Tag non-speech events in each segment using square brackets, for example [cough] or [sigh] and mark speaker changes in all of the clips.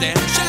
Speaker 1: there.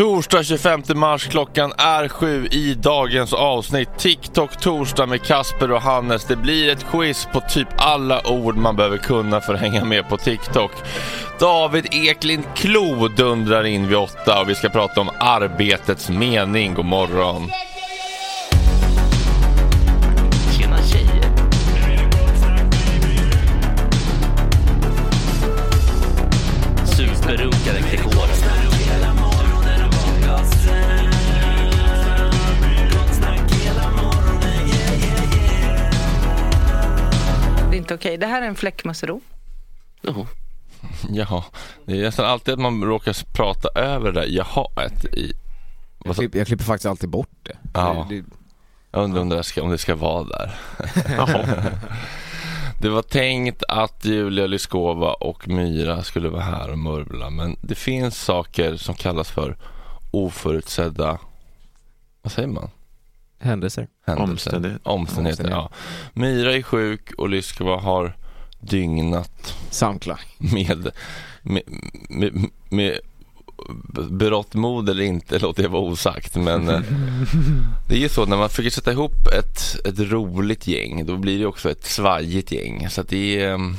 Speaker 2: Torsdag 25 mars, klockan är sju i dagens avsnitt. TikTok torsdag med Kasper och Hannes. Det blir ett quiz på typ alla ord man behöver kunna för att hänga med på TikTok. David Eklind Klo dundrar in vid åtta och vi ska prata om arbetets mening. God morgon.
Speaker 3: Det här är en fläckmussero. [laughs]
Speaker 2: Jaha, det är nästan alltid att man råkar prata över det där jahaet i...
Speaker 4: Jag klipper, jag klipper faktiskt alltid bort det.
Speaker 2: Ja.
Speaker 4: Det, det,
Speaker 2: Jag undrar om det, ska, om det ska vara där. [laughs] det var tänkt att Julia Lyskova och Myra skulle vara här och murvla men det finns saker som kallas för oförutsedda, vad säger man?
Speaker 4: Händelser.
Speaker 2: Händelser.
Speaker 5: Omständigheter.
Speaker 2: Omständigheter, ja. Myra är sjuk och Lyskova har dygnat
Speaker 4: Samklang.
Speaker 2: med, med, med, med berått mod eller inte låter jag vara osagt men eh, [laughs] det är ju så när man försöker sätta ihop ett, ett roligt gäng då blir det också ett svajigt gäng så att det är um,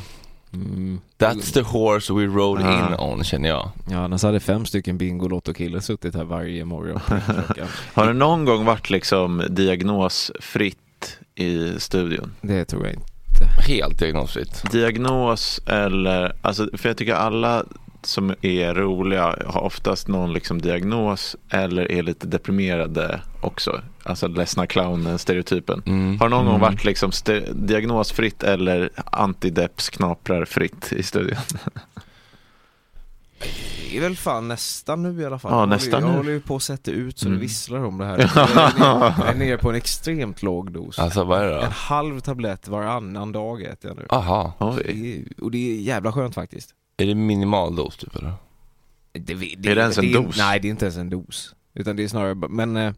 Speaker 4: Mm.
Speaker 2: That's the horse we rode in on känner jag.
Speaker 4: Ja, annars hade fem stycken Bingolotto-killar suttit här varje morgon. [laughs]
Speaker 5: Har det någon gång varit liksom diagnosfritt i studion?
Speaker 4: Det tror jag inte.
Speaker 2: Helt diagnosfritt.
Speaker 5: Diagnos eller, alltså, för jag tycker alla som är roliga har oftast någon liksom diagnos eller är lite deprimerade också. Alltså ledsna clownen stereotypen.
Speaker 2: Mm.
Speaker 5: Har någon gång
Speaker 4: Mm.
Speaker 5: varit liksom diagnosfritt eller antideps knaprar fritt i studion?
Speaker 4: Det är väl fan nästan nu i alla fall.
Speaker 5: Ja, nästan
Speaker 4: Jag
Speaker 5: nu.
Speaker 4: håller ju på att sätta ut så
Speaker 5: Mm.
Speaker 4: det visslar om det här. Jag är, nere, jag är nere på en extremt låg dos.
Speaker 2: Alltså vad är det
Speaker 4: En
Speaker 2: då?
Speaker 4: halv tablett varannan dag äter jag nu.
Speaker 2: Aha,
Speaker 5: Oj.
Speaker 4: Det är, och det är jävla skönt faktiskt.
Speaker 2: Är det minimal dos typ eller?
Speaker 4: Det,
Speaker 5: Är det ens en dos?
Speaker 4: Nej, det är inte ens en dos. Utan det är snarare, men, eh,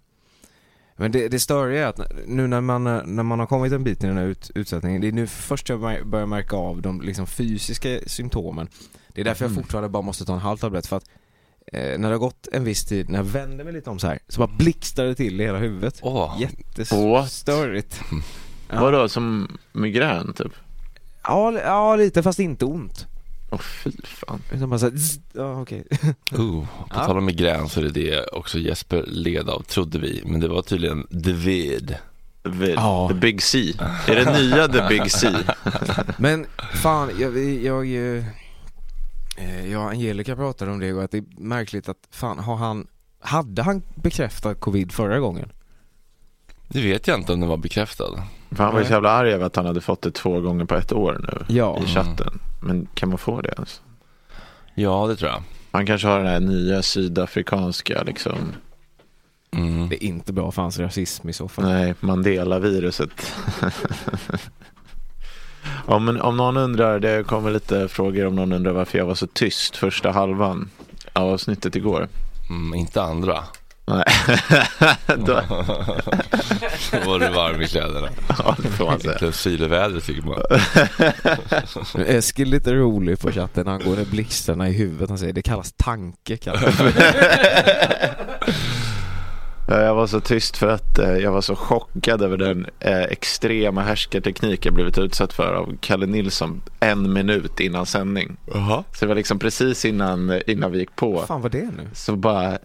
Speaker 4: men det, det störiga är att nu när man, eh, när man har kommit en bit i den här ut, utsättningen, det är nu först jag börjar märka av de liksom, fysiska symptomen. Det är därför jag fortfarande bara måste ta en halv tablett för att eh, när det har gått en viss tid, när jag vänder mig lite om så här, så bara blixtrar det till i hela huvudet.
Speaker 5: What?
Speaker 4: Jättestörigt. Ja.
Speaker 5: Vadå, som migrän typ?
Speaker 4: Ja, ja, lite fast inte ont.
Speaker 5: Åh fy fan.
Speaker 4: Utan bara så här, zzz, ja okej. [laughs]
Speaker 2: oh. På
Speaker 4: Ja.
Speaker 2: tal om migrän så är det det också Jesper led av trodde vi men det var tydligen David.
Speaker 5: The,
Speaker 4: Ja.
Speaker 5: the Big C. Är det nya The Big C? [laughs]
Speaker 4: Men fan, jag, jag, jag, eh, jag Angelica pratade om det och att det är märkligt att fan, har han, hade han bekräftat covid förra gången?
Speaker 2: Det vet jag inte om den var bekräftad.
Speaker 5: För han var ju så jävla arg över att han hade fått det två gånger på ett år nu
Speaker 4: Ja.
Speaker 5: i chatten. Men kan man få det ens?
Speaker 2: Ja det tror jag.
Speaker 5: Han kanske har den här nya sydafrikanska liksom,
Speaker 2: Mm.
Speaker 4: Det är inte bra för hans rasism i så fall.
Speaker 5: nej, Mandela-viruset. [laughs] ja, men om någon undrar, det kommer lite frågor om någon undrar varför jag var så tyst första halvan av avsnittet igår.
Speaker 2: Mm, inte andra.
Speaker 5: Nej, [laughs] Då,
Speaker 2: Då var du varm i kläderna.
Speaker 5: ja, det får man säga.
Speaker 2: Plus syrevädret tycker man. [laughs]
Speaker 4: Eskil är lite rolig på chatten angående blixtarna i huvudet. Han säger det kallas tanke. Kallas. [laughs]
Speaker 5: Jag var så tyst för att eh, jag var så chockad över den eh, extrema härskarteknik jag blivit utsatt för av Kalle Nilsson en minut innan sändning. Så det var liksom precis innan, eh, innan vi gick på.
Speaker 4: Fan var det nu?
Speaker 5: Så bara,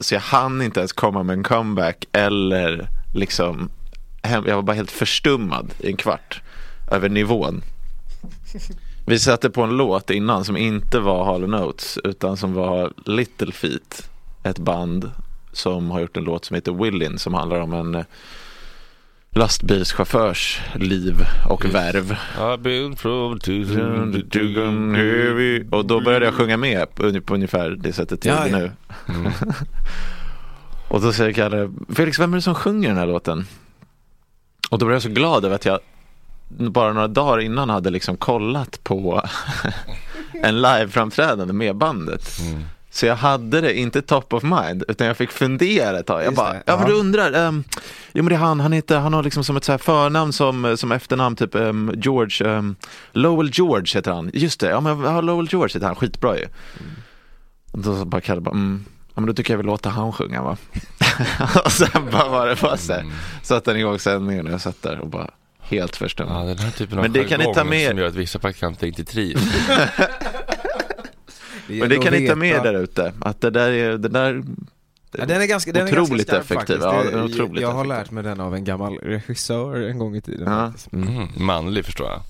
Speaker 5: så jag hann inte ens komma med en comeback eller liksom, jag var bara helt förstummad i en kvart över nivån. [laughs] Vi satte på en låt innan som inte var Hall Notes utan som var Little Feet, ett band som har gjort en låt som heter Willin som handlar om en eh, lastbilschaufförs liv och värv. Och då började jag sjunga med på, på ungefär det sättet jag
Speaker 4: Ja,
Speaker 5: gjorde
Speaker 4: ja.
Speaker 5: nu.
Speaker 2: Mm. [laughs]
Speaker 5: Och då säger Kalle, Felix vem är det som sjunger den här låten? Och då blev jag så glad över att jag bara några dagar innan hade liksom kollat på [laughs] en liveframträdande med bandet.
Speaker 2: Mm.
Speaker 5: Så jag hade det inte top of mind utan jag fick fundera ett tag. Jag bara, ja men du undrar, um, jo men det är han, han, heter, han har liksom som ett så här förnamn som, som efternamn, typ ehm, George, ehm, Lowell George heter han. Just det, ja men ja, Lowell George heter han, skitbra ju. Och då bara Kalle bara, mm, ja men då tycker jag vi låter han sjunga va. [laughs] och sen bara var det bara så här, satte han igång sändningen och jag satt där och bara helt förstånd.
Speaker 2: Ja, den här typen av
Speaker 5: Men det kan ni ta med-
Speaker 2: som gör att vissa praktikanter inte trivs.
Speaker 5: Men det kan ni ta med där ute, att det där är, det där
Speaker 4: Ja, den är ganska, den är
Speaker 5: Otroligt
Speaker 4: ganska skarp
Speaker 5: effektiv.
Speaker 4: faktiskt.
Speaker 5: Ja,
Speaker 4: Det-
Speaker 5: den är otroligt
Speaker 4: jag har
Speaker 5: effektiv.
Speaker 4: lärt mig den av en gammal regissör en gång i tiden
Speaker 5: Ja.
Speaker 4: Mm.
Speaker 2: Mm. Manlig förstår jag.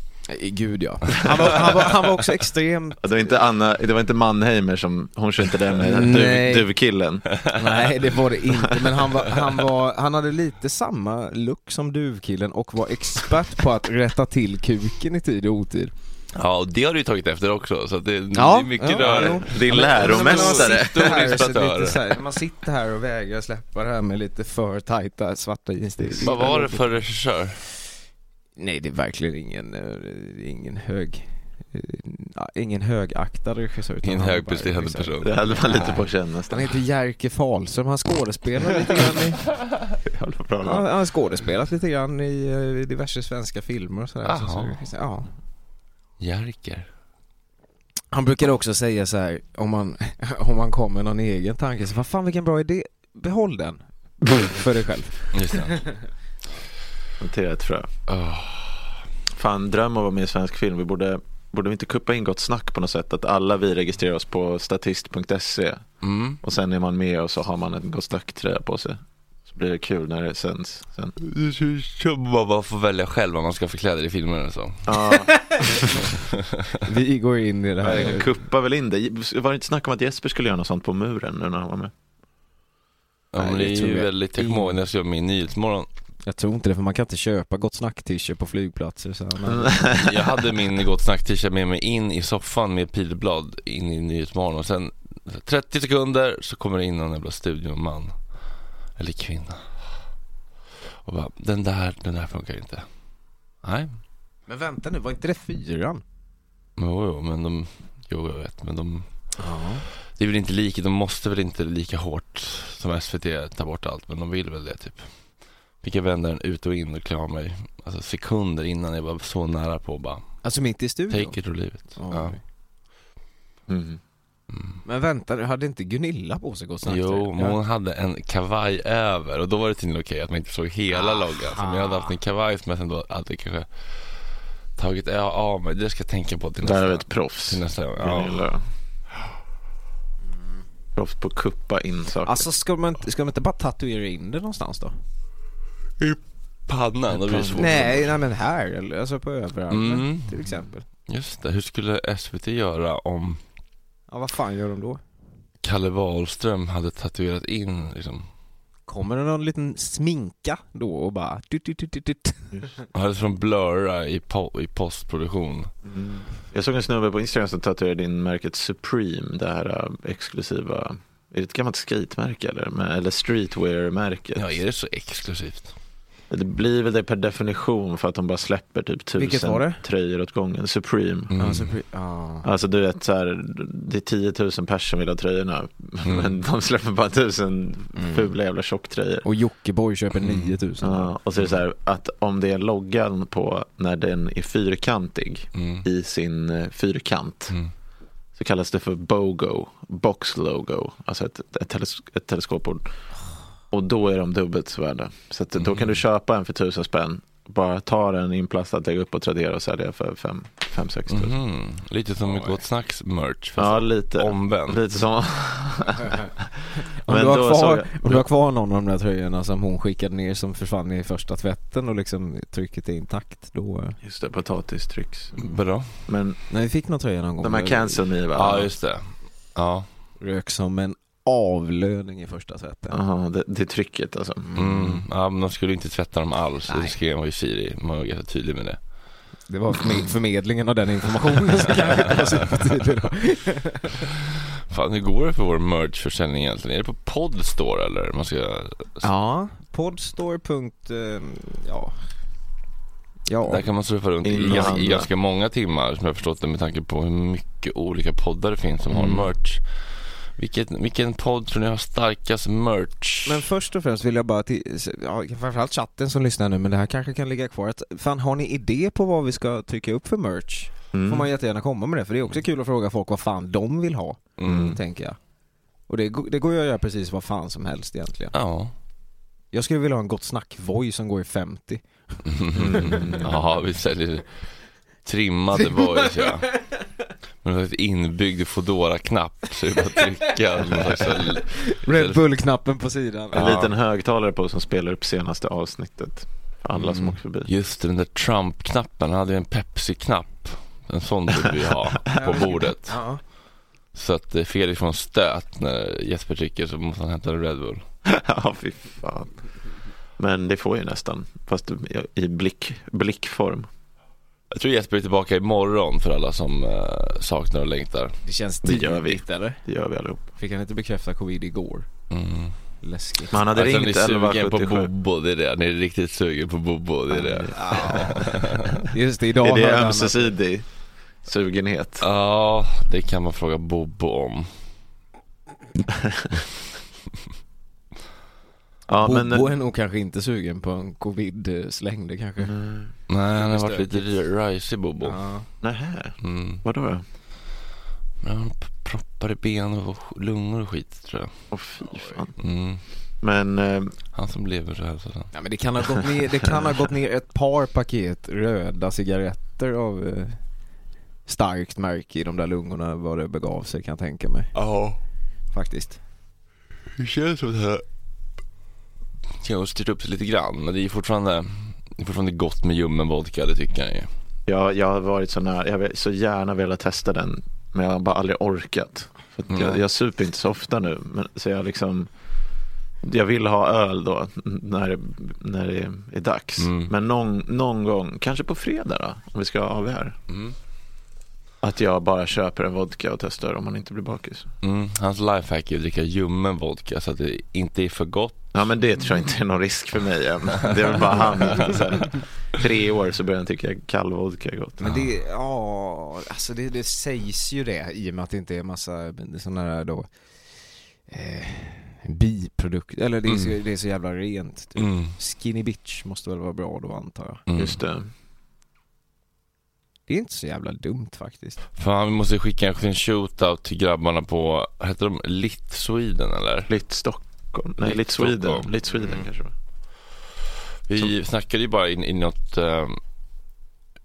Speaker 4: Eh, Gud ja. Han var, han var, han var också extremt,
Speaker 5: Det var inte Anna, det var inte Mannheimer som, hon kör inte det med
Speaker 4: Nej.
Speaker 5: duv, duvkillen.
Speaker 4: nej det var det inte, men han, var, han, [laughs] var, han hade lite samma look som duvkillen och var expert på att rätta till kuken i tid och otid.
Speaker 2: Ja, och det har du ju tagit efter också, så att det, det
Speaker 4: Ja,
Speaker 2: är mycket
Speaker 4: ja,
Speaker 2: rör.
Speaker 5: Din läromästare.
Speaker 4: Man sitter, [laughs] här, man sitter här och vägrar släppa det här med lite för tajta svarta jeans. Det-
Speaker 2: Vad var det för regissör?
Speaker 4: Nej det är verkligen ingen, eh, ingen hög, eh, ingen högaktad regissör.
Speaker 2: Ingen högpresterande
Speaker 4: bara-
Speaker 2: person.
Speaker 5: Det hade man lite på känn
Speaker 4: Han heter Jerker Fahlström, han skådespelar lite grann i, [laughs]
Speaker 5: Jävla bra
Speaker 4: han, har skådespelat lite grann i eh, diverse svenska filmer och sådär. Så, så, ja.
Speaker 2: Jerker.
Speaker 4: Han brukade också säga så här om man, [laughs] om man kom med någon egen tanke, så vad fan vilken bra idé, behåll den. [laughs] För dig själv.
Speaker 2: Just det.
Speaker 5: Notera ett frö. Fan, dröm om att vara med i svensk film. Vi borde, borde vi inte kuppa in Gott Snack på något sätt? Att alla vi registrerar oss på statist.se
Speaker 2: Mm.
Speaker 5: och sen är man med och så har man en Gott Snack-tröja på sig. Blir det kul när det sänds sen.
Speaker 2: Man bara får välja själv vad man ska för kläder i filmen och så.
Speaker 5: Ja, [laughs]
Speaker 4: Vi går in i det
Speaker 5: jag
Speaker 4: här.
Speaker 5: kuppa väl in det. Var det inte snack om att Jesper skulle göra något sånt på muren nu när han var med?
Speaker 2: Ja, men
Speaker 4: det
Speaker 2: är ju
Speaker 4: jag
Speaker 2: väldigt, jag kommer ihåg när jag skulle göra min Nyhetsmorgon.
Speaker 4: Jag tror inte det, för man kan inte köpa Gott Snack-t-shirt på flygplatser. Så men, [laughs]
Speaker 2: Jag hade min Gott Snack t-shirt med mig in i soffan med pilblad in i Nyhetsmorgon och sen 30 sekunder så kommer det in någon jävla studioman. Eller kvinna. Och bara, den där, den där funkar inte. Nej,
Speaker 4: men vänta nu, var inte det fyran?
Speaker 2: jo, jo, men de, jo jag vet, men de, det är väl inte lika, de måste väl inte lika hårt som SVT ta bort allt, men de vill väl det typ. Fick jag vända den ut och in och av mig, alltså sekunder innan jag var så nära på bara,
Speaker 4: Alltså mitt i studion?
Speaker 2: take it or leave it.
Speaker 4: Oj.
Speaker 2: Ja.
Speaker 5: Mm.
Speaker 4: Men vänta hade inte Gunilla på sig Gott Snack?
Speaker 2: Jo, men
Speaker 4: Ja.
Speaker 2: hon hade en kavaj över och då var det tydligen okej att man inte såg hela loggan. Så om jag hade haft en kavaj som jag sen då hade kanske tagit av mig, det ska jag tänka på till
Speaker 5: Där
Speaker 2: nästa,
Speaker 5: har vi ett proffs.
Speaker 2: till nästa gång. Ja.
Speaker 5: Gunilla. Proffs på att kuppa in saker.
Speaker 4: Alltså ska man, inte- ska man inte bara tatuera in det någonstans då?
Speaker 2: Pannan, då blir det svårt.
Speaker 4: Nej, nej men här, eller alltså på överarmen
Speaker 2: Mm.
Speaker 4: till exempel.
Speaker 2: Just det, hur skulle SVT göra om
Speaker 4: Ja vad fan gör de då?
Speaker 2: Kalle Wahlström hade tatuerat in liksom,
Speaker 4: Kommer det någon liten sminka då och bara tut, tut, tut, tut, tut.
Speaker 2: han hade som blurra i, po- i postproduktion.
Speaker 5: Mm. Jag såg en snubbe på Instagram som tatuerade in märket Supreme, det här äh, exklusiva, är det ett gammalt skatemärke eller? Eller streetwear-märket.
Speaker 2: Ja, är det så exklusivt?
Speaker 5: Det blir väl det per definition för att de bara släpper typ tusen tröjor åt gången. Supreme.
Speaker 2: Mm.
Speaker 4: Alltså.
Speaker 5: Alltså du vet så här, det är 10 000 personer som vill ha tröjorna.
Speaker 2: Mm.
Speaker 5: Men de släpper bara tusen
Speaker 4: Mm.
Speaker 5: fula jävla tjocktröjor.
Speaker 4: Och Jockiboi köper 9000.
Speaker 5: Ja, och så är det så här att om det är loggan på när den är fyrkantig
Speaker 2: Mm.
Speaker 5: i sin eh, fyrkant
Speaker 2: Mm.
Speaker 5: så kallas det för BOGO, box logo, alltså ett, ett, teles, ett teleskopbord. Och då är de dubbelt så värda. Så att då kan
Speaker 2: Mm.
Speaker 5: du köpa en för tusen spänn, bara ta den inplastad, lägga upp och Tradera och sälja för fem, fem sex tusen.
Speaker 2: Mhm. Lite som ett Gott Snacks merch,
Speaker 5: Ja, lite.
Speaker 2: omvänt.
Speaker 5: Lite som... [laughs]
Speaker 4: Om, du har kvar,
Speaker 5: jag-
Speaker 4: om du har kvar någon av de där tröjorna som hon skickade ner som försvann i första tvätten och liksom trycket är intakt då...
Speaker 5: Just det, potatistrycks.
Speaker 2: Bra.
Speaker 5: Men
Speaker 4: Nej vi fick någon tröja någon gång.
Speaker 5: de här cancel me va?
Speaker 2: Ja, just det. Ja.
Speaker 4: Rök som en avlöning i första tvätten.
Speaker 5: Jaha, det, det är trycket alltså.
Speaker 2: Mm. ja, men de skulle inte tvätta dem alls.
Speaker 4: Nej.
Speaker 2: Det skrev man ju Siri. Man var ganska tydlig med det.
Speaker 4: Det var förmed- förmedlingen av den informationen som kanske supertydlig då.
Speaker 2: Fan, hur går det för vår merch-försäljning egentligen? Är det på Podstore eller? Man ska...
Speaker 4: Ja, podstore. eh, Ja. Ja.
Speaker 2: Där kan man surfa runt i, ganska många timmar som jag har förstått det med tanke på hur mycket olika poddar det finns som
Speaker 4: Mm.
Speaker 2: har merch. Vilket, vilken podd tror ni har starkast merch?
Speaker 4: Men först och främst vill jag bara till, ja, framförallt chatten som lyssnar nu men det här kanske kan ligga kvar. Att, fan har ni idé på vad vi ska trycka upp för merch?
Speaker 5: Mm.
Speaker 4: Får man jättegärna komma med det för det är också kul att fråga folk vad fan de vill ha,
Speaker 2: Mm.
Speaker 4: tänker jag. Och det, går- det går ju att göra precis vad fan som helst egentligen.
Speaker 2: Ja.
Speaker 4: Jag skulle vilja ha en Gott Snack-Voi som går i 50. [laughs]
Speaker 2: ja, vi säljer trimmade boys ja. [laughs] Men det har ett inbyggd Foodora-knapp så det är bara att trycka. [laughs] här-
Speaker 4: Red Bull-knappen på sidan.
Speaker 5: En
Speaker 2: Ja.
Speaker 5: liten högtalare på som spelar upp senaste avsnittet. För alla som åker förbi.
Speaker 2: Just det, den där Trump-knappen, han hade ju en Pepsi-knapp. En sån borde vi ha [laughs] på bordet.
Speaker 4: Ja.
Speaker 2: Så att eh, Felix får en stöt när Jesper dricker så måste han hämta en Red Bull. [laughs]
Speaker 5: ja, fy fan. Men det får ju nästan, fast i blick, blickform.
Speaker 2: Jag tror Jesper är tillbaka imorgon för alla som eh, saknar och längtar.
Speaker 4: Det känns
Speaker 5: Det gör vi.
Speaker 4: tidigt eller?
Speaker 5: Det gör vi allihop.
Speaker 4: Fick han inte bekräfta covid igår?
Speaker 2: Mm.
Speaker 4: Läskigt.
Speaker 5: Men han hade
Speaker 2: Alltså, ni
Speaker 5: ringt
Speaker 2: är sugen på
Speaker 5: 1177.
Speaker 2: Bobo, det är det. Ni är riktigt sugen på Bobo, det är det. [laughs]
Speaker 4: Just det, idag
Speaker 5: Är det
Speaker 4: han
Speaker 5: ömsesidig sugenhet?
Speaker 2: Ja, det kan man fråga Bobo om. [laughs]
Speaker 5: Ja,
Speaker 4: att
Speaker 5: men...
Speaker 4: Bobo är nog kanske inte sugen på en covid-släng det kanske.
Speaker 5: Mm,
Speaker 2: Nej, han har varit lite risig Bobo.
Speaker 4: Ja.
Speaker 5: nähä,
Speaker 2: Mm.
Speaker 5: vadå då?
Speaker 2: Men han proppar i ben och lungor och skit tror jag.
Speaker 5: Åh fy fan.
Speaker 2: Mm.
Speaker 5: Men eh,
Speaker 2: Han som lever så här. Så att-
Speaker 4: ja men det kan ha gått ner, det kan ha gått ner ett par paket röda cigaretter av eh, starkt märke i de där lungorna vad det begav sig kan jag tänka mig.
Speaker 2: Ja.
Speaker 4: Faktiskt.
Speaker 2: Det känns som det här kan ha styrt upp sig lite grann. Men det är fortfarande, det är fortfarande gott med ljummen vodka, det tycker jag. är.
Speaker 5: jag, jag har varit så nära, jag har så gärna velat testa den. Men jag har bara aldrig orkat. För att jag,
Speaker 2: Mm.
Speaker 5: jag super inte så ofta nu. Men, så jag liksom jag vill ha öl då när, det- när det är dags.
Speaker 2: Mm.
Speaker 5: Men någon, någon gång, kanske på fredag då, om vi ska ha av här.
Speaker 2: Mm.
Speaker 5: Att jag bara köper en vodka och testar om man inte blir bakis.
Speaker 2: Mm. Hans lifehack är att dricka ljummen vodka så att det inte är för gott.
Speaker 5: Ja men det tror jag inte är någon risk för mig än. Det är väl bara han. Så här, tre år så börjar han tycka kall vodka är gott.
Speaker 4: Men det, ja, alltså det, det sägs ju det i och med att det inte är massa sådana där då eh, biprodukter, eller det är, så,
Speaker 2: Mm.
Speaker 4: det är så jävla rent. Typ.
Speaker 2: Mm.
Speaker 4: Skinny bitch måste väl vara bra då antar jag.
Speaker 2: Mm.
Speaker 5: Just det.
Speaker 4: Det är inte så jävla dumt faktiskt.
Speaker 2: Fan, vi måste skicka en shootout till grabbarna på, heter de, Lit Sweden eller?
Speaker 5: Litt Stockholm. Nej,
Speaker 2: Litt
Speaker 5: Litt Sweden.
Speaker 2: Stockholm.
Speaker 5: Litt Sweden
Speaker 2: Mm.
Speaker 5: kanske.
Speaker 2: Vi snackade ju bara in, i något eh,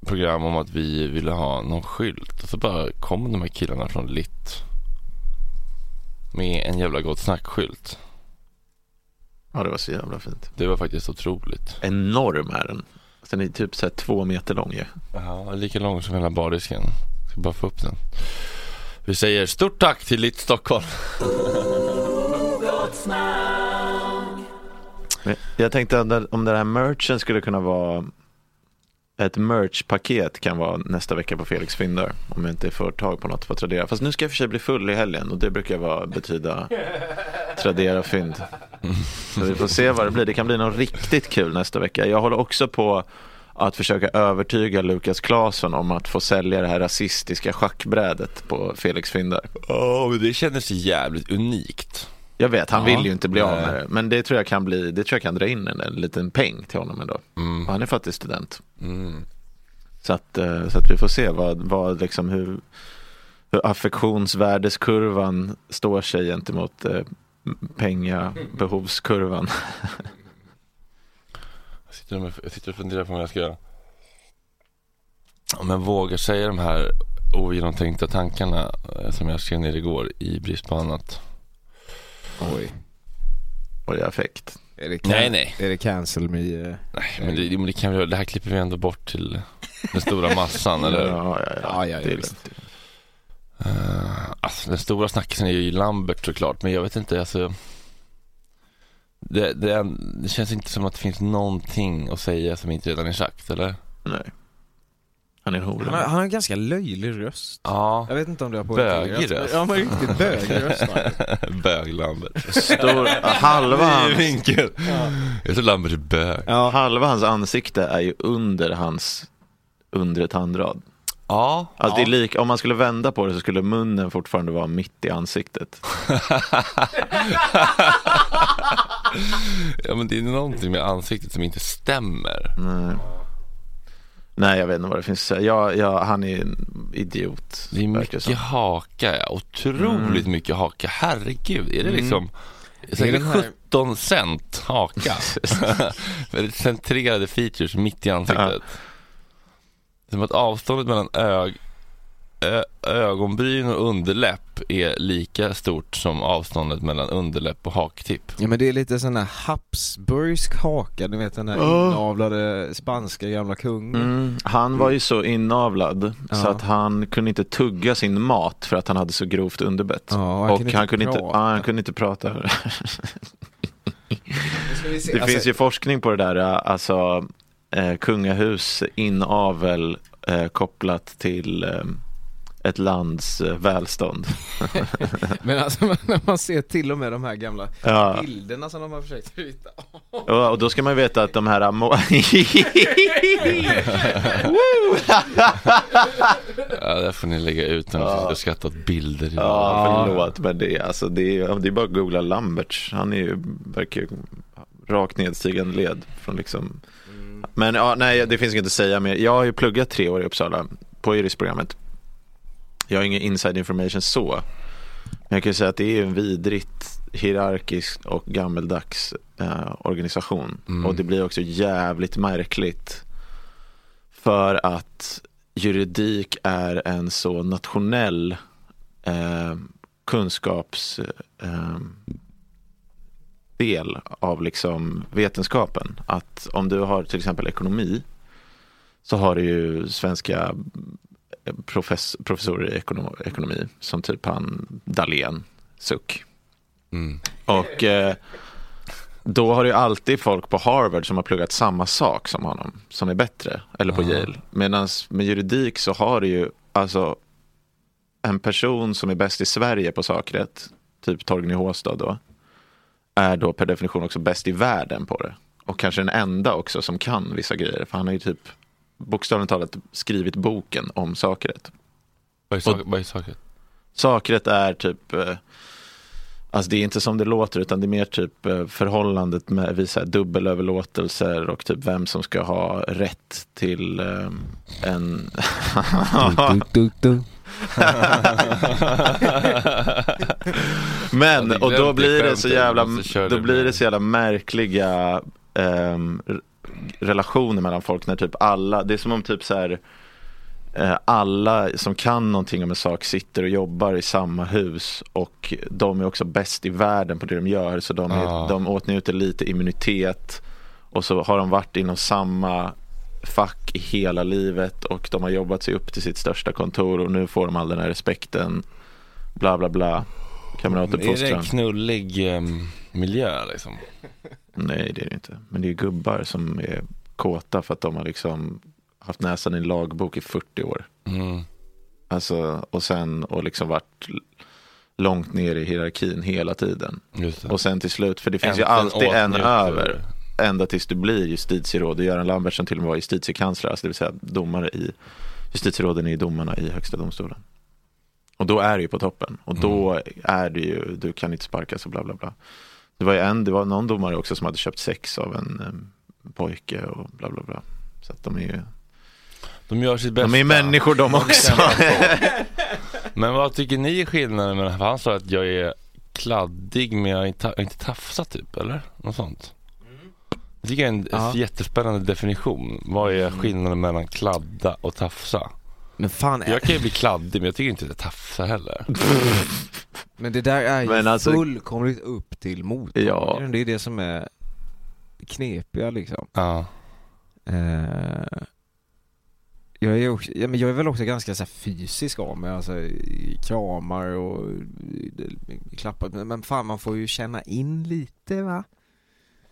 Speaker 2: program om att vi ville ha någon skylt och så bara kom de här killarna från Lit med en jävla gott snackskylt.
Speaker 5: Ja det var så jävla fint.
Speaker 2: Det var faktiskt otroligt.
Speaker 5: Enorm är den. Den är typ så här två meter lång ju.
Speaker 2: Ja, lika lång som hela bardisken. Ska bara få upp den. Vi säger stort tack till Lit Stockholm.
Speaker 5: Jag tänkte om den här merchen skulle kunna vara ett merchpaket kan vara nästa vecka på Felix Findar. Om jag inte får tag på något på Tradera. Fast nu ska jag för sig bli full i helgen och det brukar vara, betyda Tradera-fynd. Så vi får se vad det blir. Det kan bli något riktigt kul nästa vecka. Jag håller också på att försöka övertyga Lukas Claesson om att få sälja det här rasistiska schackbrädet på Felix Findar.
Speaker 2: Ja, men det kändes jävligt unikt.
Speaker 5: Jag vet, han
Speaker 2: Ja,
Speaker 5: vill ju inte bli av med det. Men det tror jag kan bli, det tror jag kan dra in en, en liten peng till honom ändå.
Speaker 2: Mm.
Speaker 5: Han är faktiskt student.
Speaker 2: Mm.
Speaker 5: Så att, eh, så att vi får se vad, vad liksom hur, hur affektionsvärdeskurvan står sig gentemot eh, pengabehovskurvan. [laughs]
Speaker 2: Jag sitter, med, jag sitter och funderar på om jag ska om jag vågar säga de här ogenomtänkta tankarna eh, som jag skrev ner igår i brist på annat.
Speaker 4: Oj.
Speaker 5: Och det affekt.
Speaker 4: Är det,
Speaker 2: Nej, nej.
Speaker 4: Är det cancel me? eh?
Speaker 2: Nej, men det, men det, kan vi, göra. det här klipper vi ändå bort till den stora massan, eller?
Speaker 5: Ja, ja, ja.
Speaker 4: Ja, ja, ja,
Speaker 5: det är lugnt.
Speaker 2: Uh, alltså, den stora snackisen är ju Lambert såklart, men jag vet inte, alltså. Det, det, är- det känns inte som att det finns någonting att säga som inte redan är sagt, eller?
Speaker 5: Nej. Han är en
Speaker 4: Han har,
Speaker 5: hora.
Speaker 4: han har en ganska löjlig röst.
Speaker 2: Ja,
Speaker 4: Jag vet inte om du har
Speaker 2: Bögig
Speaker 4: påpekat
Speaker 2: röst.
Speaker 4: Ja men riktigt bögig röst [laughs]
Speaker 2: bög-Lambert.
Speaker 5: Stor, halva, hans,
Speaker 2: vinkel. Jag tror Lambert är bög.
Speaker 4: Ja.
Speaker 5: halva hans ansikte är ju under hans undre tandrad.
Speaker 2: Ja,
Speaker 5: Alltså det är lik, om man skulle vända på det så skulle munnen fortfarande vara mitt i ansiktet. [laughs]
Speaker 2: ja men det är någonting med ansiktet som inte stämmer.
Speaker 5: Nej. Nej, jag vet inte vad det finns att säga. Ja, ja, han är en idiot.
Speaker 2: Det är mycket
Speaker 5: som.
Speaker 2: haka, ja. Otroligt mycket haka. Herregud, är det
Speaker 4: Mm.
Speaker 2: liksom säkert
Speaker 4: här-
Speaker 2: 17 cent haka? [laughs] [laughs] Centrerade features mitt i ansiktet. Som att avståndet mellan ög, ö- ögonbryn och underläpp är lika stort som avståndet mellan underläpp och haktipp.
Speaker 4: Ja men det är lite sån här Habsburgsk haka, du vet den där inavlade spanska gamla kungen.
Speaker 5: Mm. Han var ju så inavlad så
Speaker 4: Ja.
Speaker 5: att han kunde inte tugga sin mat för att han hade så grovt underbett.
Speaker 4: Ja, och han
Speaker 5: och
Speaker 4: kunde
Speaker 5: han
Speaker 4: inte
Speaker 5: kunde inte,
Speaker 4: prata.
Speaker 5: ja, han kunde inte prata. [laughs] Det
Speaker 4: Alltså-
Speaker 5: finns ju forskning på det där, alltså eh, kungahus, inavel eh, kopplat till eh, ett lands eh, välstånd. [laughs]
Speaker 4: Men alltså när man ser till och med de här gamla
Speaker 5: Ja.
Speaker 4: bilderna som de har försökt hitta.
Speaker 5: Och, och då ska man veta att de här [laughs]
Speaker 2: Ja, där får ni lägga ut när
Speaker 5: Ja.
Speaker 2: ja. skratta åt bilder.
Speaker 5: Ja, förlåt men det är, alltså, det är, det är bara att googla Lamberts. Han är ju, verkar ju rakt nedstigande led från liksom Men ja, nej det finns inget att säga mer. Jag har ju pluggat tre år i Uppsala på juristprogrammet. Jag har ingen inside information så. Men jag kan ju säga att det är en vidrigt hierarkisk och gammeldags eh, organisation.
Speaker 2: Mm.
Speaker 5: Och det blir också jävligt märkligt. För att juridik är en så nationell eh, kunskaps eh, del av liksom vetenskapen. Att om du har till exempel ekonomi så har du ju svenska profess, professorer i ekonom, ekonomi som typ han Dahlén, suck.
Speaker 2: Mm.
Speaker 5: Och eh, då har du alltid folk på Harvard som har pluggat samma sak som honom, som är bättre, eller på
Speaker 2: Ah.
Speaker 5: Yale. Medan med juridik så har du ju alltså en person som är bäst i Sverige på sakrätt, typ Torgny Håstad då, är då per definition också bäst i världen på det. Och kanske den enda också som kan vissa grejer, för han har ju typ bokstavligt talat skrivit boken om sakrätt.
Speaker 2: Vad är, sak, vad är saken?
Speaker 5: Sakrätt är typ eh, Alltså det är inte som det låter utan det är mer typ eh, förhållandet med här dubbelöverlåtelser och typ vem som ska ha rätt till eh, en [laughs] Men, och då blir det så jävla, då blir det så jävla märkliga r- relationer mellan folk när typ alla, det är som om typ så här eh, alla som kan någonting om en sak sitter och jobbar i samma hus och de är också bäst i världen på det de gör så de, är,
Speaker 2: Ah.
Speaker 5: de åtnjuter lite immunitet och så har de varit inom samma fack i hela livet och de har jobbat sig upp till sitt största kontor och nu får de all den här respekten bla bla bla
Speaker 2: Är det
Speaker 5: kamratuppfostran.
Speaker 2: en knullig ehm, miljö liksom? [laughs]
Speaker 5: Nej det är det inte. Men det är gubbar som är kåta för att de har liksom haft näsan i en lagbok i 40 år.
Speaker 2: Mm.
Speaker 5: Alltså och sen och liksom varit långt ner i hierarkin hela tiden. Och sen till slut, för det finns ju
Speaker 2: Äntligen
Speaker 5: alltid en över. Ända tills du blir justitieråd och Göran Lambert som till och med var justitiekansler, alltså det vill säga domare i justitieråden är domarna i högsta domstolen. Och då är du ju på toppen och då
Speaker 2: Mm.
Speaker 5: är det ju, du kan inte sparkas och bla bla bla. Det var en, det var någon domare också som hade köpt sex av en em, pojke och bla bla bla. Så att de är ju,
Speaker 2: De gör sitt bästa.
Speaker 5: de är människor de också. [laughs]
Speaker 2: Men vad tycker ni är skillnaden mellan, för han sa att jag är kladdig men jag inte, är inte tafsat typ, eller? Något sånt. Jag tycker det är en
Speaker 4: Ja.
Speaker 2: jättespännande definition. Vad är skillnaden mellan kladda och tafsa?
Speaker 4: Men fan,
Speaker 2: Jag kan ju bli kladdig men jag tycker inte att jag tafsar heller. [laughs]
Speaker 4: men det där är ju
Speaker 5: Men alltså-
Speaker 4: fullkomligt upp till mottagaren.
Speaker 5: Ja.
Speaker 4: Det är det som är knepiga liksom.
Speaker 2: Ja.
Speaker 4: Eh, jag, är också, ja, men jag är väl också ganska så här, fysisk av mig, alltså i kramar och klappar. Men, men fan man får ju känna in lite va?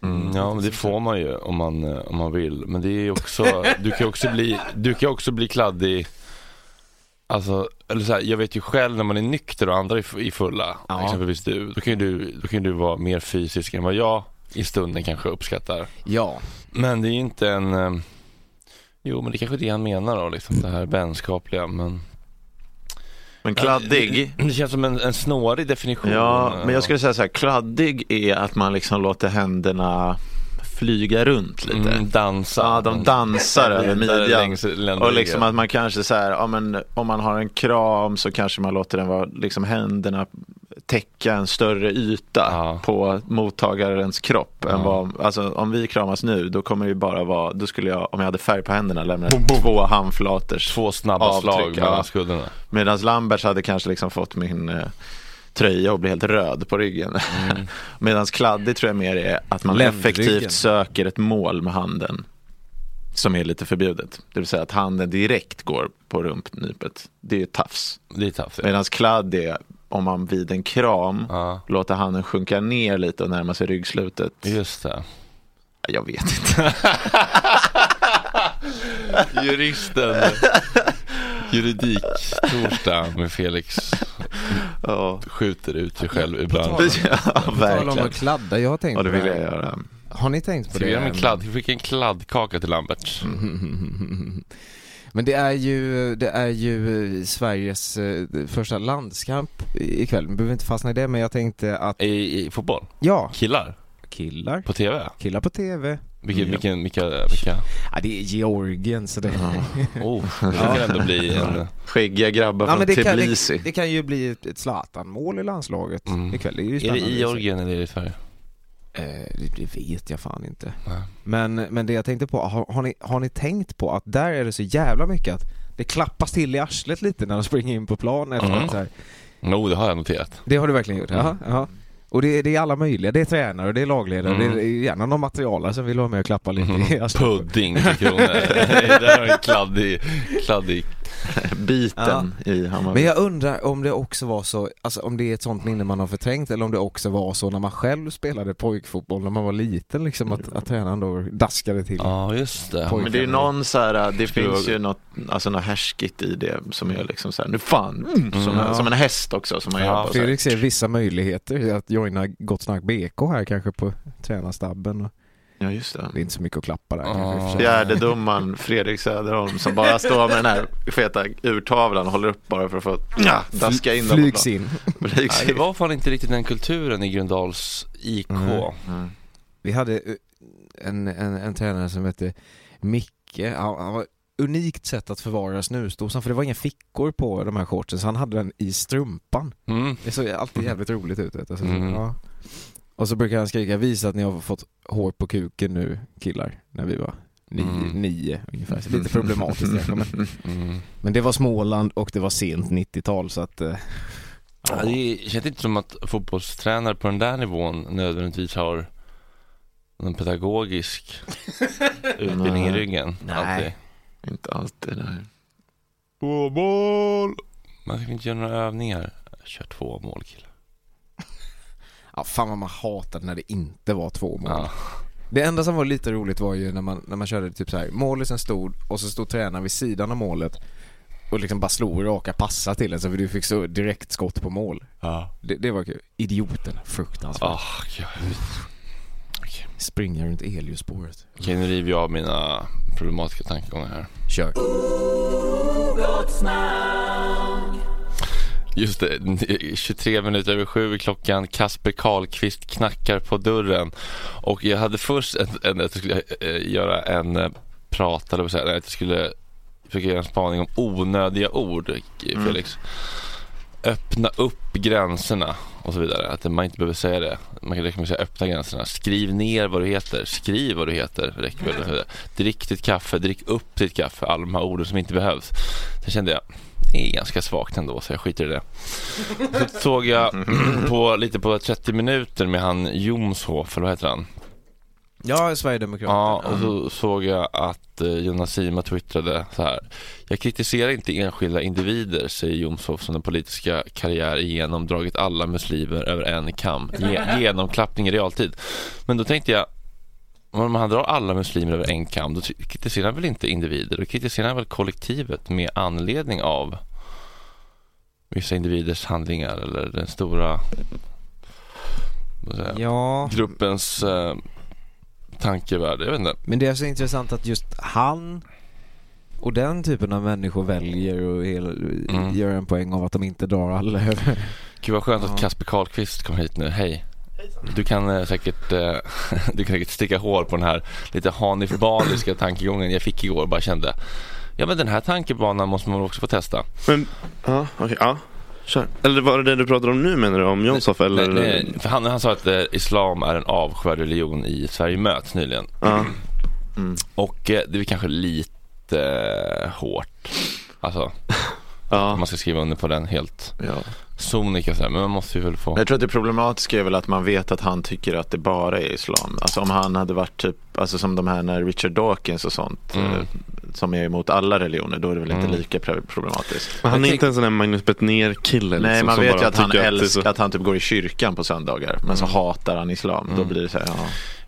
Speaker 2: Mm, ja men det får man ju om man, eh, om man vill. Men det är också, [laughs] du kan också bli, du kan också bli kladdig Alltså, eller så här, jag vet ju själv när man är nykter och andra är fulla,
Speaker 4: Ja.
Speaker 2: exempelvis du, då kan ju du, då kan ju du vara mer fysisk än vad jag i stunden kanske uppskattar.
Speaker 4: Ja.
Speaker 2: Men det är ju inte en, eh, jo men det är kanske är det han menar då, liksom det här vänskapliga men
Speaker 5: Men kladdig,
Speaker 2: Det känns som en, en snårig definition.
Speaker 5: Ja, men jag skulle säga så här, kladdig är att man liksom låter händerna flyga runt lite.
Speaker 2: mm, dansa.
Speaker 5: Ja, de dansar över midjan. Och liksom att man kanske så här, ja men om man har en kram så kanske man låter den vara, liksom händerna täcka en större yta
Speaker 2: Ja.
Speaker 5: på mottagarens kropp. Än
Speaker 2: Ja.
Speaker 5: vad, alltså, om vi kramas nu, då kommer det ju bara vara, då skulle jag, om jag hade färg på händerna, lämna två handflaters.
Speaker 2: Två snabba
Speaker 5: Avtryck,
Speaker 2: slag
Speaker 5: ja.
Speaker 2: mellan skulderna.
Speaker 5: Medan Lamberts hade kanske liksom fått min eh, tröja och bli helt röd på ryggen.
Speaker 2: Mm. [laughs]
Speaker 5: Medan kladdig tror jag mer är att man
Speaker 4: Ländryggen.
Speaker 5: effektivt söker ett mål med handen. Som är lite förbjudet. Det vill säga att handen direkt går på rumpnypet. Det är tafs.
Speaker 2: Det är tafsigt.
Speaker 5: Medan kladd är om man vid en kram
Speaker 2: Ja,
Speaker 5: låter handen sjunka ner lite och närma sig ryggslutet.
Speaker 2: just det.
Speaker 5: Jag vet inte. [laughs]
Speaker 2: Juristen. Juridik, torsdag med Felix.
Speaker 5: Ja,
Speaker 2: Skjuter ut sig själv ibland.
Speaker 5: ja
Speaker 4: Tala om att kladda, jag har tänkt
Speaker 5: Ja, det
Speaker 4: på
Speaker 5: vill jag göra.
Speaker 4: Har ni tänkt på
Speaker 2: Ska vi
Speaker 4: det?
Speaker 2: göra en kladd? Vi fick en kladdkaka till Lambert.
Speaker 4: Men det är ju, det är ju Sveriges eh, första landskamp ikväll. Vi behöver inte fastna i det men jag tänkte att,
Speaker 2: I, I fotboll?
Speaker 4: ja,
Speaker 2: Killar?
Speaker 4: killar,
Speaker 2: På TV?
Speaker 4: killar på TV.
Speaker 2: Vilken,
Speaker 5: Ja.
Speaker 2: vilken, vilka, vilka?
Speaker 4: Ja det är Georgien så det... [laughs]
Speaker 2: Oh, det kan ändå bli en...
Speaker 5: Skäggiga grabbar
Speaker 4: Ja,
Speaker 5: från
Speaker 4: det, kan,
Speaker 5: Tbilisi.
Speaker 4: det, det kan ju bli ett, ett Zlatan-mål i landslaget
Speaker 2: Mm.
Speaker 4: ikväll. Det är ju
Speaker 2: Är det
Speaker 4: spännande.
Speaker 2: i Georgien eller är det i Sverige?
Speaker 4: Eh, det, det vet jag fan inte.
Speaker 2: Nej.
Speaker 4: Men, men det jag tänkte på, har, har, ni, har ni tänkt på att där är det så jävla mycket att det klappas till i arslet lite när de springer in på plan efter
Speaker 2: Mm.
Speaker 4: här.
Speaker 2: No, det har jag noterat.
Speaker 4: Det har du verkligen gjort? Jaha, jaha. Och det, det är alla möjliga, det är tränare och det är lagledare,
Speaker 2: Mm.
Speaker 4: det är gärna någon materialare som vill vara med och klappa lite
Speaker 2: Mm. Pudding [laughs] kronor. Där har en kladdig, kladdig.
Speaker 5: Biten i Hammarby.
Speaker 4: Men jag undrar om det också var så, alltså om det är ett sånt minne man har förträngt eller om det också var så när man själv spelade pojkfotboll när man var liten liksom att, att tränaren då daskade till.
Speaker 2: Ja, just det.
Speaker 5: Men det är ju någon så här, det finns ju något, alltså något härskigt i det som är liksom så här, nu fan, mm, som,
Speaker 4: Ja.
Speaker 5: en, som en häst också som man
Speaker 2: Ja,
Speaker 5: här.
Speaker 4: Fredrik ser vissa möjligheter att joina Gott Snack BK här kanske på tränarstabben. och
Speaker 5: Ja just det.
Speaker 4: Det är inte så mycket att klappa där
Speaker 2: Ja.
Speaker 4: för sig.
Speaker 5: Fjärdedomaren Fredrik Söderholm som bara står med den här feta urtavlan och håller upp bara för att få ja, daska in
Speaker 4: Flygs in.
Speaker 5: Flygs
Speaker 2: Nej, det
Speaker 5: in.
Speaker 2: var fan inte riktigt den kulturen i Gröndals IK.
Speaker 4: Mm.
Speaker 5: Mm.
Speaker 4: Vi hade eh, en, en, en tränare som hette Micke, han, han var unikt sätt att förvara snusdosan för det var inga fickor på de här shortsen så han hade den i strumpan.
Speaker 2: Mm.
Speaker 4: Det såg alltid jävligt roligt ut. Vet du. Så,
Speaker 2: Mm.
Speaker 4: ja. Och så brukar han skrika visa att ni har fått hår på kuken nu killar, när vi var nio,
Speaker 2: Mm.
Speaker 4: nio ungefär. Så lite problematiskt kanske, men,
Speaker 2: Mm.
Speaker 4: men det var Småland och det var sent 90-tal så att eh,
Speaker 2: Ja, det känns inte som att fotbollstränare på den där nivån nödvändigtvis har någon pedagogisk [laughs] utbildning i ryggen.
Speaker 4: Nej.
Speaker 2: Alltid.
Speaker 5: Inte alltid nej.
Speaker 2: Två mål! Man ska inte göra några övningar. Kör två mål killar. [laughs]
Speaker 4: ja, fan vad man hatar när det inte var två mål.
Speaker 2: Ja.
Speaker 4: Det enda som var lite roligt var ju när man, när man körde typ så här, målisen stod och så stod tränaren vid sidan av målet och liksom bara slog raka passar till en så du fick så direkt skott på mål.
Speaker 2: Ja.
Speaker 4: Det, det var kul. Idioten, fruktansvärt.
Speaker 2: Gud.
Speaker 4: Springa runt elljusspåret.
Speaker 2: Okej, nu river jag av mina problematiska tankegångar här.
Speaker 4: Kör.
Speaker 2: Just det, 23 minuter över sju klockan. Kasper Karlqvist knackar på dörren. Och jag hade först en, en, att jag skulle eh, göra en eh, prat, eller vad att jag skulle försöka göra en spaning om onödiga ord, Felix. Öppna upp gränserna och så vidare. Att man inte behöver säga det. Man kan räcka med att säga öppna gränserna. Skriv ner vad du heter. Skriv vad du heter. Räcker väl. Drick ditt kaffe. Drick upp ditt kaffe. Alla de här orden som inte behövs. Sen kände jag, det är ganska svagt ändå så jag skiter i det. Så såg jag på, lite på 30 minuter med han Jomshof, eller vad heter han?
Speaker 4: Ja, Sverigedemokraterna.
Speaker 2: Ja, och så såg jag att eh, Jonas Sima twittrade så här. Jag kritiserar inte enskilda individer, säger Jomshof som den politiska karriär igenom dragit alla muslimer över en kam. Ge- genomklappning i realtid. Men då tänkte jag, om han drar alla muslimer över en kam, då kritiserar han väl inte individer, då kritiserar han väl kollektivet med anledning av vissa individers handlingar eller den stora jag,
Speaker 4: Ja,
Speaker 2: gruppens eh, tankevärld. Jag vet inte.
Speaker 4: men det är så intressant att just han och den typen av människor väljer och
Speaker 2: Mm.
Speaker 4: gör en poäng av att de inte drar alla över.
Speaker 2: Gud vad skönt
Speaker 4: Ja.
Speaker 2: att Kasper Karlqvist kom hit nu. Hej. Du kan eh, säkert eh, [laughs] du kan säkert sticka hål på den här lite Hanif Baliska tankegången jag fick igår och bara kände Ja men den här tankebanan måste man också få testa.
Speaker 5: Men, ja, okej, ja.
Speaker 6: Kör. Eller var det det du pratade om nu menar du? Om Jomshof eller?
Speaker 2: Nej, nej, för han, han sa att eh, islam är en avskyvärd religion i Sverige möts nyligen.
Speaker 6: Ja.
Speaker 2: Och eh, det är kanske lite eh, hårt. Alltså, [laughs]
Speaker 6: Ja.
Speaker 2: man ska skriva under på den helt
Speaker 5: Ja.
Speaker 2: sonika så här, men man måste ju väl få.
Speaker 5: Jag tror att det problematiska är väl att man vet att han tycker att det bara är islam. Alltså om han hade varit typ, alltså som de här när Richard Dawkins och sånt,
Speaker 2: Mm.
Speaker 5: Som är emot alla religioner, då är det väl inte
Speaker 2: Mm.
Speaker 5: lika problematiskt.
Speaker 6: Men han är inte en sån där Magnus Bettner kille
Speaker 5: Nej,
Speaker 6: liksom,
Speaker 5: man vet ju att han
Speaker 6: det är så-
Speaker 5: älskar, att han typ går i kyrkan på söndagar, men så hatar han islam. Då
Speaker 2: Mm.
Speaker 5: blir det så här, ja.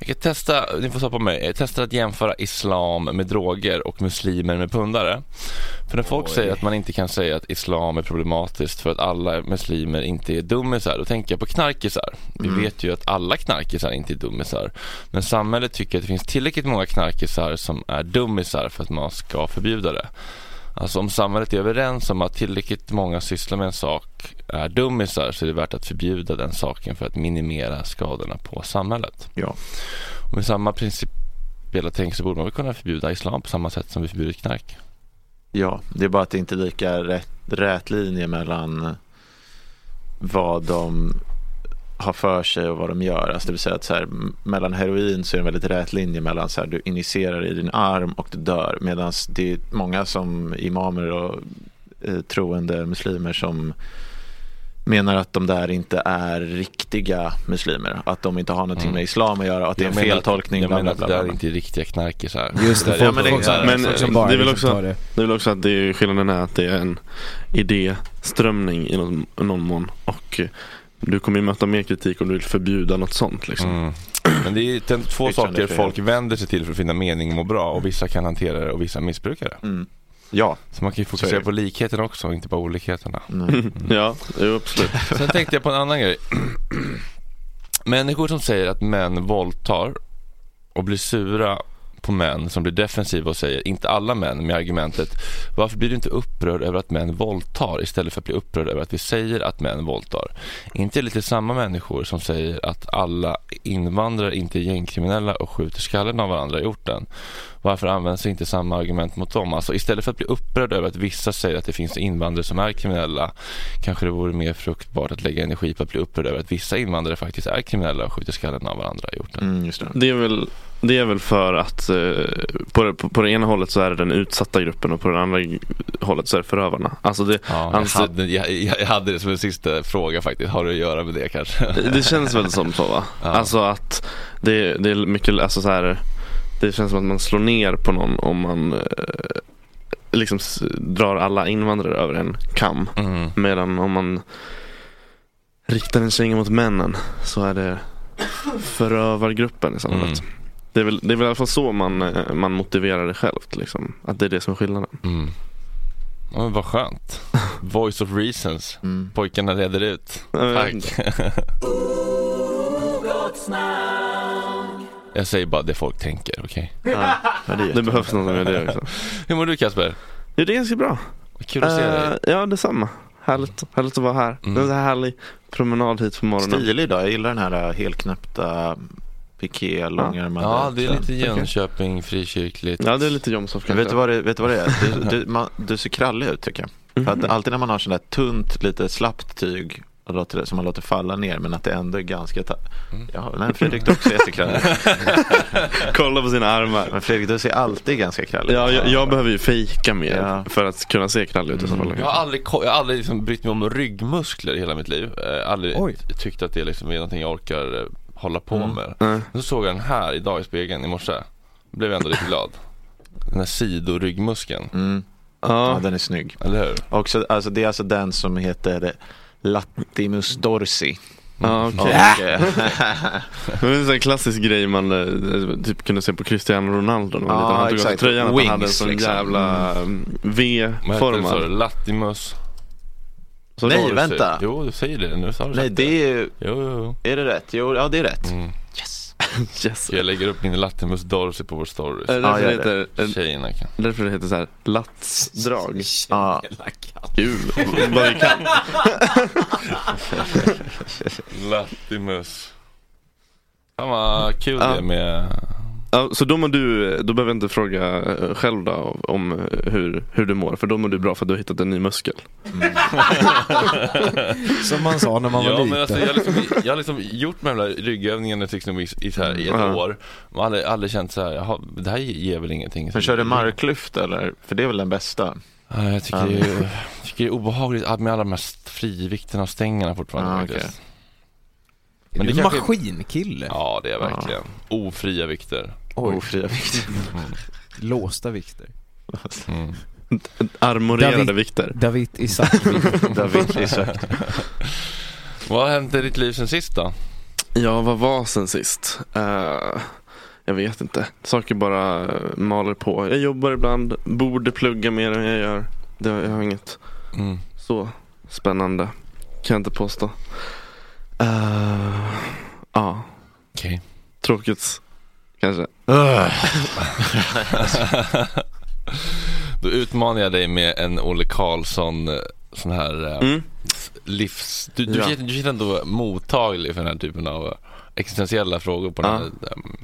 Speaker 2: Jag kan testa, ni får på mig, jag testar att jämföra islam med droger och muslimer med pundare. För när folk
Speaker 5: Oj.
Speaker 2: säger att man inte kan säga att islam är problematiskt för att alla muslimer inte är dummisar, då tänker jag på knarkisar. Vi
Speaker 5: Mm.
Speaker 2: vet ju att alla knarkisar inte är dummisar. Men samhället tycker att det finns tillräckligt många knarkisar som är dummisar för att man ska förbjuda det. Alltså om samhället är överens om att tillräckligt många sysslar med en sak är dummisar så är det värt att förbjuda den saken för att minimera skadorna på samhället.
Speaker 5: Ja.
Speaker 2: Och med samma principiella tänk så borde man väl kunna förbjuda islam på samma sätt som vi förbjuder knark.
Speaker 5: Ja, det är bara att det inte är lika rätt, rät linje mellan vad de har för sig och vad de gör. Alltså det vill säga att så här, mellan heroin så är det en väldigt rät linje mellan så här, du injicerar i din arm och du dör. Medan det är många som imamer och eh, troende muslimer som menar att de där inte är riktiga muslimer. Att de inte har någonting
Speaker 2: Mm.
Speaker 5: med islam att göra och att det är en feltolkning.
Speaker 2: Jag menar att det där
Speaker 5: bla.
Speaker 2: inte är riktiga knarkisar.
Speaker 4: Just det,
Speaker 5: Ja, men det-
Speaker 4: som-
Speaker 6: Men det är väl också-
Speaker 4: tar det.
Speaker 6: Det är väl också att det är, skillnaden är att det är en idéströmning i någon, någon mån. Och du kommer ju möta mer kritik om du vill förbjuda något sånt liksom.
Speaker 2: Mm. Men det är den, två saker folk vänder sig till för att finna mening och må bra och vissa kan hantera det och vissa missbrukar det.
Speaker 5: Mm. Ja.
Speaker 2: Så man kan ju fokusera på likheterna också och inte bara olikheterna.
Speaker 5: Nej. [laughs]
Speaker 6: Ja, jo, absolut. [laughs]
Speaker 2: Sen tänkte jag på en annan grej. [clears throat] Människor som säger att män våldtar och blir sura på män som blir defensiva och säger inte alla män med argumentet varför blir du inte upprörd över att män våldtar istället för att bli upprörd över att vi säger att män våldtar? Inte är det lite samma människor som säger att alla invandrare inte är gängkriminella och skjuter skallen av varandra i orten. Varför används inte samma argument mot dem? Alltså istället för att bli upprörd över att vissa säger att det finns invandrare som är kriminella kanske det vore mer fruktbart att lägga energi på att bli upprörd över att vissa invandrare faktiskt är kriminella och skjuter skallen av varandra i orten.
Speaker 5: Mm, just det.
Speaker 6: Det är väl, det är väl för att eh, på, det- på, på det ena hållet så är det den utsatta gruppen och på det andra hållet så är det förövarna. Alltså det,
Speaker 2: Ja, jag,
Speaker 6: anser-
Speaker 2: hade, jag, jag hade det som en sista fråga faktiskt. Har det att göra med det kanske?
Speaker 6: det, det känns väl som så va? [laughs]
Speaker 2: Ja.
Speaker 6: Alltså att det, det är mycket, alltså så här, det känns som att man slår ner på någon om man eh, liksom s- drar alla invandrare över en kam.
Speaker 2: Mm.
Speaker 6: Medan om man riktar en känga mot männen så är det förövargruppen i samhället.
Speaker 2: Mm.
Speaker 6: Det, är väl, det är väl i alla fall så man, eh, man motiverar det självt. Liksom. Att det är det som är skillnaden.
Speaker 2: Mm. Ja, men vad skönt. [laughs] Voice of reasons.
Speaker 5: Mm.
Speaker 2: Pojkarna reder ut. Tack. [laughs] [laughs] Jag säger bara det folk tänker, okej?
Speaker 5: Ja, ja, det
Speaker 6: Det behövs något med det också.
Speaker 2: Hur mår du Kasper?
Speaker 6: Ja, det är ganska bra.
Speaker 2: Kul att se dig.
Speaker 6: Eh, ja, detsamma. Härligt, härligt att vara här.
Speaker 2: Mm.
Speaker 6: Det är en härlig promenad hit på morgonen.
Speaker 5: Stilig idag. Jag gillar den här äh, helknäppta piké, långärmade.
Speaker 2: Ja, det är lite. Jönköping, frikyrkligt.
Speaker 6: Ja, det är lite Jomshof kanske.
Speaker 5: vet du, vad det, vet du vad det är? Du, [laughs] du, man, du ser krallig ut tycker jag. För att alltid när man har sånt där tunt, lite slappt tyg och låter som man låter falla ner men att det ändå är ganska ta- ja, nej, Fredrik du också är jättekrallig. [laughs]
Speaker 6: Kolla på sina armar.
Speaker 5: Men Fredrik du ser alltid ganska krallig
Speaker 6: Ja, jag, jag behöver ju fejka mer
Speaker 5: Ja.
Speaker 6: för att kunna se knallig ut i så fall.
Speaker 2: Jag har aldrig, jag har aldrig liksom brytt mig om ryggmuskler i hela mitt liv. Eh, aldrig
Speaker 4: Oj.
Speaker 2: tyckt att det liksom är någonting jag orkar eh, hålla på
Speaker 5: Mm.
Speaker 2: med.
Speaker 6: Nej.
Speaker 2: Så såg jag den här idag i spegeln i morse. Blev jag ändå lite glad. Den här sidoryggmuskeln,
Speaker 5: Mm. Ja,
Speaker 6: Ja,
Speaker 5: den är snygg.
Speaker 2: eller hur?
Speaker 5: Också, alltså, det är alltså den som heter Latimus dorsi.
Speaker 6: ja okej.
Speaker 5: Och, [laughs] eh,
Speaker 6: Det är en sån klassisk grej man eh, typ kunde se på Cristiano Ronaldo när man
Speaker 5: Ja,
Speaker 6: var liten. Han tog av sig tröjan att han hade en sån
Speaker 5: liksom.
Speaker 6: jävla mm,
Speaker 2: Vad du?
Speaker 6: V-formad.
Speaker 2: Latimus?
Speaker 6: Så
Speaker 5: Nej, vänta.
Speaker 2: Jo, du säger det. Nu sa du
Speaker 5: nej, det är
Speaker 2: Jo, jo, jo.
Speaker 5: Är det rätt? Jo, ja det är rätt.
Speaker 2: Mm. [laughs]
Speaker 5: Yes.
Speaker 2: Jag lägger upp min Latimus Dorsi på vår story.
Speaker 6: Är det därför det heter, är
Speaker 2: Tjejerna kan.
Speaker 6: det därför det heter så här latsdrag? [laughs]
Speaker 5: Ja.
Speaker 6: Kul, [laughs] vad vi kan.
Speaker 2: Latimus. Fan vad kul
Speaker 6: Ja.
Speaker 2: det är med
Speaker 6: så då, mår du, då behöver jag inte fråga eh, själv då om eh, hur, hur du mår, för då mår du bra för att du har hittat en ny muskel. [laughs]
Speaker 4: Som man sa när man var
Speaker 2: Ja,
Speaker 4: liten.
Speaker 2: men alltså, jag, har liksom, jag har liksom gjort de här ryggövningarna liksom i, i, här, i ett
Speaker 6: Ja.
Speaker 2: år. Och aldrig, aldrig känt så här, jaha, det här ger väl ingenting.
Speaker 5: Men kör du marklyft eller? För det är väl den bästa?
Speaker 2: Ja, jag tycker, det är, jag tycker det är obehagligt att med alla de här frivikterna och stängerna fortfarande.
Speaker 5: Ja,
Speaker 2: faktiskt.
Speaker 4: Är
Speaker 2: Men
Speaker 4: du
Speaker 2: det
Speaker 4: en
Speaker 2: kanske-
Speaker 4: maskinkille?
Speaker 2: Ja, det är jag verkligen. Ofria vikter.
Speaker 4: Oj,
Speaker 5: Ofria vikter. [laughs]
Speaker 4: låsta vikter.
Speaker 2: Mm.
Speaker 6: Armorerade
Speaker 4: David-
Speaker 6: vikter.
Speaker 4: David Isak. [laughs]
Speaker 5: David Isak.
Speaker 2: Vad har hänt i ditt liv sen sist då?
Speaker 6: Ja, vad var sen sist? Eh, jag vet inte. Saker bara eh, maler på. Jag jobbar ibland, borde plugga mer än jag gör. Det, jag har inget
Speaker 2: Mm.
Speaker 6: så spännande. Kan jag inte påstå. Eh, Ja,
Speaker 2: Okej.
Speaker 6: tråkigt kanske.
Speaker 2: Då utmanar jag dig med en Olle Karlsson eh, sån här eh,
Speaker 6: Mm.
Speaker 2: livs... Du, du,
Speaker 6: Ja.
Speaker 2: känner, du känner ändå mottaglig för den här typen av eh, existentiella frågor på den
Speaker 6: Ja.
Speaker 2: här, um,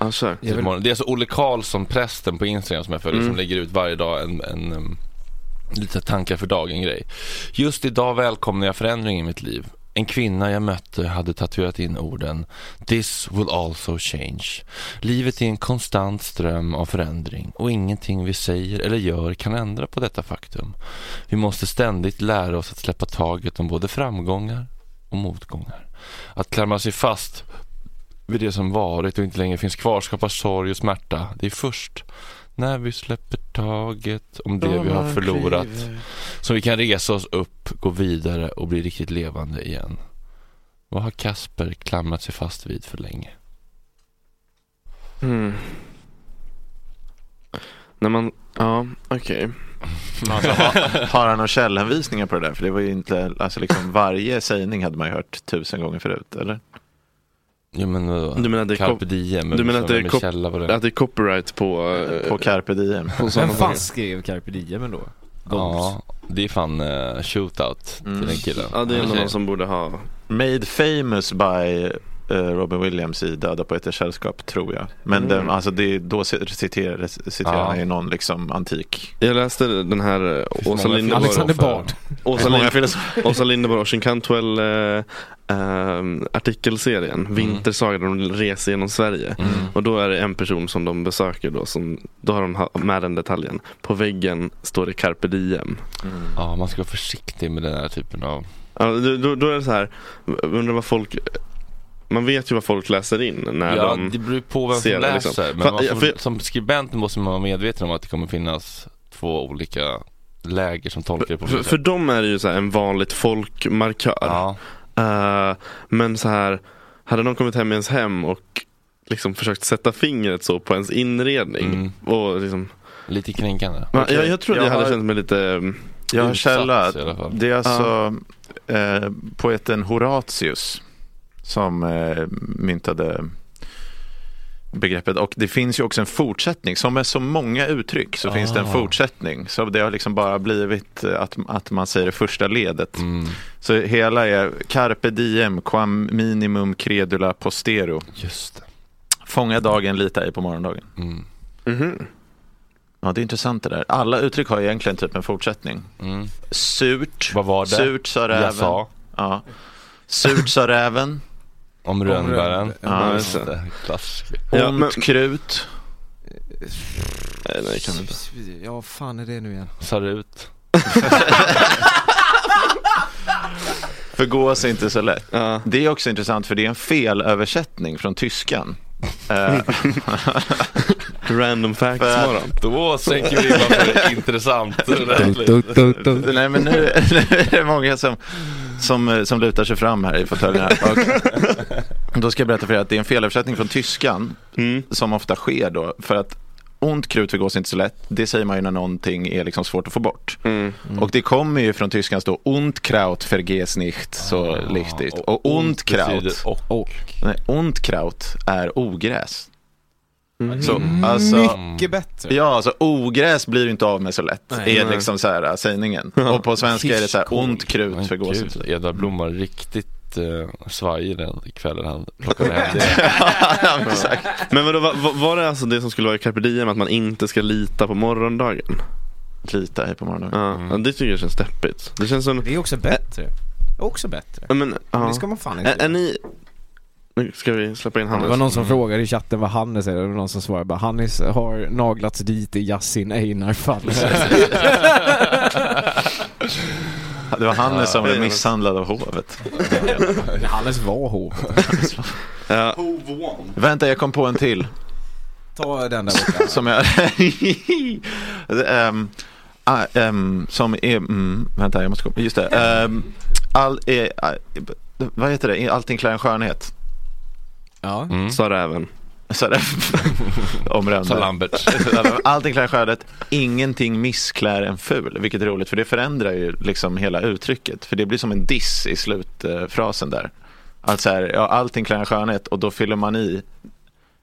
Speaker 6: Ja,
Speaker 4: vill-.
Speaker 2: Det är alltså Olle Karlsson, prästen på Instagram som jag följer,
Speaker 6: Mm.
Speaker 2: som lägger ut varje dag en, en um, lite tankar för dagen grej. Just idag välkomnar jag förändring i mitt liv. En kvinna jag mötte hade tatuerat in orden This will also change. Livet är en konstant ström av förändring och ingenting vi säger eller gör kan ändra på detta faktum. Vi måste ständigt lära oss att släppa taget om både framgångar och motgångar. Att klamra sig fast vid det som varit och inte längre finns kvar skapar sorg och smärta. Det är först när vi släpper taget om det vi har förlorat som vi kan resa oss upp, gå vidare och bli riktigt levande igen. Vad har Kasper klamrat sig fast vid för länge?
Speaker 6: Mm. När man, ja okej.
Speaker 5: Alltså, har, har han några källhänvisningar på det där? För det var ju inte, alltså liksom varje sägning hade man ju hört tusen gånger förut, eller?
Speaker 2: Jo men vadå?
Speaker 6: Du menar att det är
Speaker 2: Carpe diem?
Speaker 6: du menar att det är
Speaker 2: med
Speaker 6: kop-
Speaker 2: källa på det?
Speaker 6: Att det är copyright på... eh,
Speaker 5: På Carpe Diem.
Speaker 6: på
Speaker 4: Vem fan skrev Carpe Diem ändå?
Speaker 2: Ja, det är fan uh, shootout
Speaker 5: Mm.
Speaker 2: till den killen.
Speaker 6: Ja, det är någon som borde ha...
Speaker 5: Made famous by Robin Williams i Döda poeters sällskap, tror jag. Men
Speaker 6: Mm.
Speaker 5: den, alltså det, då citerar, citerar
Speaker 2: Ja.
Speaker 5: han ju någon liksom antik.
Speaker 6: Jag läste den här eh, Åsa Linderborg.
Speaker 4: Alexander Bard.
Speaker 6: Åsa, Lind- Linderborg och Ocean Cantwell eh, eh, artikelserien Vintersaga, de reser genom Sverige.
Speaker 2: Mm.
Speaker 6: Och då är det en person som de besöker då, som, då har de ha- med den detaljen. På väggen står det carpe diem.
Speaker 2: Ja, man ska vara försiktig med den här typen av...
Speaker 6: Ja, då, då, då är det så här, undrar vad folk man vet ju vad folk läser in när
Speaker 2: Ja,
Speaker 6: de
Speaker 2: det beror på vem
Speaker 6: ser
Speaker 2: som läser.
Speaker 6: liksom.
Speaker 2: Men
Speaker 6: ja,
Speaker 2: som,
Speaker 6: för-
Speaker 2: som skribent måste man vara medveten om att det kommer finnas två olika läger som tolkar det på
Speaker 6: för, för dem är det ju så här en vanligt folkmarkör.
Speaker 2: Ja,
Speaker 6: Eh, men så här, hade någon kommit hem i ens hem och liksom försökt sätta fingret så på ens inredning.
Speaker 2: Mm.
Speaker 6: Och liksom,
Speaker 2: lite kränkande.
Speaker 6: Men
Speaker 5: Okej,
Speaker 6: jag, jag tror att
Speaker 5: jag
Speaker 6: jag hade
Speaker 5: har-
Speaker 6: känt mig lite mm,
Speaker 5: Jag har källa. Det är alltså eh, poeten Horatius som eh, myntade begreppet. Och det finns ju också en fortsättning. Som med så många uttryck så finns det en
Speaker 2: Ah.
Speaker 5: fortsättning. Så det har liksom bara blivit eh, att, att man säger det första ledet.
Speaker 2: Mm,
Speaker 5: Så hela är carpe diem quam minimum credula postero.
Speaker 2: just det.
Speaker 5: Fånga dagen, lita ej på morgondagen.
Speaker 2: Mm,
Speaker 6: mhm.
Speaker 5: Ja, det är intressant det där. Alla uttryck har egentligen typ en fortsättning.
Speaker 2: mm.
Speaker 5: Surt.
Speaker 2: Vad var det?
Speaker 5: Surt sa räven.
Speaker 2: Jag sa
Speaker 5: Ja. Surt sa räven.
Speaker 2: Om rönnbären.
Speaker 5: Ja,
Speaker 6: just
Speaker 2: det. Klassiker.
Speaker 6: Ja,
Speaker 5: Ont
Speaker 6: men-
Speaker 5: krut.
Speaker 6: Nej, nej, kan inte.
Speaker 4: Ja, vad fan är det nu igen?
Speaker 2: Sarut. [laughs]
Speaker 5: Förgås inte så lätt.
Speaker 6: Ja.
Speaker 5: Det är också intressant för det är en felöversättning från tyskan. Eh, [laughs]
Speaker 6: Random facts
Speaker 5: För-
Speaker 6: morgon.
Speaker 2: Då sänker vi ribban för intressant. [laughs]
Speaker 5: Nej men nu, nu är det många som, som, eh, som lutar sig fram här i fåtöljen här. [laughs] Och då ska jag berätta för er att det är en felöversättning från tyskan
Speaker 6: Mm.
Speaker 5: som ofta sker då. För att ont krut förgås inte så lätt. Det säger man ju när någonting är liksom svårt att få bort.
Speaker 6: Mm.
Speaker 5: Och det kommer ju från tyskans då ont kraut verges nicht så
Speaker 2: Ah,
Speaker 5: lichtigt. Och ont kraut,
Speaker 2: Och.
Speaker 5: nej, ont kraut är ogräs.
Speaker 6: Mm.
Speaker 5: Så, alltså,
Speaker 4: Mycket bättre.
Speaker 5: Ja, alltså ogräs blir du inte av med så lätt.
Speaker 4: Nej.
Speaker 5: är
Speaker 6: Nej.
Speaker 5: liksom så här sägningen. Och på svenska är det så här ont krut inte så lätt.
Speaker 2: Edvard Blom var riktigt uh, svajig den kvällen han plockade hem det. [laughs]
Speaker 5: ja, exakt.
Speaker 6: Men vadå, var, var- det alltså det som skulle vara i carpe diem, att man inte ska lita på morgondagen?
Speaker 5: Lita på morgonen.
Speaker 6: Ja,
Speaker 2: Mm.
Speaker 6: ja, det tycker jag känns deppigt. Det känns som...
Speaker 4: Det är också bättre. Också bättre.
Speaker 6: Men, ja.
Speaker 4: Det ska man fan inte
Speaker 6: är, är ni... Nu ska vi släppa in
Speaker 4: Det
Speaker 6: Hannes.
Speaker 4: var någon som frågade i chatten vad Hannes är, det var någon som svarade bara Hannes har naglats dit i Yasin Einar-fallet.
Speaker 5: Det var Hannes som
Speaker 6: Ja.
Speaker 5: blev misshandlad av hovet. [laughs]
Speaker 4: Hannes var hov.
Speaker 6: Ja,
Speaker 5: Vänta, jag kom på en till.
Speaker 4: Ta den där borta.
Speaker 5: Som jag... [laughs] Ehm, ah, ehm, som är... Mm, vänta, jag måste komma... Just det. Um, all, eh, ah, vad heter det? Allting klär en skönhet.
Speaker 4: Ja.
Speaker 2: Mm.
Speaker 6: sa räven.
Speaker 5: Så det, omrända.
Speaker 2: Sa Lambert. [laughs]
Speaker 5: Allting klär en skönhet, ingenting missklär en ful. Vilket är roligt för det förändrar ju liksom hela uttrycket. För det blir som en diss i slutfrasen där. Alltså här, ja, allting klär en skönhet och då fyller man i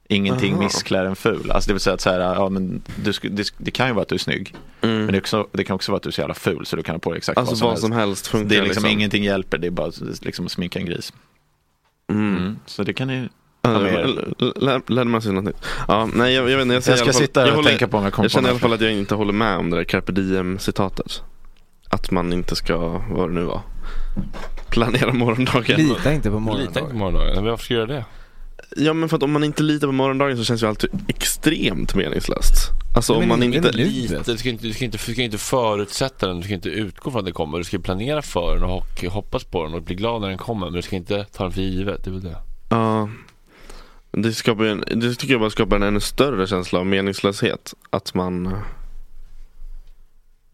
Speaker 5: Ingenting
Speaker 6: Aha.
Speaker 5: missklär en ful. Alltså det vill säga att så här, ja, men du, sk- det, det kan ju vara att du är snygg.
Speaker 6: Mm.
Speaker 5: Men det, också, det kan också vara att du är så jävla ful så du kan ha på dig exakt
Speaker 6: Alltså
Speaker 5: vad som helst.
Speaker 6: funkar
Speaker 5: Det är liksom, ingenting hjälper, det är bara liksom att sminka en gris.
Speaker 6: Mm.
Speaker 5: Mm. Så det kan ni
Speaker 6: Lärde man sig något nytt. Ja, nej jag, jag vet inte, jag, säger
Speaker 5: Jag ska
Speaker 6: fall-
Speaker 5: sitta
Speaker 6: jag
Speaker 5: och
Speaker 6: håller-
Speaker 5: tänka på om jag kommer
Speaker 6: Jag känner i alla fall att jag inte håller med om det där carpe diem citatet. Att man inte ska, vad det nu var, planera morgondagen.
Speaker 4: Lita inte på
Speaker 2: Lita inte på
Speaker 4: morgondagen.
Speaker 2: morgondagen. Men Varför ska jag göra det?
Speaker 6: Ja men för att om man inte litar på morgondagen så känns ju allt extremt meningslöst. Alltså
Speaker 4: Nej,
Speaker 6: om
Speaker 4: men
Speaker 6: man
Speaker 4: inte.
Speaker 2: Lite. Du ska, inte, du, ska inte, du ska inte förutsätta den, du ska inte utgå från att den kommer. Du ska planera för den och hoppas på den och bli glad när den kommer. Men du ska inte ta den för givet. Det är väl det.
Speaker 6: Ja. Det, skapar en, det tycker jag bara skapar en ännu större känsla av meningslöshet. Att man eh,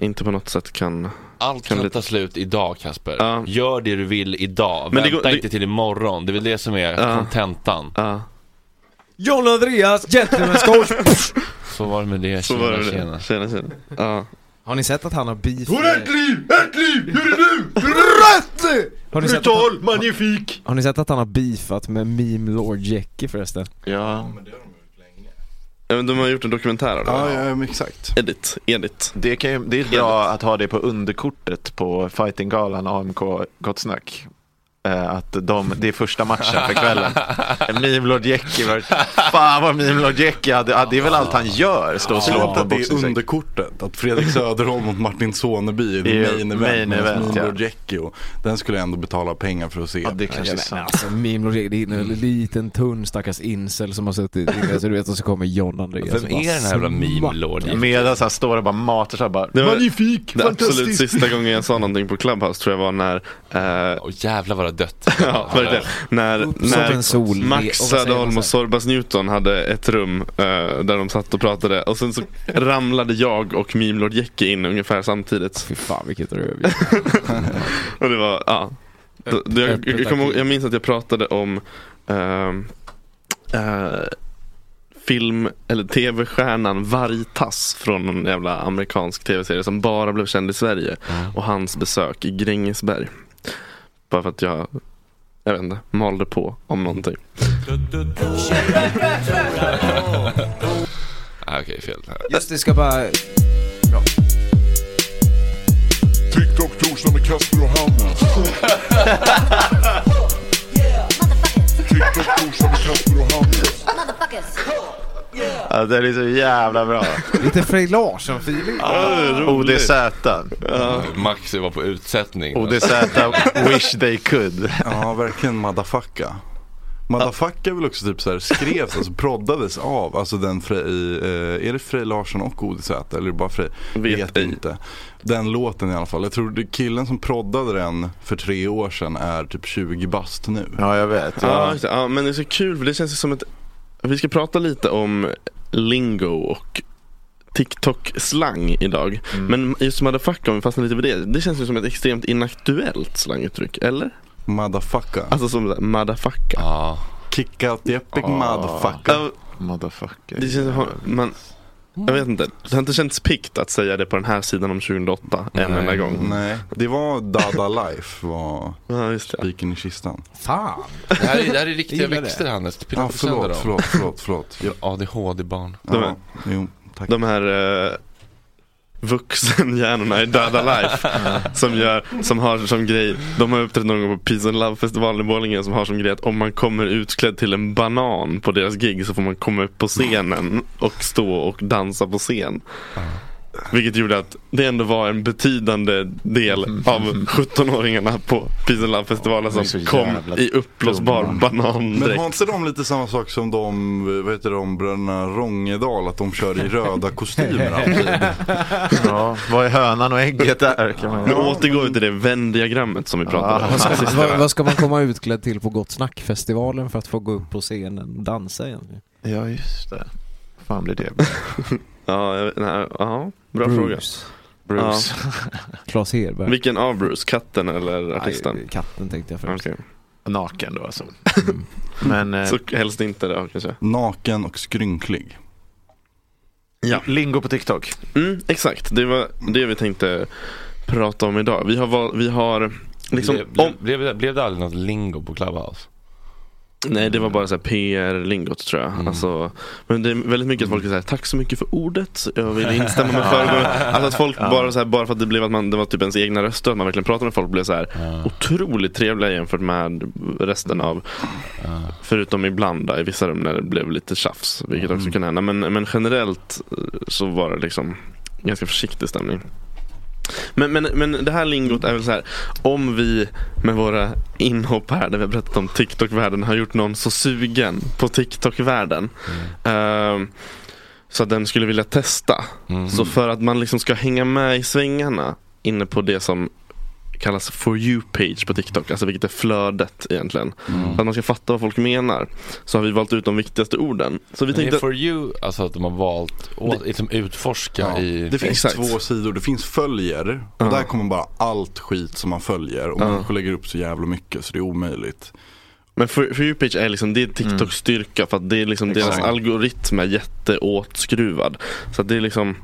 Speaker 6: inte på något sätt kan...
Speaker 2: Allt
Speaker 6: Kan
Speaker 2: kan ta slut idag Kasper.
Speaker 6: Ja.
Speaker 2: Gör det du vill idag.
Speaker 6: Men det
Speaker 2: Vänta
Speaker 6: går- det-
Speaker 2: inte till imorgon. Det är väl det som är
Speaker 6: Ja.
Speaker 2: kontentan.
Speaker 6: Ja,
Speaker 4: John Andreas, gentleman's coach!
Speaker 2: Så var det med det.
Speaker 6: så
Speaker 2: Tjena,
Speaker 6: var det.
Speaker 2: tjena.
Speaker 6: Tjena, tjena. Ja.
Speaker 4: Har ni sett att han har beef
Speaker 1: liv! Ett liv! [laughs] Gör det nu! Rätt!
Speaker 4: Har ni, sett att han,
Speaker 5: magnifik!
Speaker 4: har ni sett att han har beefat med meme lord Jackie förresten?
Speaker 5: Ja,
Speaker 6: Ja, men de har gjort en dokumentär av det.
Speaker 7: Ja, ja, men exakt.
Speaker 6: Edit, edit.
Speaker 5: det, kan ju, det är bra att ha det på underkortet på fightinggalan AMK Gott Snack. Eh, Att de, det är första matchen för kvällen. Meme Lord var, fan vad Meme Lord Jackie hade, ja, det är väl allt han gör, stå och slå
Speaker 7: tror
Speaker 5: på en
Speaker 7: att det är underkortet. Att Fredrik Söderholm mot Martin Soneby i
Speaker 5: I
Speaker 7: main event.
Speaker 5: main
Speaker 7: med
Speaker 5: event,
Speaker 7: Mimlo
Speaker 5: ja.
Speaker 7: Jackie och Den skulle jag ändå betala pengar för att se.
Speaker 5: Ja, det kanske är sant.
Speaker 4: alltså meme lord Jackie, det är en liten tunn stackars incel som har suttit inne, så du vet och så kommer John Andreas
Speaker 2: Vem är den här jävla
Speaker 4: smackar.
Speaker 2: meme-lord?
Speaker 5: Medan han står och bara matar så här bara,
Speaker 6: Det var-
Speaker 5: magnifik,
Speaker 6: Det absolut sista gången jag sa någonting på Clubhouse tror jag var när eh,
Speaker 2: Åh jävlar vad det dött. [laughs]
Speaker 6: Ja. När,
Speaker 4: Upp som en
Speaker 6: när.
Speaker 4: Och
Speaker 6: Max Söderholm och? Sorbas Newton hade ett rum eh, där de satt och pratade och sen så ramlade jag och Meme Lord Jackie in ungefär samtidigt.
Speaker 4: Fy fan vilket rövig. [laughs] [laughs]
Speaker 6: Och det var, ja. Då jag, jag, jag, jag minns att jag pratade om eh, film eller tv-stjärnan Vargtass från en jävla amerikansk tv-serie som bara blev känd i Sverige. Och hans besök i Grängesberg. Bara för att jag, jag vet inte, malde på om någonting. [laughs]
Speaker 2: Ah, Okej, fel.
Speaker 4: Just det, ska bara...
Speaker 1: TikTok torsdag med Kasper och Hannes. [laughs] TikTok torsdag med Kasper och Hannes.
Speaker 5: Ja, det är så jävla bra.
Speaker 4: Lite Frej Larsson-feeling.
Speaker 5: ODZ.
Speaker 2: Max var på utsättning.
Speaker 5: ODZ, wish they could.
Speaker 7: Ja, verkligen motherfucka. Motherfucka är väl också typ så här skrevs, alltså proddades av, alltså den Frej, eh, är det Frej Larsson och ODZ eller är det bara Frej?
Speaker 6: Vet
Speaker 7: Vet inte. Den låten i alla fall. Jag tror det killen som proddade den för tre år sedan är typ 20 bast nu.
Speaker 5: Ja, jag vet.
Speaker 6: Ja,
Speaker 5: Ja.
Speaker 6: ja, men det är så kul för det känns som ett Vi ska prata lite om lingo och TikTok-slang idag. Men just motherfucker, om vi fastnar lite vid det. Det känns ju som ett extremt inaktuellt slanguttryck, eller?
Speaker 7: Motherfucka.
Speaker 6: Alltså som motherfucker.
Speaker 2: Ja.
Speaker 7: Kick out the epic
Speaker 5: Ah.
Speaker 7: motherfucker.
Speaker 6: Ja,
Speaker 5: Motherfucker.
Speaker 6: det känns som, man, jag vet inte, det har inte känts pikt att säga det på den här sidan om 2008 en
Speaker 2: Nej.
Speaker 6: enda gång.
Speaker 7: Nej, det var Dada Life var [laughs]
Speaker 6: Ja, just det.
Speaker 7: spiken i kistan.
Speaker 4: Fan.
Speaker 2: Det här är, det här är riktiga växter Hannes. Du sönder
Speaker 7: förlåt, förlåt, förlåt, förlåt. Ja,
Speaker 2: ADHD-barn.
Speaker 7: Ja, jo, tack.
Speaker 6: De här, eh, vuxenhjärnorna i Döda Life [laughs] som, gör, som har som grej, de har uppträtt någon gång på Peace and Love festivalen i Borlänge som har som grej att om man kommer utklädd till en banan på deras gig så får man komma upp på scenen och stå och dansa på scen. Vilket gjorde att det ändå var en betydande del av 17-åringarna på Peace and Love festivalen
Speaker 5: Det är
Speaker 6: som kom i uppblåsbar
Speaker 7: Men
Speaker 6: banandräkt.
Speaker 7: har inte de lite samma sak som de, vad heter de, bröderna Rångedal, att de kör i röda kostymer [laughs] alltid?
Speaker 5: Ja, vad är hönan och ägget där? Kan man...
Speaker 6: Nu återgår vi till det Venn-diagrammet som vi pratade om. [laughs]
Speaker 4: Vad vad, vad ska man komma utklädd till på Gott Snack-festivalen för att få gå upp på scenen och dansa egentligen?
Speaker 5: Ja, just det. fan blir det? [laughs]
Speaker 6: Ja, jag vet- nej, ja, bra fråga.
Speaker 5: Bruce. [laughs]
Speaker 4: Claes Hedberg.
Speaker 6: Vilken av Bruce? Katten eller artisten?
Speaker 4: Nej, katten tänkte jag främst.
Speaker 6: Okej.
Speaker 5: Naken då alltså. [laughs] Men eh,
Speaker 6: Så helst inte det kanske.
Speaker 7: Naken och skrynklig.
Speaker 6: Ja.
Speaker 5: lingo på TikTok.
Speaker 6: Mm, exakt, det var det vi tänkte prata om idag. Vi har, vi har liksom,
Speaker 2: blev, blev,
Speaker 6: om,
Speaker 2: blev, det- blev det aldrig något lingo på Clubhouse?
Speaker 6: Nej det var bara så här PR-lingot tror jag.
Speaker 2: Mm.
Speaker 6: Alltså, men det är väldigt mycket att folk säger tack så mycket för ordet. Jag vill instämma med [laughs] föregående. Alltså att folk bara, så här, bara för att det blev att man, det var typ ens egna röster, att man verkligen pratade med folk blev så här
Speaker 2: Ja.
Speaker 6: otroligt trevliga jämfört med resten av Förutom ibland då, i vissa rum när det blev lite tjafs, vilket också kan hända. Men, men generellt eh, så var det liksom ganska försiktig stämning. Men, men, men det här lingot är väl så här, om vi med våra inhopp här där vi har berättat om TikTok-världen har gjort någon så sugen på TikTok-världen. ehm, så att den skulle vilja testa.
Speaker 2: Mm.
Speaker 6: Så för att man liksom ska hänga med i svängarna inne på det som kallas for you-page på TikTok, alltså vilket är flödet egentligen.
Speaker 2: Mm.
Speaker 6: För att man ska fatta vad folk menar så har vi valt ut de viktigaste orden. Så vi
Speaker 2: Men det är
Speaker 6: tänkte,
Speaker 2: for you, alltså att de har valt att liksom utforska
Speaker 7: Ja,
Speaker 2: i...
Speaker 7: det finns
Speaker 6: Exakt.
Speaker 7: två sidor, det finns följer och
Speaker 6: Ja.
Speaker 7: där kommer bara allt skit som man följer och
Speaker 6: Ja.
Speaker 7: människor lägger upp så jävla mycket så det är omöjligt.
Speaker 6: men for, for you-page är liksom, det är TikToks styrka för att det är liksom deras algoritm är jätteåtskruvad. Så att det är liksom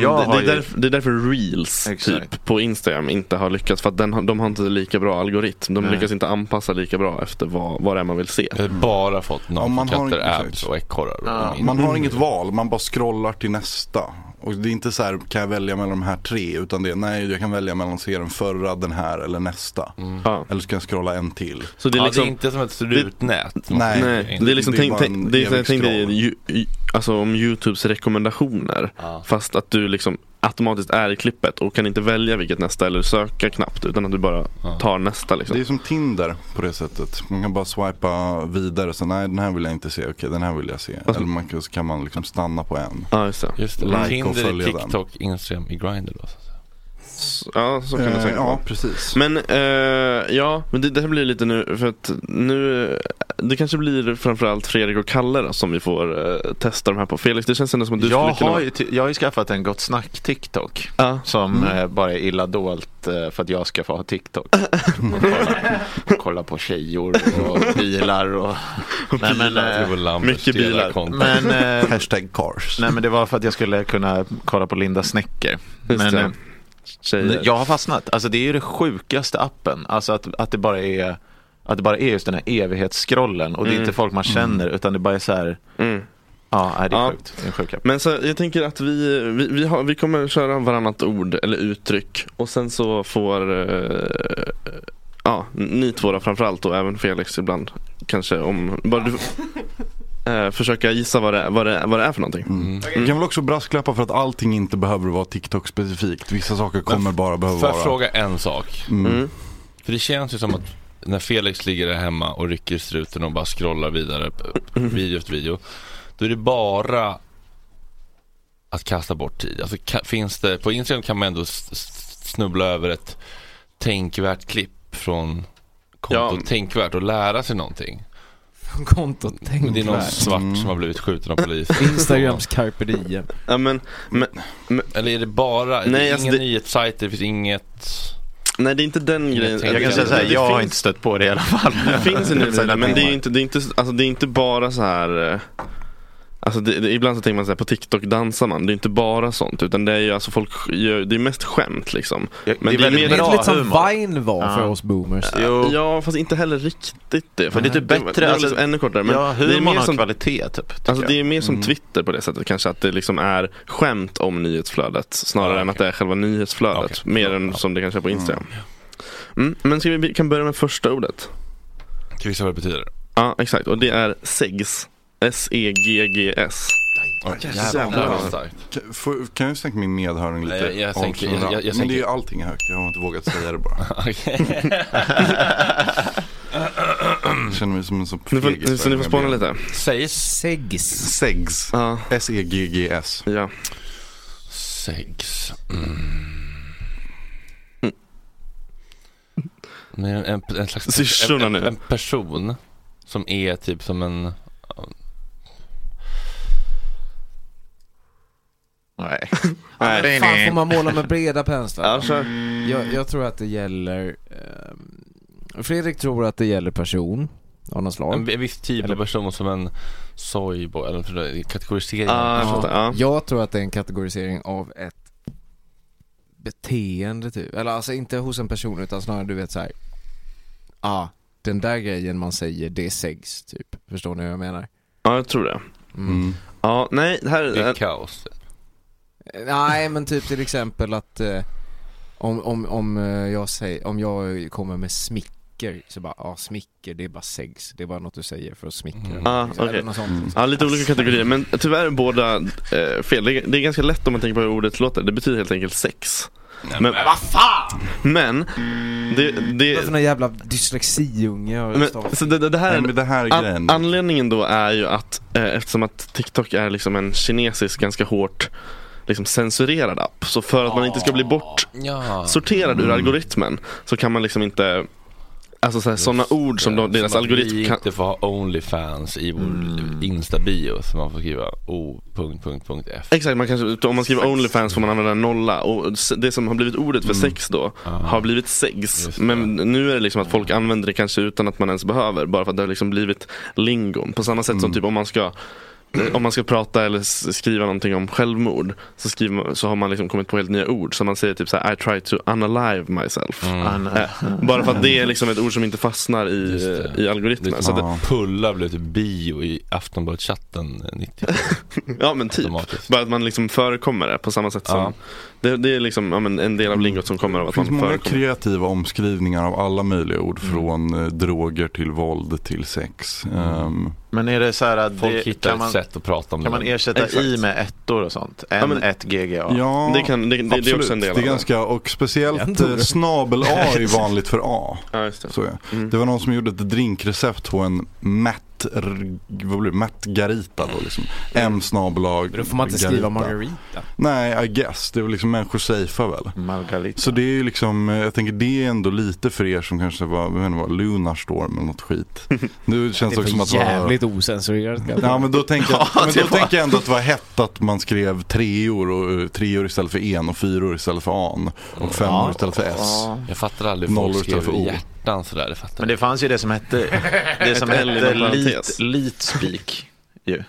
Speaker 6: Ja, det, det, är
Speaker 5: ju-
Speaker 6: därför, det är därför reels
Speaker 5: Exakt.
Speaker 6: typ, på Instagram inte har lyckats för att den, de har inte lika bra algoritm. De
Speaker 5: Nej.
Speaker 6: lyckas inte anpassa lika bra efter vad, vad det är man vill se.
Speaker 2: Jag har bara fått någon
Speaker 7: Ja,
Speaker 2: abs och ekorrar.
Speaker 5: Ja.
Speaker 2: Mm.
Speaker 7: Man har inget val, man bara scrollar till nästa. Och det är inte så här, kan jag välja mellan de här tre? Utan det är, nej jag kan välja mellan att se den förra, den här eller nästa.
Speaker 6: Ja.
Speaker 7: Eller så kan jag scrolla en till.
Speaker 6: Så det är
Speaker 2: ja,
Speaker 6: liksom,
Speaker 2: det är inte som ett rutnät.
Speaker 7: Nej.
Speaker 6: Nej, det är liksom,
Speaker 7: Det är
Speaker 6: tänk, dig alltså om Youtubes rekommendationer.
Speaker 2: Ja.
Speaker 6: Fast att du liksom automatiskt är i klippet och kan inte välja vilket nästa eller söka knappt utan att du bara
Speaker 2: Ja.
Speaker 6: tar nästa liksom.
Speaker 7: Det är som Tinder på det sättet. Man kan bara swipa vidare. Så nej den här vill jag inte se. Okej den här vill jag se.
Speaker 6: Fast-
Speaker 7: Eller man kan, så kan man liksom stanna på en.
Speaker 6: Ja just det.
Speaker 2: Just det.
Speaker 7: Like och
Speaker 2: Tinder,
Speaker 7: följa den.
Speaker 2: TikTok, Instagram i Grindr då. så
Speaker 6: Ja så kan det
Speaker 7: Eh,
Speaker 6: säkert
Speaker 7: ja
Speaker 6: vara.
Speaker 7: precis.
Speaker 6: Men eh, ja, men det, det här blir lite nu för att nu Det kanske blir framförallt Fredrik och Kalle då, som vi får eh, testa de här på. Felix det känns ändå som att du
Speaker 5: Jag
Speaker 6: skulle kunna
Speaker 5: har, ju, ty- jag har ju skaffat en Gott Snack TikTok.
Speaker 6: Ja.
Speaker 5: Som eh, bara är illa dolt eh, för att jag ska få ha TikTok. Och [laughs] kolla, kolla på tjejor och bilar och... Nej, men,
Speaker 2: Jag
Speaker 5: eh,
Speaker 6: mycket bilar.
Speaker 5: men,
Speaker 7: Hashtag cars.
Speaker 5: nej men det var för att jag skulle kunna kolla på Linda Snäcker.
Speaker 6: Just
Speaker 5: Men
Speaker 6: Tjejer.
Speaker 5: jag har fastnat. Alltså det är ju det sjukaste appen. Alltså att, att det bara är att det bara är just den här evighetsscrollen och det är
Speaker 6: Mm.
Speaker 5: inte folk man känner utan det bara är så här,
Speaker 6: Mm.
Speaker 5: ja nej, det är
Speaker 6: Ja.
Speaker 5: sjukt. Det är en sjuk app.
Speaker 6: Men så, jag tänker att vi, vi, vi, har, vi kommer köra varannat ord eller uttryck och sen så får eh, ja, ni två då framförallt och även Felix ibland kanske om bara du [laughs] eh, försöka gissa vad det, vad, det, vad det är för någonting.
Speaker 7: Mm. Vi kan väl också brasklappa för att allting inte behöver vara TikTok specifikt. Vissa saker kommer bara behöva
Speaker 2: Får jag
Speaker 7: vara...
Speaker 2: fråga en sak?
Speaker 7: Mm.
Speaker 6: Mm.
Speaker 2: För det känns ju som att när Felix ligger där hemma och rycker struten och bara scrollar vidare video efter video. Då är det bara att kasta bort tid. Alltså ka- finns det, på Instagram kan man ändå s- s- snubbla över ett tänkvärt klipp från kontot
Speaker 6: Ja.
Speaker 2: tänkvärt och lära sig någonting.
Speaker 4: Kontot
Speaker 2: Men det är någon
Speaker 4: tänkvärt.
Speaker 2: svart
Speaker 7: Mm.
Speaker 2: som har blivit skjuten av polis.
Speaker 4: Instagrams carpe diem.
Speaker 6: Ja, men, men,
Speaker 2: Eller är det bara,
Speaker 6: Nej,
Speaker 2: det är
Speaker 6: alltså
Speaker 2: ingen
Speaker 6: det-
Speaker 2: nyhetssajter, det finns inget
Speaker 6: nej det är inte den
Speaker 2: Jag
Speaker 6: grejen.
Speaker 5: Jag kan säga så här,
Speaker 6: Det
Speaker 5: jag har
Speaker 6: finns-
Speaker 5: inte stött på det i alla fall. [laughs]
Speaker 6: Det finns en nyhetssida [laughs] men det är
Speaker 5: inte
Speaker 6: det är inte, alltså det är inte bara så här. Alltså det, det, ibland så tänker man så här, på TikTok dansar man. Det är inte bara sånt utan det är ju alltså folk gör, det är mest skämt liksom.
Speaker 5: Ja,
Speaker 6: Men
Speaker 5: det är väldigt
Speaker 4: Det är
Speaker 5: bra
Speaker 4: lite som. Vine var
Speaker 5: Ja.
Speaker 4: för oss boomers.
Speaker 5: Jo.
Speaker 6: Ja fast inte heller riktigt det. För
Speaker 5: Men det är typ bättre,
Speaker 6: Det var
Speaker 5: alltså-
Speaker 6: liksom ännu kortare. Men
Speaker 5: ja,
Speaker 6: det är
Speaker 5: humorn
Speaker 6: mer
Speaker 5: har
Speaker 6: som,
Speaker 5: kvalitet typ.
Speaker 6: Alltså det är mer som
Speaker 7: Mm.
Speaker 6: Twitter på det sättet kanske att det liksom är skämt om nyhetsflödet snarare
Speaker 8: Ja,
Speaker 6: än att det är själva nyhetsflödet.
Speaker 8: Okej.
Speaker 6: Mer
Speaker 8: Ja,
Speaker 6: än
Speaker 8: ja.
Speaker 6: som det kanske är på Instagram. Mm. Men ska vi, vi kan börja med första ordet.
Speaker 8: Ska vi se vad det betyder?
Speaker 6: Ja exakt och det är segs. E S-E-G-G-S.
Speaker 7: Oj,
Speaker 6: Jävlar.
Speaker 8: Vad starkt.
Speaker 7: Kan, får, kan jag sänka min medhörning lite?
Speaker 8: Jag- jag sänker- jag- jag- jag
Speaker 7: Men det är
Speaker 8: sänker.
Speaker 7: ju allting är högt, jag har inte vågat säga det bara. [laughs] Jag känner mig som en sån fegis
Speaker 6: så ni får spåna lite.
Speaker 8: Sägs
Speaker 4: Segs.
Speaker 7: Segs.
Speaker 6: Ja.
Speaker 7: E S-E-G-G-S.
Speaker 6: ja.
Speaker 8: Sex. Mm. Men en, en, en slags
Speaker 6: Syrsorna
Speaker 8: en, en person som är typ som en
Speaker 5: Nej. [laughs]
Speaker 6: Nej.
Speaker 4: Fan får man måla med breda penslar?
Speaker 6: Ja, kör.
Speaker 4: jag, jag tror att det gäller ehm, Fredrik tror att det gäller person av något slag.
Speaker 8: en, en viss typ
Speaker 4: Eller-
Speaker 8: av person som en soyboy eller det- kategorisering.
Speaker 6: Ja, jag
Speaker 4: Ja.
Speaker 6: fattar. Ja.
Speaker 4: Jag tror att det är en kategorisering av ett beteende typ. Eller alltså inte hos en person utan snarare du vet så här. ah, den där grejen man säger det sex typ. Förstår ni vad jag menar?
Speaker 6: ja, jag tror det.
Speaker 4: Mm.
Speaker 7: Mm.
Speaker 6: Ja, nej, det här
Speaker 8: Det är
Speaker 6: är...
Speaker 8: kaos.
Speaker 4: Nej men typ till exempel att eh, om, om, om, eh, jag säger, om jag kommer med smicker så bara, ja smicker det är bara sex. Det är bara något du säger för att smickra.
Speaker 8: Mm.
Speaker 6: Ah,
Speaker 4: Liksom, något sånt.
Speaker 7: Mm.
Speaker 4: liksom.
Speaker 6: Ja, lite olika kategorier, men tyvärr är båda eh, fel. Det är, det är ganska lätt om man tänker på hur ordet låter. Det betyder helt enkelt sex. Men, vad fan! Men, det, det,
Speaker 4: Vad för någon jävla dyslexiunge
Speaker 6: men så det, det, här
Speaker 7: Nej,
Speaker 6: är
Speaker 7: men det här är
Speaker 6: An,
Speaker 7: grejen.
Speaker 6: anledningen då är ju att eh, eftersom att TikTok är liksom en kinesisk ganska hårt liksom censurerad app. Så för att man inte ska bli bortsorterad ur algoritmen så kan man liksom inte Alltså så här, sådana ord som de, deras
Speaker 8: Som att
Speaker 6: algoritm
Speaker 8: vi
Speaker 6: kan
Speaker 8: inte får ha Onlyfans i vår
Speaker 5: Mm.
Speaker 8: Insta-bio så man får skriva o.f.
Speaker 6: Exakt, man kanske, om man skriver Onlyfans får man använda en nolla och det som har blivit ordet för sex då har blivit sex. Men nu är det liksom att folk använder det kanske utan att man ens behöver bara för att det har liksom blivit lingon. På samma sätt som typ om man ska om man ska prata eller skriva någonting om självmord så, skriver, så har man liksom kommit på helt nya ord. Så man säger typ så här: I try to unalive myself.
Speaker 5: Han,
Speaker 6: Eh, bara för att det är liksom ett ord som inte fastnar i, i algoritmen. Så det,
Speaker 7: Ja.
Speaker 8: Pulla blev typ bio i Aftonbladet-chatten 90 [laughs]
Speaker 6: ja men typ. Bara att man liksom förekommer det på samma sätt som. Det, det är liksom ja, men en del av lingot som kommer av
Speaker 7: Det
Speaker 6: att
Speaker 7: finns
Speaker 6: man
Speaker 7: många
Speaker 6: förekommer.
Speaker 7: kreativa omskrivningar av alla möjliga ord
Speaker 8: Mm.
Speaker 7: från eh, droger till våld till sex. Ehm,
Speaker 5: men är det så här att
Speaker 8: Folk
Speaker 5: det,
Speaker 8: hittar
Speaker 5: kan, man,
Speaker 8: ett sätt att prata om
Speaker 5: kan man
Speaker 8: det.
Speaker 5: ersätta
Speaker 6: Exakt.
Speaker 5: i med ettor och sånt?
Speaker 6: Ja, men-
Speaker 5: N1GGA?
Speaker 7: ja,
Speaker 6: Det, kan, det, det, det är
Speaker 7: absolut.
Speaker 6: också en del
Speaker 7: det
Speaker 6: av
Speaker 7: är ganska, och speciellt eh, snabel A är [laughs] vanligt för A.
Speaker 6: Ja, just det.
Speaker 7: Så det.
Speaker 6: Mm.
Speaker 7: Det var någon som gjorde ett drinkrecept på en Matt, vad blir det, Matt Garita då liksom. M snabel A
Speaker 4: Då får man inte skriva
Speaker 7: Garita.
Speaker 4: Margarita.
Speaker 7: Nej, I guess. Det är väl liksom människor safear väl.
Speaker 5: Margarita.
Speaker 7: Så det är ju liksom, jag tänker det är ändå lite för er som kanske var, jag vet inte vad, Lunarstorm eller något skit. [laughs] Nu känns det,
Speaker 4: Det
Speaker 7: också som att det var
Speaker 4: jävligt osensurerat.
Speaker 7: Ja men då tänker jag, [laughs]
Speaker 5: Ja,
Speaker 7: men
Speaker 5: det
Speaker 7: då
Speaker 5: var-
Speaker 7: tänker jag ändå att det var hett att man skrev treor och eh, treor istället för en och fyror istället för an och femmor
Speaker 4: Ja.
Speaker 7: istället för s.
Speaker 5: Ja.
Speaker 8: Jag fattar aldrig
Speaker 7: Nollor
Speaker 8: folk
Speaker 7: istället
Speaker 8: skriver
Speaker 7: för O.
Speaker 8: hjärtan sådär. Det fattar
Speaker 5: Men det fanns ju det som hette, det som hette lit, leetspeak ju.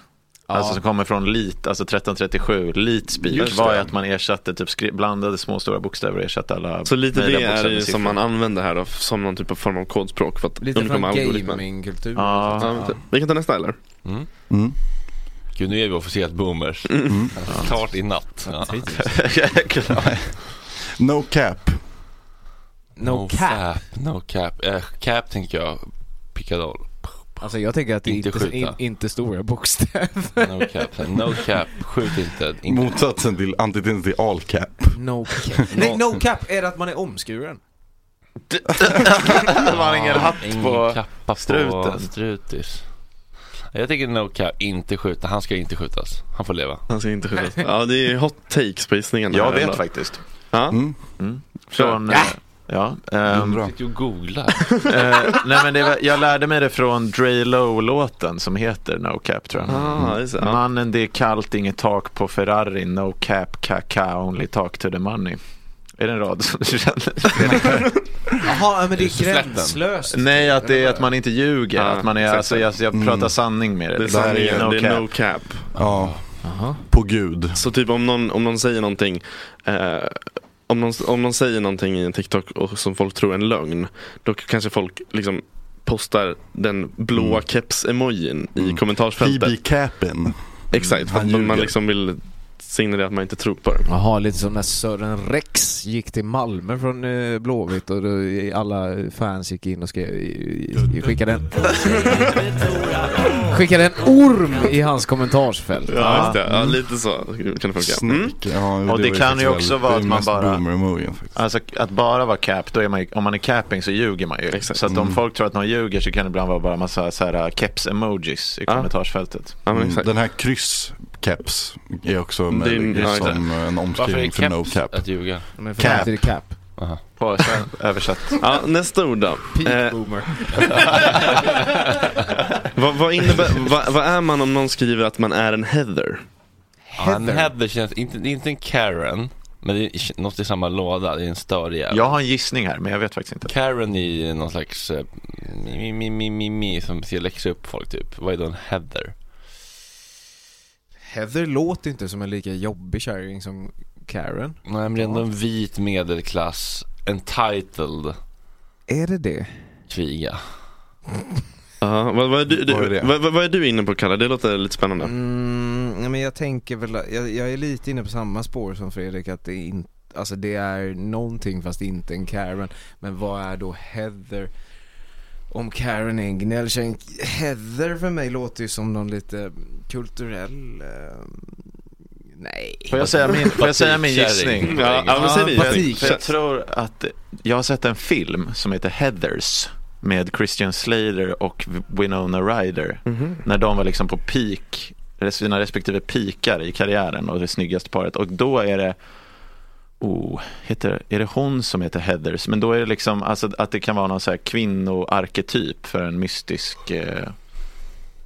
Speaker 5: Alltså som kommer från lit, alltså 1337, leetspeak
Speaker 6: Just
Speaker 5: var ju att man ersatte, typ skri- blandade små och stora bokstäver och ersatte alla
Speaker 6: Så lite det är
Speaker 5: med
Speaker 6: som man använder här då, som någon typ av form av kodspråk för att
Speaker 4: Lite från
Speaker 6: algoritmen.
Speaker 4: gamingkultur.
Speaker 5: Ja.
Speaker 6: Ja, vi kan ta nästa eller?
Speaker 8: Mm.
Speaker 7: Mm.
Speaker 8: Gud, nu är vi officiellt boomers.
Speaker 7: Mm.
Speaker 8: Klart i natt. Ja. [laughs]
Speaker 7: No cap.
Speaker 4: No cap.
Speaker 8: No cap. Eh, cap tänker jag. Pickadoll.
Speaker 4: Alltså jag tänker att det
Speaker 8: Inte
Speaker 4: in, inte stora bokstäver.
Speaker 8: No cap. No cap. Skjut inte. inte. [laughs]
Speaker 7: Motsatsen till antitesen till all cap.
Speaker 4: No cap. [laughs] Nej, no cap är att man är omskuren. [laughs]
Speaker 5: det var ingen hatt
Speaker 8: Ingen
Speaker 5: på
Speaker 8: kappa på
Speaker 5: struten.
Speaker 8: strutis. Jag tycker no cap, inte skjuta. Han ska inte skjutas. Han får leva.
Speaker 6: Han ska inte skjutas. Ja det är hot takes på.
Speaker 5: Jag vet
Speaker 6: ändå.
Speaker 5: faktiskt.
Speaker 6: Ja,
Speaker 7: Mm.
Speaker 5: Mm. Från, ja. Ja ehm,
Speaker 7: Undrar.
Speaker 8: Sitter och googlar. [laughs]
Speaker 5: eh, nej men det var, jag lärde mig det från Dre Low-låten som heter No Cap tror jag.
Speaker 6: Ah, det. Ja.
Speaker 5: Mannen det är kallt, inget tak på Ferrari, no cap, kaka, only talk to the money. Är det en rad som du känner? [laughs]
Speaker 4: Jaha, men det är gränslöst.
Speaker 5: Nej, att det är att man inte ljuger.
Speaker 6: Ja,
Speaker 5: att man är, alltså, jag, jag pratar
Speaker 7: Mm.
Speaker 5: sanning med det.
Speaker 6: Det är
Speaker 5: liksom.
Speaker 6: sanningen,
Speaker 5: no
Speaker 6: det är
Speaker 5: cap.
Speaker 6: no cap.
Speaker 7: Ja,
Speaker 4: Jaha.
Speaker 7: på gud.
Speaker 6: Så typ om någon, om någon säger någonting eh, om, någon, om någon säger någonting i en TikTok och som folk tror är en lögn Då kanske folk liksom postar den blåa
Speaker 7: Mm.
Speaker 6: keps-emojin i
Speaker 7: Mm.
Speaker 6: kommentarsfältet
Speaker 7: PB Capin.
Speaker 6: Exakt, för att man liksom vill signalera att man inte tror på det
Speaker 4: Jaha, lite som när Sören Rex gick till Malmö från eh, Blåvitt och då, alla fans gick in och skrev, skickade en [laughs] skickade en orm i hans kommentarsfält.
Speaker 6: Ja, just det. Ja, lite så kan det funka. Mm.
Speaker 7: Ja,
Speaker 5: Och det kan ju också vara att man bara-. Alltså att bara vara cap, då är man ju, om man är capping så ljuger man ju.
Speaker 6: Exakt.
Speaker 5: Så att om
Speaker 7: Mm.
Speaker 5: folk tror att någon ljuger så kan det ibland vara bara massa så här keps-emojis i kommentarsfältet.
Speaker 7: Mm. Den här kryss-caps är också
Speaker 6: Det är-
Speaker 7: som en
Speaker 2: Varför är
Speaker 7: omskrivning för no
Speaker 2: keps
Speaker 7: cap.
Speaker 2: att ljuga?
Speaker 4: Men för
Speaker 5: Cap.
Speaker 4: cap. Är det cap.
Speaker 5: På sven- [laughs] översatt.
Speaker 6: Ja, nästa ord då.
Speaker 4: Peak
Speaker 6: Eh,
Speaker 4: boomer. [laughs]
Speaker 6: vad, vad, innebär, vad, vad är man om någon skriver att man är en Heather?
Speaker 2: Ja, en Heather känns, inte, det inte en Karen, men det är något i samma låda, det är en större jävel.
Speaker 5: Jag har en gissning här, men jag vet faktiskt inte.
Speaker 2: Karen är någon slags eh, mi, mi, mi, mi, mi, som ska läxa upp folk typ. Vad är då en Heather?
Speaker 4: Heather låter inte som en lika jobbig kärring som Karen.
Speaker 2: Nej men det är ändå en vit medelklass, entitled
Speaker 4: Är det det?
Speaker 2: kviga.
Speaker 6: Ja, vad, vad, är du,
Speaker 7: Vad är
Speaker 6: du,
Speaker 7: det?
Speaker 6: vad, vad är du inne på Kalle? Det låter lite spännande.
Speaker 4: Mm, nej, men jag tänker väl, jag, jag är lite inne på samma spår som Fredrik att det är inte Alltså det är någonting fast inte en Karen Men vad är då Heather? Om Karen är en gnällkärring Heather för mig låter ju som någon lite kulturell eh, Nej
Speaker 5: Får jag säga min, får jag säga min gissning?
Speaker 6: Ja, ja, men säg det.
Speaker 5: För jag tror att jag har sett en film som heter Heathers med Christian Slater och Winona Ryder.
Speaker 6: Mhm.
Speaker 5: När de var liksom på peak, sina respektive pikar i karriären och det snyggaste paret. Och då är det Oh, heter, är det hon som heter Heathers? Men då är det liksom alltså, att det kan vara någon så här kvinnoarketyp för en mystisk eh,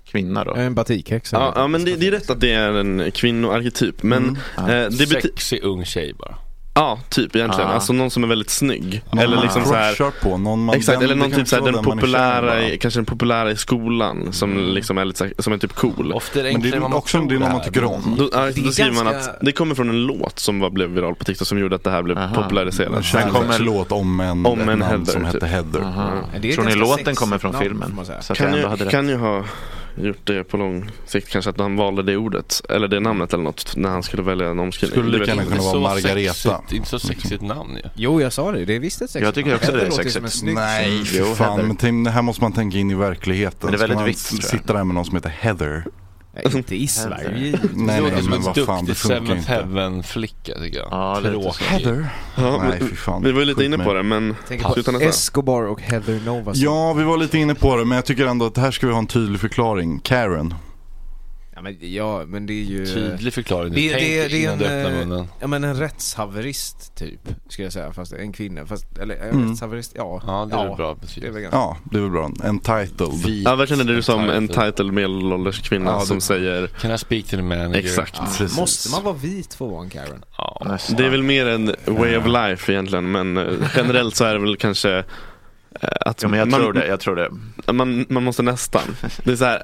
Speaker 5: kvinna då.
Speaker 4: En batikhäxa
Speaker 6: Ja, ja men det, det är rätt att det är en kvinnoarketyp men
Speaker 7: Mm.
Speaker 5: Ja.
Speaker 6: eh, det betyder
Speaker 2: Sexig ung tjej bara.
Speaker 6: Ja, typ egentligen.
Speaker 5: Ah.
Speaker 6: Alltså någon som är väldigt snygg.
Speaker 7: Någon
Speaker 6: eller
Speaker 7: man
Speaker 6: liksom så här
Speaker 7: på, någon man,
Speaker 6: Exakt,
Speaker 7: den-
Speaker 6: eller någon typ såhär
Speaker 7: vara
Speaker 6: den
Speaker 7: kär
Speaker 6: populära,
Speaker 7: i
Speaker 6: kanske den populära i skolan som liksom är lite så här, som är typ cool.
Speaker 2: Ofta är det
Speaker 7: Men det är
Speaker 2: man
Speaker 7: också det är någon man
Speaker 2: är.
Speaker 7: tycker om.
Speaker 6: Då, ja, då skriver man att det kommer från en låt som var, blev viral på TikTok som gjorde att det här blev
Speaker 5: Aha.
Speaker 6: populariserat.
Speaker 7: En kärlekslåt om en,
Speaker 6: Om en
Speaker 7: namn
Speaker 6: Heather,
Speaker 7: som
Speaker 6: typ.
Speaker 7: hette Heather.
Speaker 5: Aha.
Speaker 4: Ett
Speaker 5: Tror ni låten kommer från filmen? Så
Speaker 6: kan ju ha gjort det på lång sikt kanske att han valde det ordet, eller det namnet eller något när han skulle välja en omskrivning.
Speaker 7: Skulle
Speaker 6: Det
Speaker 7: lika gärna kunna vara
Speaker 2: Så
Speaker 7: Margareta.
Speaker 2: Sexigt, inte så sexigt namn ju.
Speaker 4: Jo jag sa det, det är visst ett sexigt
Speaker 5: Jag tycker
Speaker 4: namn.
Speaker 5: också det är sexigt.
Speaker 7: Nej,
Speaker 5: Jo,
Speaker 7: fan. Men Tim, det här måste man tänka in i verkligheten.
Speaker 5: Men det är väldigt jag.
Speaker 7: sitta där med någon som heter Heather.
Speaker 4: Nej, inte i Sverige
Speaker 7: Nej,
Speaker 2: det
Speaker 7: nej,
Speaker 2: låter som
Speaker 7: men
Speaker 2: en
Speaker 7: vad fan, det funkar
Speaker 2: Seventh
Speaker 7: inte.
Speaker 2: Heaven-flicka tycker jag.
Speaker 5: Ja, så.
Speaker 2: Tråkig.
Speaker 7: Heather?
Speaker 6: Ja,
Speaker 7: Nej, fy fan.
Speaker 6: vi var ju lite inne på det men
Speaker 4: Tänk på
Speaker 6: sluta nästa.
Speaker 4: Escobar och Heather Nova
Speaker 7: Ja, vi var lite inne på det, men jag tycker ändå att här ska vi ha en tydlig förklaring. Karen.
Speaker 4: Ja, men, ja men det är ju
Speaker 2: Tydlig förklaring.
Speaker 4: Det-
Speaker 2: Det, Tänk
Speaker 4: det- det är
Speaker 2: innan du
Speaker 4: en,
Speaker 2: öppnar
Speaker 4: eh,
Speaker 2: munnen.
Speaker 4: Ja men en rättshaverist typ, ska jag säga, fast en kvinna, fast, eller en
Speaker 7: Mm.
Speaker 4: rättshaverist, ja.
Speaker 2: Ja, det är väl bra
Speaker 4: Det är väl ganska...
Speaker 7: Ja, det är väl bra. Entitled.
Speaker 2: Vit,
Speaker 6: Ja verkligen är du som en
Speaker 2: entitled.
Speaker 6: title medelålders kvinna
Speaker 7: Ja,
Speaker 6: som säger
Speaker 2: Can I speak to the manager?
Speaker 6: Exakt.
Speaker 4: Ja.
Speaker 7: Precis.
Speaker 4: Måste man vara vit för att vara en Karen?
Speaker 2: Ja.
Speaker 6: Det är väl mer en way of life egentligen men eh, generellt så är det väl kanske eh, att
Speaker 5: Ja, men jag
Speaker 6: man,
Speaker 5: tror det, jag tror det.
Speaker 6: Man, man måste nästan. Det är så här,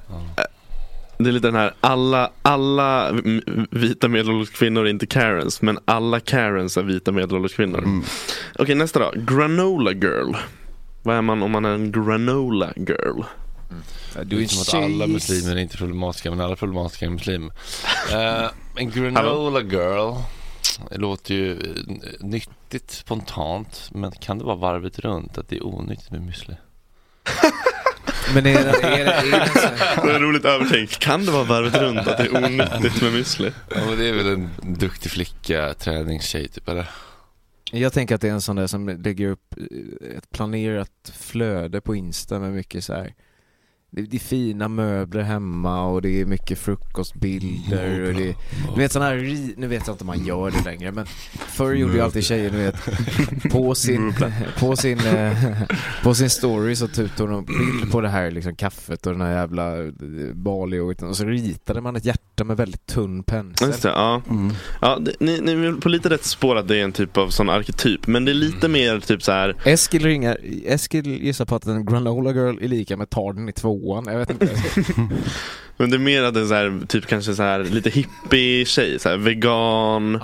Speaker 6: det är lite den här, alla, alla vita medelålders kvinnor är inte Karens men alla Karens är vita medelålders kvinnor.
Speaker 7: Mm.
Speaker 6: Okej nästa då, granola girl. Vad är man om man är en granola girl?
Speaker 4: Du
Speaker 2: Det är som att alla muslimer är inte problematiska, men alla är problematiska är muslim. Eh, en granola girl. Det låter ju eh, nyttigt spontant, men kan det vara varvet runt att det är onyttigt med müsli? [laughs]
Speaker 4: Men är det, är det, är det så [laughs]
Speaker 6: Det är roligt övertänkt. Kan det vara varvet runt att det är [laughs] onyttigt med müsli?
Speaker 2: Ja, men det är väl en duktig flicka, träningstjej typ, eller?
Speaker 4: Jag tänker att det är en sån där som lägger upp ett planerat flöde på Insta med mycket så här. Det det är fina möbler hemma och det är mycket frukostbilder och det Du vet sådana här, nu vet jag inte om man gör det längre men Förr gjorde ju alltid tjejer, du vet På sin, på sin, eh, på sin story så tog de bild på det här liksom kaffet och den här jävla eh, Bali och, och så ritade man ett hjärta svarta med väldigt tunn pensel.
Speaker 6: Just det, ja.
Speaker 7: Mm.
Speaker 6: ja det, ni, ni är på lite rätt spår att det är en typ av sån arketyp, men det är lite mer typ så här.
Speaker 4: Eskil ringar, Eskil gissar på att en granola girl är lika med Tarden i tvåan. Jag vet inte. [laughs]
Speaker 6: Men det är mer att det är så här, typ kanske så här lite hippie tjej, så här vegan,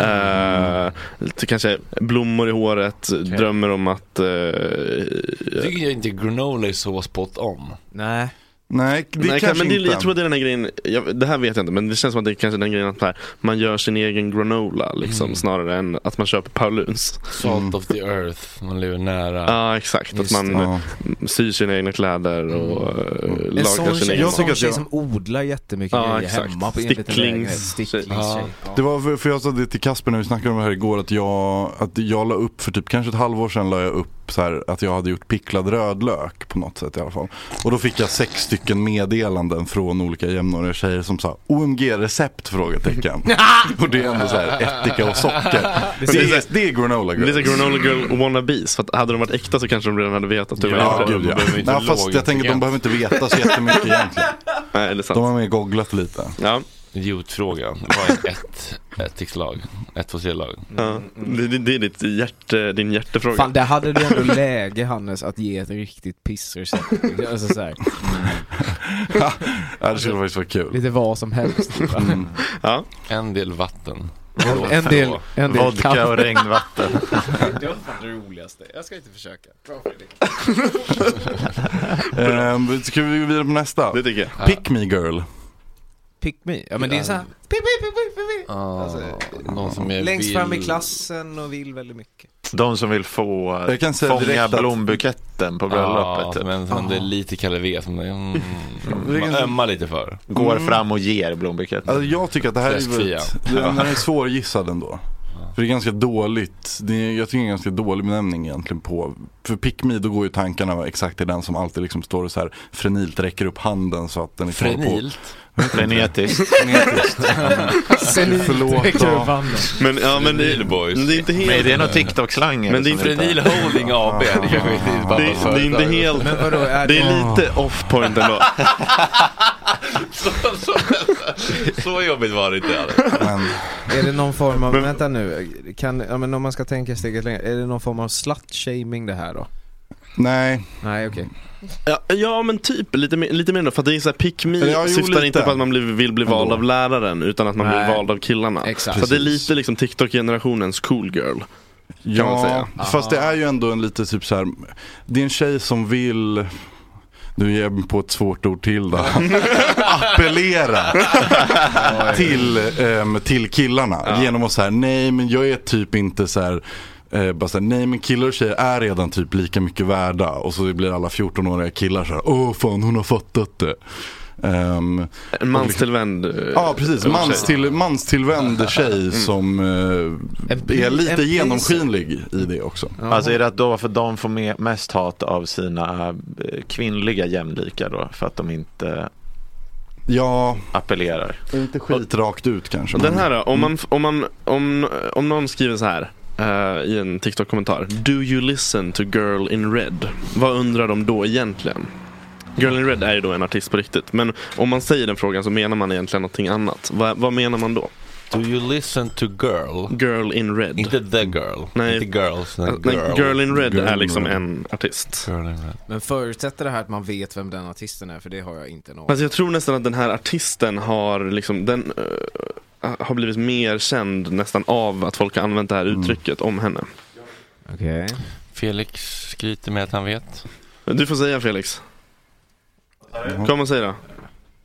Speaker 6: eh, lite kanske blommor i håret, drömmer om att eh,
Speaker 2: Jag tycker jag inte granola är så spot on.
Speaker 4: Nej.
Speaker 7: Nej, det
Speaker 6: Nej,
Speaker 7: kanske
Speaker 6: men det, är-
Speaker 7: inte.
Speaker 6: jag tror att det är den här grejen, jag, det här vet jag inte men det känns som att det är kanske den grejen att här, man gör sin egen granola liksom
Speaker 2: Mm.
Speaker 6: snarare än att man köper Pauluns.
Speaker 2: Salt
Speaker 7: Mm.
Speaker 2: of the earth, man lever nära.
Speaker 6: Ja exakt, att
Speaker 4: Just
Speaker 6: man
Speaker 7: Ja.
Speaker 6: syr sina egna kläder och mm.
Speaker 4: En
Speaker 6: lagar
Speaker 4: sån
Speaker 6: sin
Speaker 4: tjej,
Speaker 6: egen
Speaker 4: en sån
Speaker 7: att
Speaker 4: tjej
Speaker 7: jag-
Speaker 4: som odlar jättemycket
Speaker 6: Ja,
Speaker 4: grejer
Speaker 6: exakt.
Speaker 4: hemma på
Speaker 6: Sticklings-.
Speaker 4: Sticklingstjej.
Speaker 6: Ja.
Speaker 4: Ja.
Speaker 7: Det var för, för jag sa det till Kasper när vi snackade om det här igår att jag, att jag la upp för typ kanske ett halvår sedan la jag upp så här, att jag hade gjort picklad rödlök på något sätt i alla fall. Och då fick jag sex stycken meddelanden från olika jämnåriga tjejer som sa OMG-recept? frågetecken. [laughs] och det är ändå så här ättika och socker. Det är, det är granola girl.
Speaker 6: Det är så granola girl wannabes, för att hade de varit äkta så kanske de redan hade vetat var
Speaker 7: Ja,
Speaker 6: inte.
Speaker 7: gud ja. Nej, fast jag tänker att de behöver inte veta så jättemycket egentligen. [laughs]
Speaker 6: Nej, det är sant.
Speaker 7: De har mer googlat lite.
Speaker 6: Ja,
Speaker 2: Idiotfrågan. Vad är [laughs] ett ettikslag? Ett, två, tre lag.
Speaker 6: ja. Det, det, det är ditt hjärte, din hjärtefråga.
Speaker 4: Fan, där hade du ändå läge Hannes att ge ett riktigt pissrecept. Alltså så här, [laughs]
Speaker 7: Ja, det skulle faktiskt vara kul.
Speaker 4: lite vad som helst. typ.
Speaker 7: Mm.
Speaker 6: Ja.
Speaker 2: En del vatten.
Speaker 4: En del, en del
Speaker 5: Vodka och regnvatten. [laughs]
Speaker 4: Det var fan det roligaste. Jag ska inte försöka. Bra Fredrik.
Speaker 7: Ehm, ska vi gå vidare på nästa?
Speaker 6: Det tycker jag.
Speaker 7: Pick me girl.
Speaker 4: Pick me. Ja men det är så här. Pick me, pick me, pick me.
Speaker 2: Ah,
Speaker 4: Alltså,
Speaker 2: någon som är
Speaker 4: Längst
Speaker 2: vill...
Speaker 4: fram i klassen och vill väldigt mycket.
Speaker 5: De som vill få
Speaker 7: Jag kan säga
Speaker 5: fånga
Speaker 7: att-
Speaker 5: blombuketten på
Speaker 2: Ja,
Speaker 5: bröllopet. typ.
Speaker 2: men som det är lite Kalle V som det är, mm, man ömmar lite för.
Speaker 5: Går
Speaker 7: Mm.
Speaker 5: fram och ger blombuketten.
Speaker 7: Alltså jag tycker att det här är,
Speaker 2: Fläskfria.
Speaker 7: väldigt- den här är svårgissad ändå. För det är ganska dåligt, det är, jag tycker det är en ganska dålig benämning egentligen på, för pick me då går ju tankarna exakt till den som alltid liksom står och så här frenilt räcker upp handen så att den inte håller på.
Speaker 2: Frenilt.
Speaker 5: Frenetiskt.
Speaker 7: Frenetiskt. [laughs] Förlåt. Ja.
Speaker 6: Men, ja, men det, men det är inte helt...
Speaker 5: Men det är någon TikTok-slang.
Speaker 6: Men det är inte-
Speaker 2: Frenil Holding AB. Det inte är bara
Speaker 6: det, det är inte helt...
Speaker 4: Men vadå, är
Speaker 6: Det är lite off point ändå. [laughs]
Speaker 2: så, så, [laughs] så jobbigt var det inte.
Speaker 7: Men,
Speaker 4: Är det någon form av,
Speaker 6: Men-
Speaker 4: vänta nu, kan, ja, men om man ska tänka steget längre, är det någon form av slut-shaming det här då?
Speaker 7: nej,
Speaker 4: Nej okej.
Speaker 6: Ja, ja men typ lite lite mer ändå, för att det är så här, pick me
Speaker 7: Ja,
Speaker 6: syftar
Speaker 7: lite.
Speaker 6: inte på att man blir, vill bli vald av läraren utan att man
Speaker 4: Nej.
Speaker 6: blir vald av killarna.
Speaker 4: Exakt.
Speaker 6: Så det är lite liksom TikTok-generationens cool girl.
Speaker 7: Ja, fast det är ju ändå en lite typ så här. det är en tjej som vill nu ger jag mig på ett svårt ord till då. [laughs] Appellera [laughs] till, ehm, till killarna
Speaker 6: Ja.
Speaker 7: genom att säga nej men jag är typ inte så här Eh, bara såhär, nej men killar och tjejer är redan typ lika mycket värda och så blir alla 14-åriga killar såhär, åh fan hon har fattat det. Ehm,
Speaker 6: En manstillvänd eh,
Speaker 7: Ja precis,
Speaker 6: ung
Speaker 7: mans
Speaker 6: tjej.
Speaker 7: till, manstillvänd tjej som eh,
Speaker 4: En
Speaker 7: är lite genomskinlig i det också.
Speaker 4: Ja.
Speaker 5: Alltså är det att då för de får med, mest hat av sina eh, kvinnliga jämlikar då? För att de inte
Speaker 7: Ja,
Speaker 5: appellerar.
Speaker 7: inte skit rakt ut kanske.
Speaker 6: Den här då, om, man, om, man, om, om någon skriver så här eh, i en TikTok-kommentar. Do you listen to Girl in Red? Vad undrar de då egentligen? Girl in Red är ju då en artist på riktigt. Men om man säger den frågan så menar man egentligen någonting annat. Vad, vad menar man då?
Speaker 2: Do you listen to girl?
Speaker 6: Girl in Red.
Speaker 2: Inte the girl.
Speaker 6: Nej.
Speaker 2: Inte girls.
Speaker 6: Uh,
Speaker 2: Nej, girl.
Speaker 6: girl in Red
Speaker 7: Girl
Speaker 6: är liksom
Speaker 7: Red.
Speaker 6: en artist.
Speaker 2: Girl in red.
Speaker 4: Men förutsätter det här att man vet vem den artisten är? För det har jag inte någon
Speaker 6: Alltså jag tror nästan att den här artisten har liksom, den eh, har blivit mer känd nästan av att folk har använt det här uttrycket om henne.
Speaker 4: Okej.
Speaker 2: Felix skryter med att han vet.
Speaker 6: Du får säga Felix. Kom och säg då.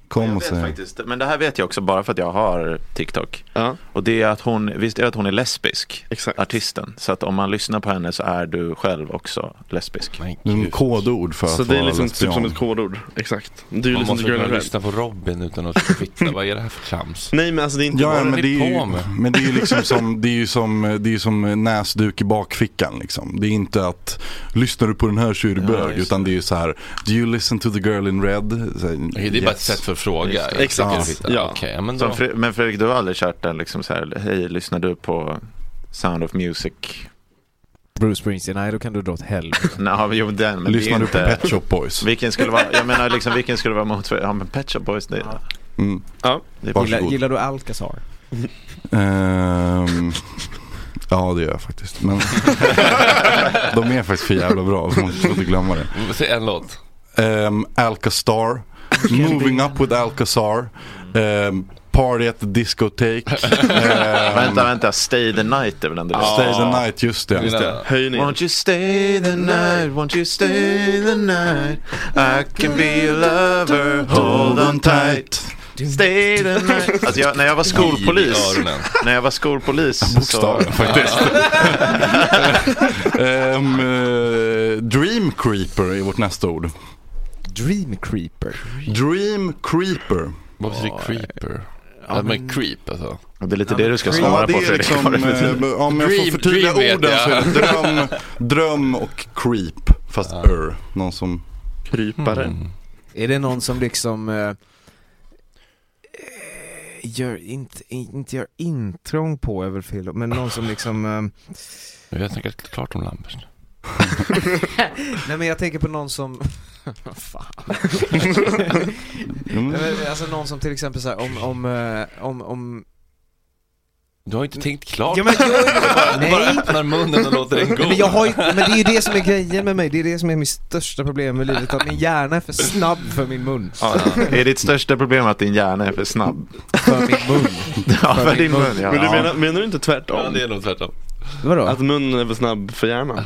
Speaker 7: Kom
Speaker 5: Jag
Speaker 7: och
Speaker 5: vet
Speaker 7: säg.
Speaker 5: faktiskt, men det här vet jag också bara för att jag har TikTok.
Speaker 6: Ja,
Speaker 5: Och det är att hon, visst är det att hon är lesbisk?
Speaker 6: exakt.
Speaker 5: Artisten. Så att om man lyssnar på henne så är du själv också lesbisk.
Speaker 2: Men
Speaker 7: Det är en
Speaker 2: gud.
Speaker 7: kodord för
Speaker 6: Så
Speaker 7: att
Speaker 6: det är liksom typ som ett kodord. Exakt. Du
Speaker 2: Man
Speaker 6: liksom
Speaker 2: måste kunna lyssna på Robin utan att fitta. Vad är det här för trams? [laughs]
Speaker 6: Nej men alltså det är inte
Speaker 7: Ja,
Speaker 6: bara...
Speaker 7: men det, är
Speaker 2: på med?
Speaker 7: men det är ju liksom som, det är ju som, det är som näsduk i bakfickan liksom. Det är inte att, lyssnar du på den här så är du
Speaker 2: Ja,
Speaker 7: bög. utan det är ju så här, do you listen to the girl in red? Så,
Speaker 2: Okej, det är bara ett
Speaker 7: yes.
Speaker 2: sätt för att fråga.
Speaker 5: Det.
Speaker 6: Exakt.
Speaker 2: det är.
Speaker 6: Ja.
Speaker 2: Ja, men då.
Speaker 5: Fre- men Fredrik, du har aldrig kört den liksom så här, hej lyssnar du på Sound of Music?
Speaker 4: Bruce Springsteen, nej då kan du dra åt helvete. [laughs]
Speaker 5: Nej, jo den, men
Speaker 7: Lyssnar
Speaker 5: det
Speaker 7: du
Speaker 5: är
Speaker 7: på
Speaker 5: inte...
Speaker 7: Pet Shop Boys?
Speaker 5: Vilken skulle vara, jag menar liksom vilken skulle vara mot, ja men Pet Shop Boys det,
Speaker 7: Mm.
Speaker 6: Ja.
Speaker 4: Gillar,
Speaker 7: Varsågod.
Speaker 4: gillar du Alcazar?
Speaker 7: Ehm, ja det gör jag faktiskt. Men [laughs] de är faktiskt för jävla bra, så man får inte glömma det.
Speaker 2: Säg en låt.
Speaker 7: Um, Alcastar, Moving Up with Alcazar, um, Party at the Discotheque. [laughs] ehm,
Speaker 5: Vänta, vänta. Stay the night är väl ändå det?
Speaker 7: Stay the night, just det.
Speaker 2: Just det.
Speaker 5: Won't you stay the night, won't you stay the night I can be your lover, hold on tight Stay the night Alltså jag, när jag var skolpolis. När jag var skolpolis så,
Speaker 7: Bokstaven faktiskt. [laughs] Ehm, eh, Dream Creeper är vårt nästa ord.
Speaker 4: Dream Creeper.
Speaker 7: Dream Creeper.
Speaker 2: Vad betyder creeper? Ja, men creep alltså.
Speaker 5: Det är lite det du ska
Speaker 7: Ja,
Speaker 5: svara
Speaker 7: det
Speaker 5: på Fredrik
Speaker 7: liksom,
Speaker 5: det
Speaker 7: om jag får
Speaker 2: Dream-
Speaker 7: förtydliga
Speaker 2: dream
Speaker 7: orden så är det dröm, [laughs] dröm och creep. Fast ör. Någon som...
Speaker 6: Krypare.
Speaker 2: Mm.
Speaker 4: Är det någon som liksom eh, gör, inte, inte gör intrång på är väl fel men någon som liksom eh,
Speaker 2: Jag vet inte klart om Lambert.
Speaker 4: Nej men jag tänker på någon som Fan.
Speaker 7: Mm.
Speaker 4: Men, alltså någon som till exempel så här, om, om, eh, om, om
Speaker 2: Du har inte tänkt klart.
Speaker 4: Ja, men, jag,
Speaker 2: Du bara
Speaker 4: nej,
Speaker 2: öppnar munnen och låter den gå.
Speaker 4: men, jag har ju, men det är ju det som är grejen med mig, det är det som är mitt största problem med livet, att min hjärna är för snabb för min mun.
Speaker 5: Ja, är ditt största problem att din hjärna är för snabb?
Speaker 4: För min mun.
Speaker 5: Ja, för din mun ja.
Speaker 6: Men du menar, menar du inte
Speaker 2: Ja,
Speaker 6: tvärtom?
Speaker 2: det är nog tvärtom.
Speaker 4: Vadå?
Speaker 6: Att munnen är för snabb för hjärnan?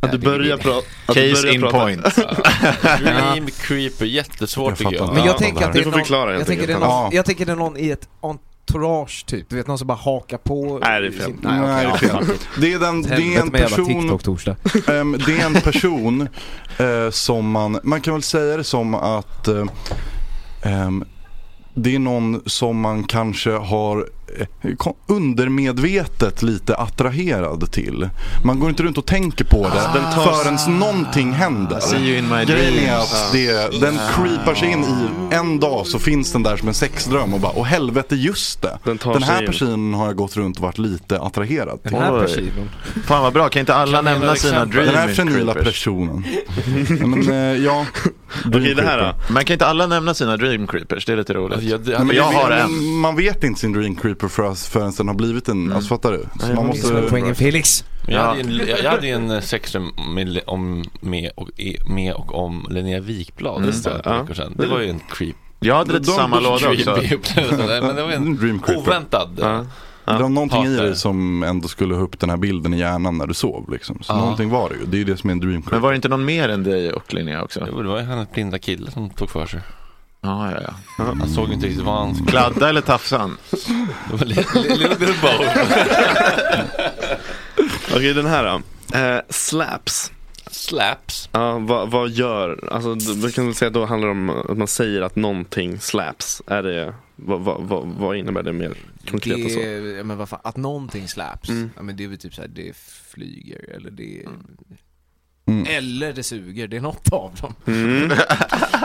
Speaker 6: Att du
Speaker 4: det-
Speaker 6: börjar prata...
Speaker 5: Case
Speaker 6: börjar
Speaker 5: in
Speaker 6: prata-
Speaker 5: point. [laughs]
Speaker 2: Dream creeper, jättesvårt
Speaker 7: Jag
Speaker 2: tycker jag.
Speaker 4: Men jag
Speaker 7: Ja,
Speaker 4: tänker att
Speaker 6: Du
Speaker 4: det är någon, jag tänker, det är någon,
Speaker 7: Ja.
Speaker 4: jag tänker det är någon i ett entourage typ, du vet någon som bara hakar på
Speaker 6: Nej, det är fel.
Speaker 4: sin-
Speaker 7: Nej,
Speaker 4: okej,
Speaker 7: det är fel. Det är, den, det är en person, ehm, [laughs] det är en person eh, som man, man kan väl säga det som att eh, ehm, det är någon som man kanske har undermedvetet lite attraherad till. Man går inte runt och tänker på det
Speaker 6: den tar-
Speaker 7: förrän någonting händer.
Speaker 5: See you in my
Speaker 7: Grejen är att det, den creepar sig in i en dag så finns den där som en sexdröm och bara, åh helvete just det.
Speaker 6: Den
Speaker 7: Den här personen har jag gått runt och varit lite attraherad till.
Speaker 4: Den här personen.
Speaker 5: Fan vad bra, kan inte alla
Speaker 2: Kan
Speaker 5: nämna sina dream
Speaker 7: Den här senila personen. Ja, men, eh, ja. [laughs]
Speaker 6: Okej, det här då?
Speaker 5: Men kan inte alla nämna sina dream creepers? Det är lite roligt.
Speaker 7: Nej,
Speaker 2: jag,
Speaker 7: men
Speaker 5: jag
Speaker 7: jag
Speaker 5: har en.
Speaker 7: Man vet inte sin dream creeper för, förrän den har blivit en, alltså fattar du? Så man måste...
Speaker 4: poängen Felix.
Speaker 2: jag, hade ju en, jag, hade ju en sexdröm med, om, med, och, i- med och om Linnea Wikblad
Speaker 5: Mm.
Speaker 2: för ett par
Speaker 6: Ja.
Speaker 2: veckor sedan. Det var ju en creep.
Speaker 5: Jag hade lite samma låda också.
Speaker 2: Men det var
Speaker 7: En [laughs]
Speaker 2: oväntad.
Speaker 6: Ja.
Speaker 7: Det var någonting i
Speaker 2: Hatar
Speaker 7: dig
Speaker 2: det.
Speaker 7: som ändå skulle ha upp den här bilden i hjärnan när du sov liksom. Så
Speaker 2: Ja.
Speaker 7: någonting var det ju. Det är ju det som är en dream.
Speaker 5: Men var det inte någon mer än dig och Linnea också?
Speaker 2: Jo, det var ju hennes blinda kille som tog för sig.
Speaker 5: Ja, ja, ja.
Speaker 2: Han såg inte riktigt vad han skulle.
Speaker 5: Kladda eller tafsan?
Speaker 2: Little bit of both. [laughs]
Speaker 6: Okej, den här då. Eh, slaps.
Speaker 2: Slaps.
Speaker 6: Ja, vad, vad gör, alltså vi kan säga att då handlar det om att man säger att någonting slaps. Är det, vad, vad, vad, vad innebär det mer konkret så?
Speaker 4: Det, är- ja, men vad fan, att någonting slaps,
Speaker 6: Mm.
Speaker 4: ja, men det är väl typ såhär, det flyger eller det
Speaker 7: Mm.
Speaker 4: Eller det suger, det är något av dem.
Speaker 6: Mm.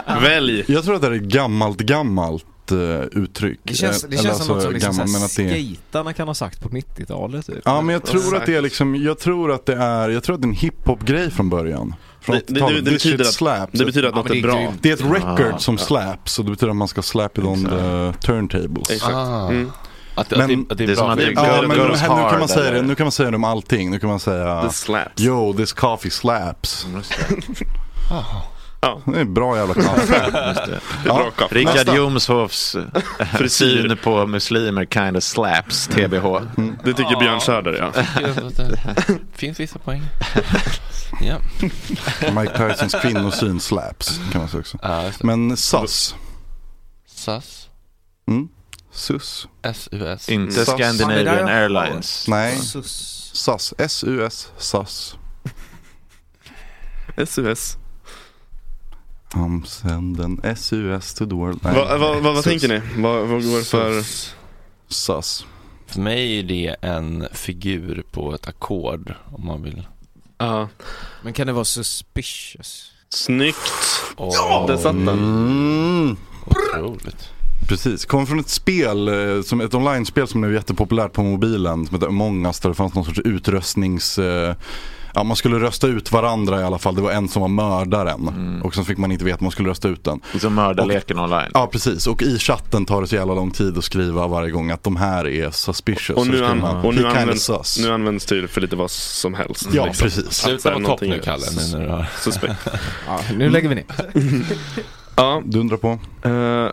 Speaker 6: [laughs] Välj!
Speaker 7: Jag tror att det är gammalt, gammalt uh, uttryck.
Speaker 4: Det känns, det
Speaker 7: Eh,
Speaker 4: känns
Speaker 7: eller
Speaker 4: som något som liksom
Speaker 7: gammal, men
Speaker 4: såhär
Speaker 7: det är...
Speaker 4: skejtarna kan ha sagt på 90-talet typ.
Speaker 7: Ja men jag tror att det är liksom, jag tror att det är, jag tror att det är en hiphop-grej från början. Från
Speaker 6: Det- det-
Speaker 7: 80-talet.
Speaker 6: det
Speaker 7: shit
Speaker 6: betyder att-
Speaker 7: slaps.
Speaker 6: Det betyder att
Speaker 4: Ja,
Speaker 6: något är
Speaker 4: det är
Speaker 6: bra.
Speaker 7: Det är ett record
Speaker 5: Ah,
Speaker 7: som
Speaker 5: ja.
Speaker 7: slaps och det betyder att man ska slap it on the turntables.
Speaker 6: Exakt.
Speaker 2: Ah.
Speaker 6: Mm.
Speaker 2: Att, att,
Speaker 7: Men
Speaker 2: det, att det är
Speaker 5: det är
Speaker 2: bra
Speaker 5: som att det
Speaker 2: dig.
Speaker 7: Ja men nu, nu, kan man
Speaker 5: hard,
Speaker 7: säga det, nu kan man säga det om allting. Nu kan man säga
Speaker 6: The slaps.
Speaker 7: Yo this coffee slaps. [laughs]
Speaker 6: Ja.
Speaker 7: Det är bra jävla kaffe. [laughs]
Speaker 6: Bra kaffe.
Speaker 5: Rickard. Jomshofs eh, [laughs] syn på muslimer kind of slaps, TBH.
Speaker 6: Det tycker Björn Söder ja.
Speaker 2: Det finns vissa poäng. Ja.
Speaker 7: Mike Tysons kvinnosyn slaps kan man säga också.
Speaker 2: Ja, det.
Speaker 7: Men SAS.
Speaker 2: SAS.
Speaker 7: Mm. SUS.
Speaker 2: SUS.
Speaker 5: Inte
Speaker 7: SAS.
Speaker 5: Scandinavian
Speaker 4: Ja.
Speaker 5: Airlines.
Speaker 7: Nej.
Speaker 4: Sus.
Speaker 7: SAS. S-U-S. SAS.
Speaker 6: SUS.
Speaker 7: I'm sending SUS to the world. Nej.
Speaker 6: Vad va, va, vad tänker ni? Vad, vad går det för?
Speaker 2: SAS. För mig är det en figur på ett ackord om man vill.
Speaker 6: Ja.
Speaker 4: Men kan det vara suspicious?
Speaker 6: Snyggt!
Speaker 2: Oh,
Speaker 6: Där satt den.
Speaker 7: Mm.
Speaker 2: Otroligt.
Speaker 7: Precis, kommer från ett spel, eh, som ett online-spel som nu är jättepopulärt på mobilen som heter Among Us där det fanns någon sorts utröstnings... eh, ja, man skulle rösta ut varandra i alla fall. Det var en som var mördaren.
Speaker 5: Mm.
Speaker 7: Och sen fick man inte veta, man skulle rösta ut den.
Speaker 5: Som mördarleken online.
Speaker 7: Ja precis, och i chatten tar det så jävla lång tid att skriva varje gång att de här är suspicious.
Speaker 6: Och nu, an,
Speaker 7: man,
Speaker 6: och
Speaker 7: "He
Speaker 6: nu, används,
Speaker 7: sus."
Speaker 6: nu används tydligen för lite vad som helst.
Speaker 7: Ja,
Speaker 6: liksom.
Speaker 7: precis.
Speaker 6: Att
Speaker 2: Sluta vara topp nu Kalle, nu när du har... [laughs]
Speaker 4: Ja, nu lägger vi ner. [laughs]
Speaker 6: Ja,
Speaker 7: Dundra på.
Speaker 6: eh,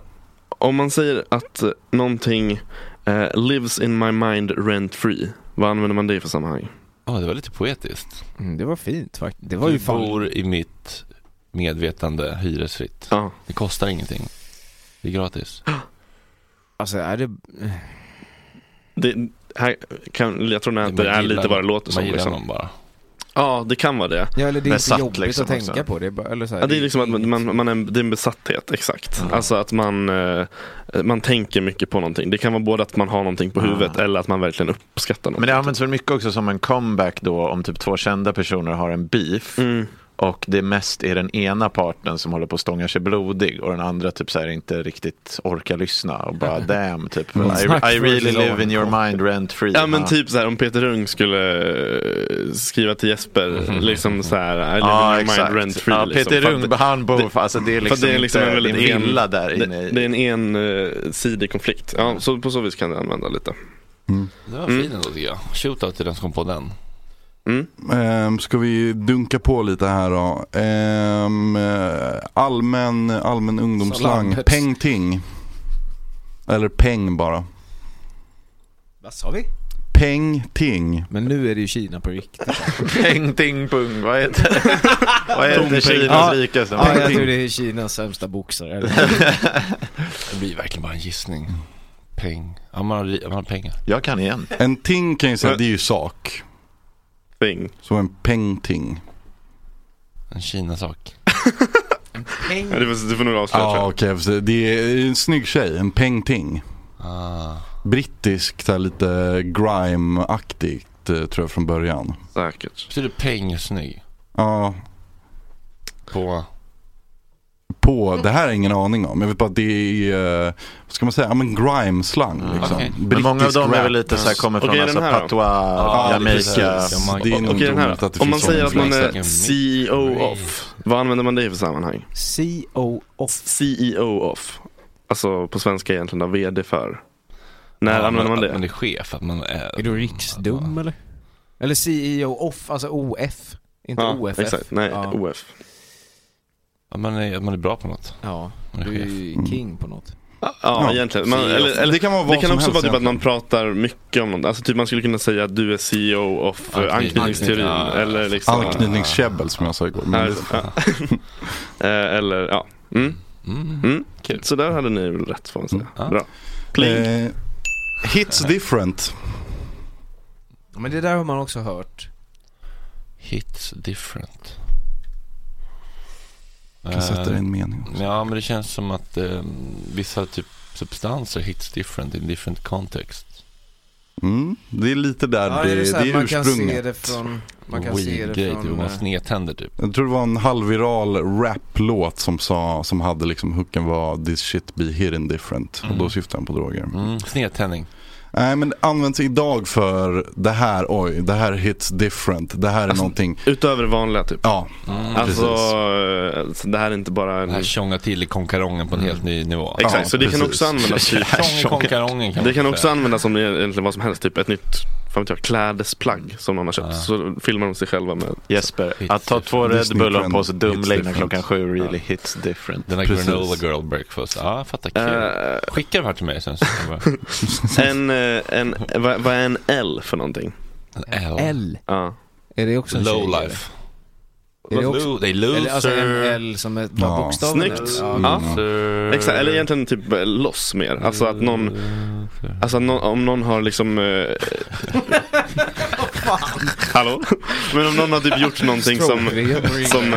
Speaker 6: om man säger att eh, någonting eh, lives in my mind rent free. Vad använder man det för sammanhang?
Speaker 2: Ja, det var lite poetiskt.
Speaker 4: Mm, det var fint faktiskt. Det var ju
Speaker 2: Du
Speaker 4: fan...
Speaker 2: bor i mitt medvetande hyresfritt.
Speaker 6: Ja.
Speaker 2: Det kostar ingenting. Det är gratis.
Speaker 4: Alltså är det...
Speaker 6: Det, här kan, jag tror att det är lite vad det låter som.
Speaker 2: Man gillar
Speaker 6: Liksom.
Speaker 2: någon bara.
Speaker 6: Ja, det kan vara det.
Speaker 4: Ja eller det är
Speaker 5: Besatt
Speaker 4: inte jobbigt
Speaker 5: liksom
Speaker 4: att tänka
Speaker 5: också.
Speaker 4: på. Det är, bara, eller så här,
Speaker 6: Ja, det är liksom att man, man, är, det är en besatthet, exakt. Alltså att man, eh, man tänker mycket på någonting. Det kan vara både att man har någonting på huvudet eller att man verkligen uppskattar något.
Speaker 5: Men det används väl mycket också som en comeback då om typ två kända personer har en beef.
Speaker 6: Mm.
Speaker 5: Och det mest är den ena parten som håller på att stånga sig blodig och den andra typ så här inte riktigt orkar lyssna och bara [laughs] damn typ.
Speaker 4: Mm.
Speaker 5: I, I really live in your mind rent free.
Speaker 6: Ja men typ så här om Peter Rung skulle eh, skriva till Jesper, liksom så här, I live
Speaker 5: Ja
Speaker 6: in your
Speaker 5: exakt.
Speaker 6: mind rent free.
Speaker 5: ja,
Speaker 6: liksom.
Speaker 5: Peter Rung, han bor, alltså det är
Speaker 6: för
Speaker 5: liksom,
Speaker 6: det är liksom
Speaker 5: inte,
Speaker 6: en väldigt
Speaker 5: villa där
Speaker 6: det,
Speaker 5: inne i.
Speaker 6: det är en ensidig konflikt. Ja, så på så vis kan det använda lite.
Speaker 2: Det var
Speaker 6: Mm.
Speaker 2: fin ändå tycker jag. Shootout till den som kom på den.
Speaker 6: Mm.
Speaker 7: Ehm, ska vi dunka på lite här då? Ehm, eh, allmän, allmän ungdomsslang. Peng-ting. Eller peng bara.
Speaker 4: Vad sa vi?
Speaker 7: Peng-ting.
Speaker 4: Men nu är det ju Kina på riktigt. [laughs]
Speaker 5: Peng ting pung, vad heter det? [laughs] vad heter Kinas rikaste?
Speaker 4: ja, jag tror det är Kinas sämsta boxare. [laughs]
Speaker 2: Det blir verkligen bara en gissning. Peng. Ja, man har, man har pengar.
Speaker 5: Jag kan igen.
Speaker 7: En ting kan jag säga, det är ju sak.
Speaker 6: Thing.
Speaker 7: Så en peng-ting.
Speaker 2: En Kina-sak.
Speaker 6: Ja, du, får, du får nog avslöja
Speaker 7: får se. det är en snygg tjej, en peng-ting.
Speaker 2: Ah.
Speaker 7: Brittisk, så här lite grime-aktigt eh, tror jag från början.
Speaker 6: Säkert.
Speaker 2: Betyder peng snygg?
Speaker 7: Ja,
Speaker 2: På...
Speaker 7: på, det här är ingen aning om. Jag vet bara att det är, eh, vad ska man säga, ja men grime-slang liksom.
Speaker 2: Okej.
Speaker 5: Men många av dem är väl lite så här, kommer från alltså patois,
Speaker 2: Ja,
Speaker 5: Jamaica.
Speaker 7: Det är nog
Speaker 6: här
Speaker 7: omöjligt att det
Speaker 6: Om man säger att man är. CEO off, vad använder man det i för sammanhang?
Speaker 4: CO off.
Speaker 6: CEO off. Alltså på svenska egentligen då, VD för. När
Speaker 2: Ja,
Speaker 6: använder man
Speaker 2: Att
Speaker 6: det?
Speaker 2: man är chef, att man är...
Speaker 4: Är du riksdum eller? Eller CEO off, alltså OF. Inte
Speaker 6: Ja,
Speaker 4: OFF.
Speaker 6: exakt. Nej,
Speaker 4: ja.
Speaker 6: OF.
Speaker 2: Att man är, att man är bra på något.
Speaker 4: Ja,
Speaker 2: Man är
Speaker 4: du är
Speaker 2: chef.
Speaker 4: ju king på något.
Speaker 6: Ja,
Speaker 7: Ja.
Speaker 6: egentligen. Man, eller, eller,
Speaker 7: Det kan vara
Speaker 6: det kan också vara typ att man pratar mycket om något. Alltså typ man skulle kunna säga att du är CEO of eh,
Speaker 2: Anknytning.
Speaker 6: anknytningsteorin.
Speaker 2: Ja.
Speaker 6: Eller liksom.
Speaker 7: Anknytningskäbbel som jag sa igår. Men
Speaker 6: Ja. [laughs] Eh, Eller ja. Mm.
Speaker 2: Mm.
Speaker 6: Mm.
Speaker 2: Kul.
Speaker 6: Så där hade ni väl rätt får man säga.
Speaker 2: Ja.
Speaker 6: Bra.
Speaker 7: Eh, hits different.
Speaker 4: Men det där har man också hört.
Speaker 2: Hits different.
Speaker 7: Kan sätta det i en mening. också.
Speaker 2: Ja, men det känns som att eh, vissa typ substanser hits different in different context.
Speaker 7: Mm, det är lite där
Speaker 4: Ja,
Speaker 7: det,
Speaker 4: är
Speaker 7: det,
Speaker 4: det
Speaker 7: är
Speaker 4: man kan se
Speaker 7: ursprunget.
Speaker 4: det från... Man kan se det
Speaker 2: Weed-grej, typ,
Speaker 4: från...
Speaker 2: man
Speaker 4: eh,
Speaker 2: snedtänder typ.
Speaker 7: Jag tror det var en halvviral rap-låt som, sa, som hade liksom hooken var This shit be hidden different. Och
Speaker 2: Mm.
Speaker 7: då syftar han på droger.
Speaker 2: Mm. Snedtändning.
Speaker 7: Nej men det används idag för det här, oj, det här hits different. Det här är
Speaker 6: Alltså,
Speaker 7: någonting.
Speaker 6: Utöver det vanliga typ.
Speaker 7: Ja,
Speaker 2: Mm.
Speaker 6: Alltså,
Speaker 7: precis.
Speaker 6: eh, så det här är inte bara en...
Speaker 2: Det här tjongar till i konkarongen på en helt ny nivå.
Speaker 6: Exakt,
Speaker 7: Ja,
Speaker 6: så det kan också användas
Speaker 2: i [laughs] konkarongen kan
Speaker 6: Det
Speaker 2: man
Speaker 6: kan också användas som egentligen vad som helst, typ ett nytt fan jag, klädesplagg som någon har köpt.
Speaker 2: Ja.
Speaker 6: Så filmar de sig själva med
Speaker 5: Jesper,
Speaker 2: Hits
Speaker 5: att ta två Red Bull och på sig
Speaker 7: different.
Speaker 5: klockan sju really hits different.
Speaker 2: Den här
Speaker 7: Precis.
Speaker 2: granola girl breakfast. Ja, jag fattar. Kul.
Speaker 6: Eh,
Speaker 2: Skicka de här till mig sen. Så jag bara, [laughs]
Speaker 6: en, eh, en, vad, vad är en L för någonting?
Speaker 2: en L.
Speaker 4: L.
Speaker 6: Ja.
Speaker 4: Är det också en tjej,
Speaker 2: Low
Speaker 4: eller?
Speaker 2: life.
Speaker 4: Är det också...
Speaker 2: Det är loser.
Speaker 4: Eller alltså en L som är bara
Speaker 7: Ja.
Speaker 4: bokstaven?
Speaker 6: Snyggt.
Speaker 4: eller? Ja,
Speaker 6: Ja.
Speaker 2: Loser.
Speaker 6: Exakt, eller egentligen typ eh, loss mer. Alltså att någon, alltså någon, om någon har liksom [laughs] eh, Hallå? Men om någon har typ gjort någonting som, som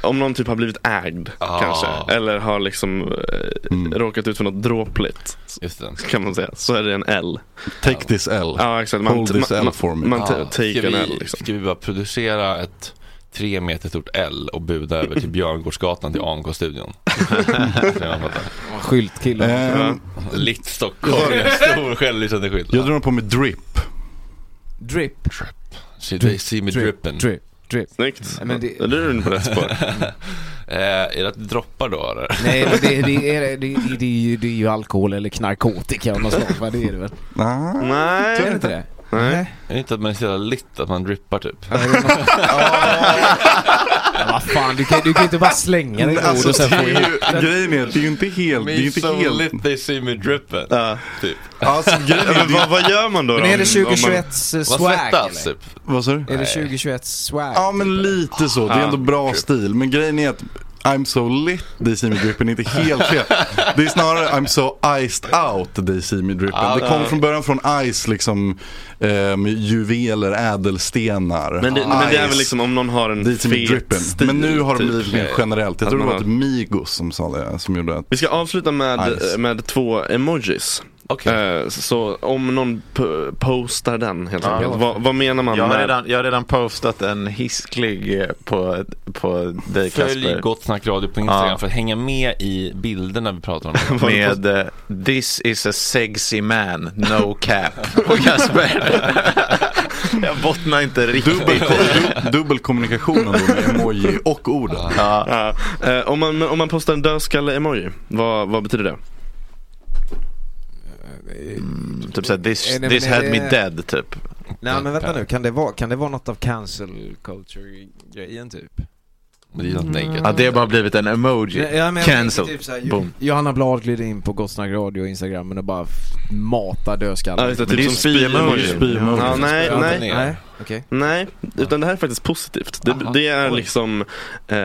Speaker 6: Om någon typ har blivit ägd
Speaker 2: Ah.
Speaker 6: kanske Eller har liksom eh,
Speaker 7: Mm.
Speaker 6: råkat ut för något dråpligt
Speaker 2: Just det.
Speaker 6: Kan man säga, så är det en L
Speaker 7: Take this L.
Speaker 6: Ja exakt, man,
Speaker 7: Hold this L for me.
Speaker 6: man ta- take
Speaker 2: ska,
Speaker 6: an
Speaker 2: vi,
Speaker 6: L liksom
Speaker 2: ska vi bara producera ett tre meter stort L och buda över till Björngårdsgatan till ANK-studion? [laughs]
Speaker 4: Skyltkille.
Speaker 7: Ehm,
Speaker 2: Litt Stockholm, stor självlysande skylt.
Speaker 7: jag drar på med drip.
Speaker 4: Drip.
Speaker 2: See, they see me dripping.
Speaker 4: drip, drip.
Speaker 6: Snyggt.
Speaker 4: Men det-
Speaker 6: Då är du på rätt spår. [laughs]
Speaker 2: Eh, är det att det droppar då eller?
Speaker 4: Nej, det, det, är, [laughs] det, det, det, är ju, det är ju alkohol eller narkotika av något slag? Det är det väl?
Speaker 6: Nej.
Speaker 4: Är det inte det?
Speaker 6: Nej.
Speaker 2: Är det inte att man är så jävla lit att man drippar typ?
Speaker 4: Ja, [laughs] vad fan, du kan ju du kan inte bara slänga dig
Speaker 7: Alltså,
Speaker 4: ord och sen
Speaker 7: det
Speaker 4: få
Speaker 7: är
Speaker 4: ihop
Speaker 7: ju, grejen är att det är ju inte helt, det är ju inte
Speaker 2: so
Speaker 7: helt
Speaker 2: lit they see me dripping.
Speaker 6: Ja.
Speaker 2: Typ.
Speaker 7: Alltså grejen är,
Speaker 6: men vad, vad gör man då?
Speaker 4: Men är det
Speaker 6: om- om man-
Speaker 4: 2021
Speaker 2: Man
Speaker 4: swag
Speaker 2: svettas
Speaker 4: eller?
Speaker 2: typ.
Speaker 7: vad sa du?
Speaker 4: Är det 2021 swag?
Speaker 7: Ja men lite så, det är ändå bra stil. Men grejen är att I'm so lit, see me dripping, är inte helt fel. Det är snarare I'm so iced out, see me dripping.
Speaker 2: Ja,
Speaker 7: Det kommer från början från ice, liksom eh, juveler, ädelstenar.
Speaker 6: Men det, men det är väl liksom om någon har en
Speaker 7: me
Speaker 6: fet stil.
Speaker 7: Men nu har det
Speaker 6: typ.
Speaker 7: blivit mer generellt. Jag
Speaker 6: Att
Speaker 7: tror det var ett Migos som sa det, som gjorde det.
Speaker 6: Vi ska avsluta med,
Speaker 7: Ice.
Speaker 6: med två emojis.
Speaker 2: Okej.
Speaker 6: Eh, så om någon postar den helt
Speaker 5: Ja.
Speaker 6: enkelt. Vad, vad menar man
Speaker 5: Jag har,
Speaker 6: med...
Speaker 5: redan, jag har redan postat en hisklig eh, på, på dig
Speaker 2: Följ
Speaker 5: Kasper.
Speaker 2: Gott Snack Radio på Instagram
Speaker 5: Ja.
Speaker 2: för att hänga med i bilderna vi pratar om. [laughs]
Speaker 5: Med eh, This is a sexy man, no cap. [laughs] Och Kasper. [laughs] jag bottnar inte riktigt.
Speaker 7: Dubbel, du, dubbelkommunikationen då med emoji och orden.
Speaker 5: Ja,
Speaker 6: Ja, om, man, om man postar en dödskalle-emoji, vad, vad betyder det?
Speaker 5: Typ såhär, this,
Speaker 4: Nej,
Speaker 5: this
Speaker 4: är
Speaker 5: had
Speaker 4: det-
Speaker 5: me dead typ.
Speaker 4: Nej men vänta nu, kan det vara, kan det vara något av cancel culture-grejen typ?
Speaker 2: Det är något negativt.
Speaker 5: Ja, det har bara blivit en emoji.
Speaker 4: Ja,
Speaker 5: Cancel.
Speaker 4: Typ såhär,
Speaker 5: Boom.
Speaker 4: Johanna Blad glider in på Gott Snack Radio och Instagram och bara matar dödskallar.
Speaker 6: Ja, just det,
Speaker 5: är
Speaker 6: typ som
Speaker 5: spy-emoji.
Speaker 6: spy-emoji.
Speaker 7: Spy-emoji.
Speaker 6: Ja, nej, nej.
Speaker 4: Nej, okej.
Speaker 6: Nej, utan det här är faktiskt positivt. Det, det är
Speaker 2: oj.
Speaker 6: liksom eh,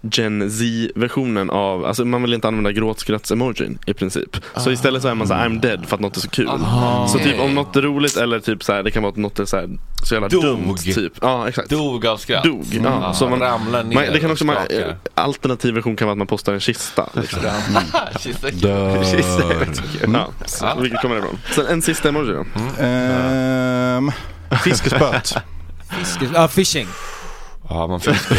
Speaker 6: Gen Z-versionen av, alltså man vill inte använda gråtskratts-emojin i princip. Så istället så är man så här, I'm dead för att något är så kul.
Speaker 2: Ah.
Speaker 6: Så typ om något är roligt eller typ så här, det kan vara att något är så, här, så jävla
Speaker 2: Dog.
Speaker 6: dumt typ. Ja, exakt.
Speaker 2: Dog av skratt.
Speaker 6: Dog, ja.
Speaker 2: Ah,
Speaker 6: Så man-
Speaker 2: ramlar ner
Speaker 6: Man, det kan också, man, alternativ version kan vara att man postar en kista. [laughs] Liksom.
Speaker 2: Kista kul.
Speaker 7: Dör.
Speaker 6: Ja, så, vilket kommer det ifrån? Sen en sista emoji då.
Speaker 7: Ehm, fiskespöt.
Speaker 4: Fiske, ja, fishing.
Speaker 2: Ja, man fiskar.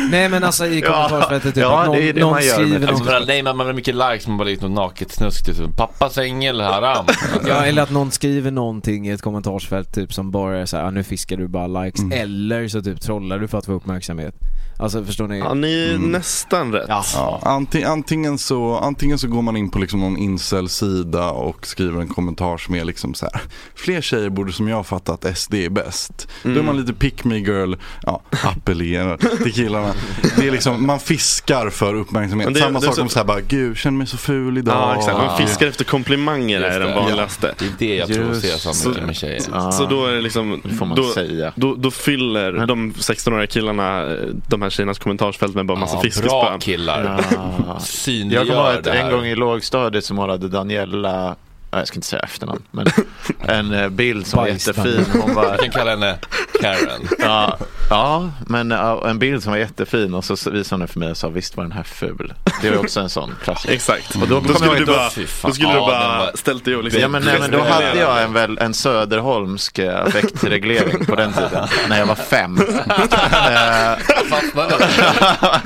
Speaker 2: [laughs]
Speaker 4: Nej men alltså i kommentarsfältet typ
Speaker 5: ja,
Speaker 4: att någon,
Speaker 5: det är det
Speaker 4: någon
Speaker 5: man gör
Speaker 4: skriver
Speaker 2: Alltså,
Speaker 4: något,
Speaker 2: bara, nej, men man har mycket likes, man bara lägger något naket snusk. Typ. Pappas ängel, haram.
Speaker 4: ja, eller att någon skriver någonting i ett kommentarsfält typ som bara är såhär, ah, nu fiskar du bara likes.
Speaker 7: Mm.
Speaker 4: Eller så typ trollar du för att få uppmärksamhet. Alltså förstår ni?
Speaker 6: Ja, ni är
Speaker 7: Mm.
Speaker 6: nästan rätt.
Speaker 4: Ja.
Speaker 7: Ja, anting, antingen, så, antingen så går man in på liksom någon incel-sida och skriver en kommentar som är liksom så här. Fler tjejer borde som jag fatta att SD är bäst. Då är
Speaker 6: Mm.
Speaker 7: man lite pick me girl, ja, appellerar till killarna. Det är liksom, man fiskar för uppmärksamhet.
Speaker 6: Det-
Speaker 7: Samma
Speaker 6: det
Speaker 7: sak
Speaker 6: så-
Speaker 7: om så här bara, gud känner mig så ful idag.
Speaker 6: Ja, exakt. Man
Speaker 2: Ja.
Speaker 6: fiskar efter komplimanger är den
Speaker 2: det.
Speaker 6: vanligaste.
Speaker 2: Det är det jag provocerar
Speaker 7: Just
Speaker 2: så mycket
Speaker 6: så.
Speaker 2: med tjejer.
Speaker 5: Ja,
Speaker 6: Så då är det liksom,
Speaker 5: det får man
Speaker 6: då,
Speaker 5: säga.
Speaker 6: då, då fyller de 16-åriga killarna eh, de här tjejernas kommentarsfält med bara massa
Speaker 2: Ja, bra
Speaker 6: fiskespön.
Speaker 2: killar.
Speaker 5: Ja. [laughs]
Speaker 2: Synliggör
Speaker 5: Jag kommer ihåg att
Speaker 2: här.
Speaker 5: en gång i lågstadiet så målade Daniela ja, jag ska inte säga efternamn, men en eh, bild som var jättefin. Hon bara,
Speaker 2: Vi kan kalla henne Karen.
Speaker 5: ja, ja, men ja, en bild som var jättefin och så visade hon den för mig och sa visst var den här ful. Det var också en sån klassiker.
Speaker 6: Exakt.
Speaker 5: Och då
Speaker 6: Då skulle
Speaker 5: jag
Speaker 6: du bara, då skulle du bara ställt dig och liksom
Speaker 5: Ja men, nej, men då hade jag en, väl, en söderholmsk eh, affektreglering på den tiden, när jag var fem. [laughs] Eh, [laughs]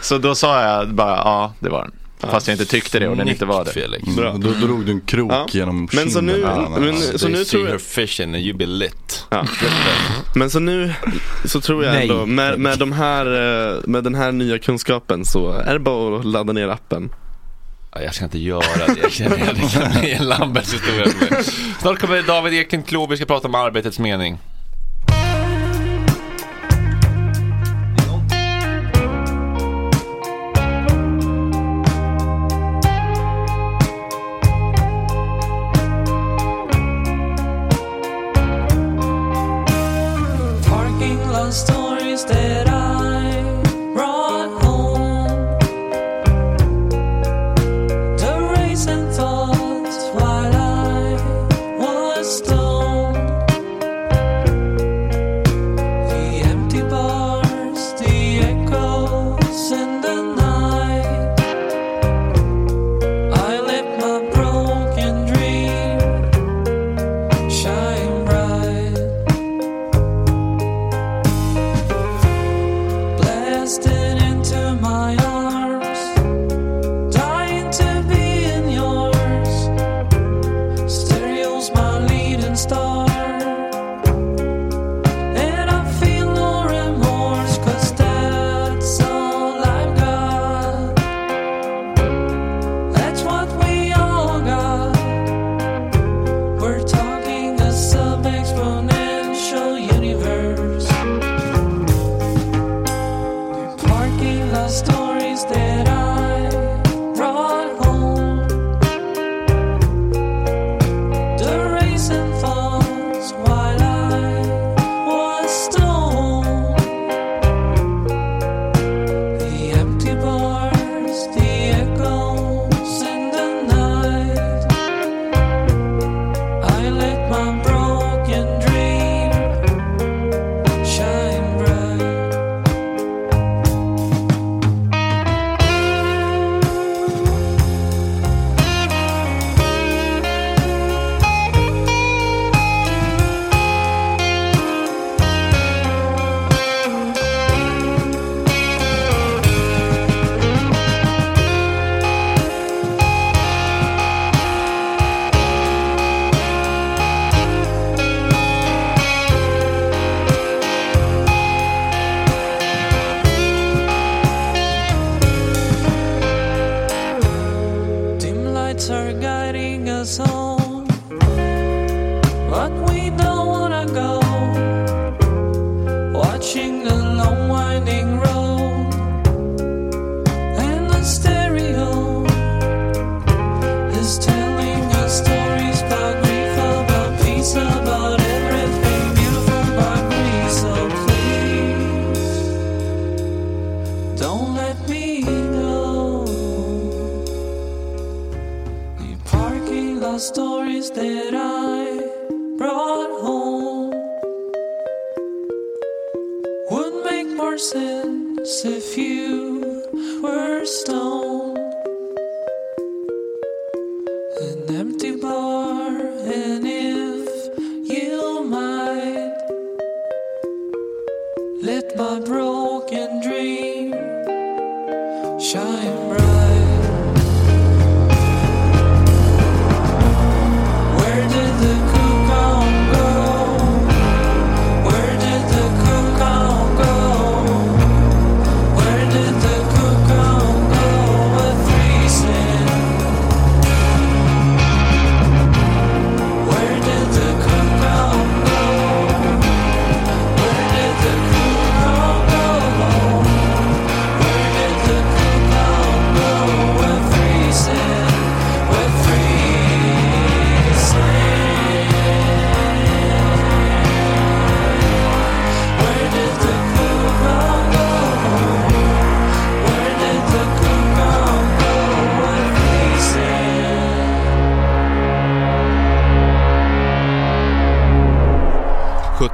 Speaker 5: så då sa jag bara ja, det var den. Fast jag inte tyckte det och den inte var det.
Speaker 2: Felix.
Speaker 6: Bra.
Speaker 7: Mm, Då drog du en krok
Speaker 6: Ja.
Speaker 7: genom
Speaker 6: Men så nu-
Speaker 7: kinden.
Speaker 6: Men-
Speaker 7: alltså.
Speaker 6: så nu tror jag-
Speaker 2: fishing and you be lit.
Speaker 6: Ja. Men så nu så tror jag ändå med, med, de här, eh, med den här nya kunskapen så är det bara att ladda ner appen.
Speaker 2: Ja, Jag ska inte göra det, jag känner att det kan bli en Lamberts historia. Snart kommer David Ekenklo, vi ska prata om arbetets mening.
Speaker 1: stone.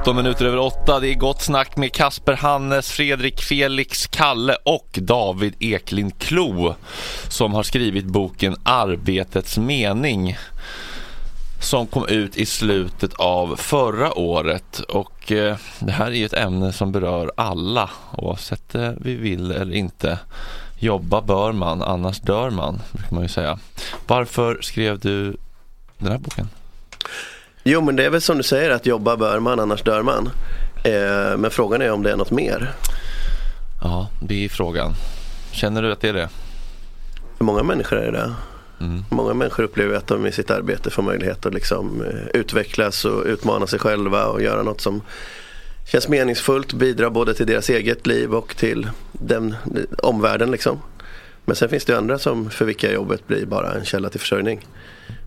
Speaker 2: 17 minuter över 8. Det är gott snack med Kasper, Hannes, Fredrik, Felix, Kalle och David Eklind Klo som har skrivit boken Arbetets mening som kom ut i slutet av förra året och eh, det här är ju ett ämne som berör alla oavsett eh, vi vill eller inte. Jobba bör man, annars dör man, brukar man ju säga. Varför skrev du den här boken?
Speaker 9: Jo men det är väl som du säger att jobba bör man annars dör man. Eh, men frågan är om det är något mer.
Speaker 2: Ja, det är frågan. Känner du att det är det?
Speaker 9: För många människor är det det.
Speaker 2: Mm.
Speaker 9: Många människor upplever att de i sitt arbete får möjlighet att liksom, eh, utvecklas och utmana sig själva och göra något som känns meningsfullt, bidra både till deras eget liv och till den, omvärlden. Liksom. Men sen finns det andra som för vilka jobbet blir bara en källa till försörjning.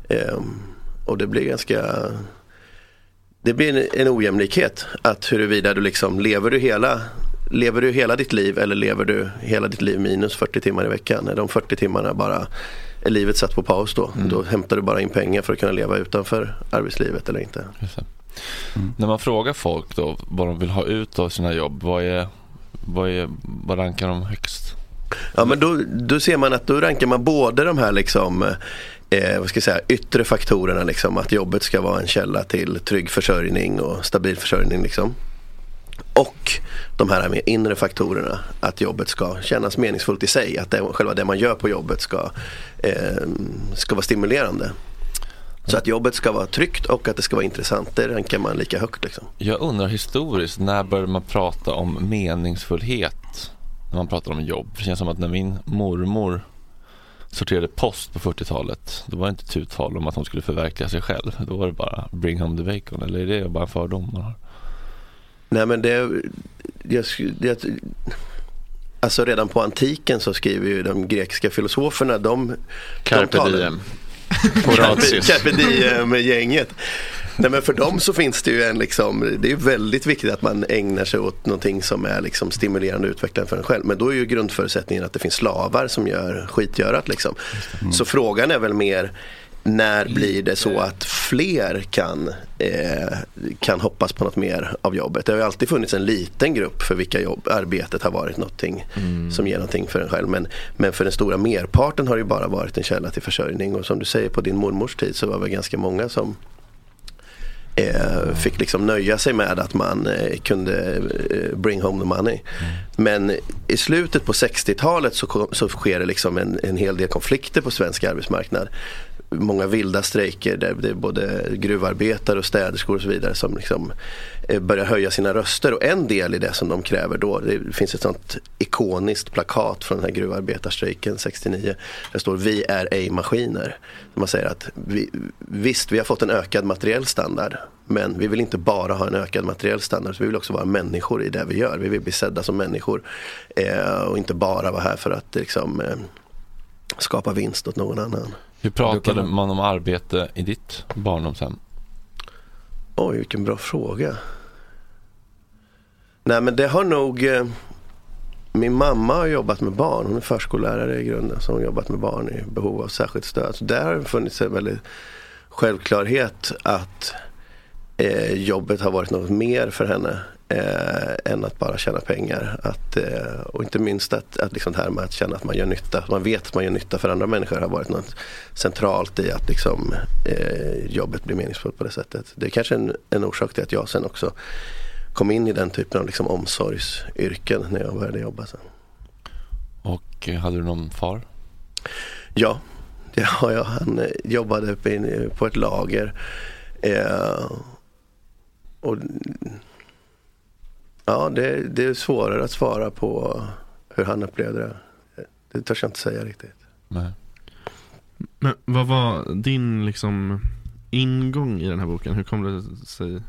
Speaker 9: Ehm, och det blir ganska det blir en, en ojämlikhet att huruvida du liksom lever du hela Lever du hela ditt liv eller lever du hela ditt liv minus 40 timmar i veckan? Är de 40 timmarna bara är livet satt på paus då? Då hämtar du bara in pengar för att kunna leva utanför arbetslivet eller inte.
Speaker 2: Det. När man frågar folk då vad de vill ha ut av sina jobb, vad, är, vad, är, vad rankar de högst?
Speaker 9: Ja men då, då ser man att då rankar man både de här liksom eh, vad ska jag säga, yttre faktorerna liksom att jobbet ska vara en källa till trygg försörjning och stabil försörjning liksom. Och de här mer inre faktorerna att jobbet ska kännas meningsfullt i sig. Att det, själva det man gör på jobbet ska, eh, ska vara stimulerande. Så att jobbet ska vara tryggt och att det ska vara intressant. Det rankar man lika högt liksom.
Speaker 2: Jag undrar historiskt, när började man prata om meningsfullhet? När man pratar om jobb. Det känns som att när min mormor sorterade post på 40-talet, då var det inte tu tal om att hon skulle förverkliga sig själv. Då var det bara bring home the bacon. Eller är det bara en fördom man har?
Speaker 9: Nej men det, jag, sk- det Alltså redan på antiken så skriver ju de grekiska filosoferna de
Speaker 5: Carpe
Speaker 9: de
Speaker 5: diem. Horatius.
Speaker 9: carpe diem-gänget. Nej men för dem så finns det ju en liksom, det är ju väldigt viktigt att man ägnar sig åt någonting som är liksom stimulerande och utvecklande för en själv. Men då är ju grundförutsättningen att det finns slavar som gör skitgörat liksom. Så frågan är väl mer när blir det så att fler kan, eh, kan hoppas på något mer av jobbet? Det har ju alltid funnits en liten grupp för vilka jobb, arbetet har varit någonting som ger någonting för en själv. Men, men för den stora merparten har det ju bara varit en källa till försörjning. Och som du säger på din mormors tid så var det ganska många som Eh, fick liksom nöja sig med att man eh, kunde eh, bring home the money. Men i slutet på 60-talet så, kom, så sker det liksom en, en hel del konflikter på svensk arbetsmarknad. Många vilda strejker där det är både gruvarbetare och städerskor och så vidare som liksom eh, börjar höja sina röster. Och en del i det som de kräver då, det finns ett sånt ikoniskt plakat från den här gruvarbetarstrejken 69. Det står Vi är ej maskiner. Man säger att vi, visst, vi har fått en ökad materiell standard. Men vi vill inte bara ha en ökad materiell standard, så vi vill också vara människor i det vi gör. Vi vill bli sedda som människor eh, och inte bara vara här för att liksom, eh, skapa vinst åt någon annan.
Speaker 2: Hur pratade man om arbete i ditt barndomshem?
Speaker 9: Oj, vilken bra fråga. Nej men det har nog eh, Min mamma har jobbat med barn. Hon är förskollärare i grunden. Så hon har jobbat med barn i behov av särskilt stöd. Så där har det funnits en väldigt självklarhet att eh, jobbet har varit något mer för henne eh, än att bara tjäna pengar. Att, eh, och inte minst att, att liksom det här med att känna att man gör nytta, man vet att man gör nytta för andra människor har varit något centralt i att liksom, eh, jobbet blir meningsfullt på det sättet. Det är kanske en, en orsak till att jag sen också kom in i den typen av liksom omsorgsyrken när jag började jobba sen.
Speaker 2: Och eh, hade du någon far?
Speaker 9: Ja, det har jag. Han eh, jobbade in, på ett lager. Eh, och, ja, det, det är svårare att svara på hur han upplevde det. Det törs jag inte säga riktigt.
Speaker 2: Nej.
Speaker 6: Men vad var din liksom ingång i den här boken? Hur kom det sig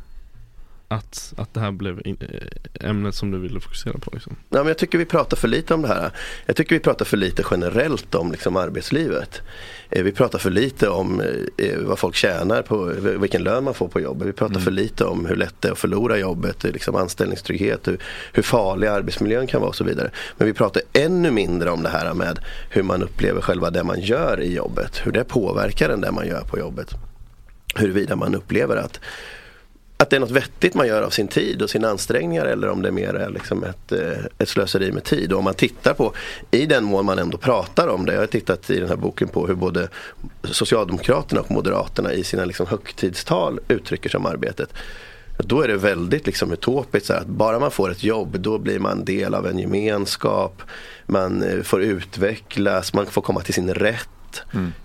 Speaker 6: att, att det här blev eh, ämnet som du ville fokusera på? Liksom?
Speaker 9: Ja, men jag tycker vi pratar för lite om det här. Jag tycker vi pratar för lite generellt om liksom, arbetslivet. Eh, vi pratar för lite om eh, vad folk tjänar på, vilken lön man får på jobbet. Vi pratar för lite om hur lätt det är att förlora jobbet, liksom anställningstrygghet, hur, hur farlig arbetsmiljön kan vara och så vidare. Men vi pratar ännu mindre om det här med hur man upplever själva det man gör i jobbet. Hur det påverkar en det man gör på jobbet. Huruvida man upplever att att det är något vettigt man gör av sin tid och sina ansträngningar eller om det mer är liksom ett, eh, ett slöseri med tid. Och om man tittar på, i den mån man ändå pratar om det, jag har tittat i den här boken på hur både Socialdemokraterna och Moderaterna i sina liksom högtidstal uttrycker sig om arbetet. Då är det väldigt liksom utopiskt så här, att bara man får ett jobb då blir man del av en gemenskap. Man eh, får utvecklas, man får komma till sin rätt.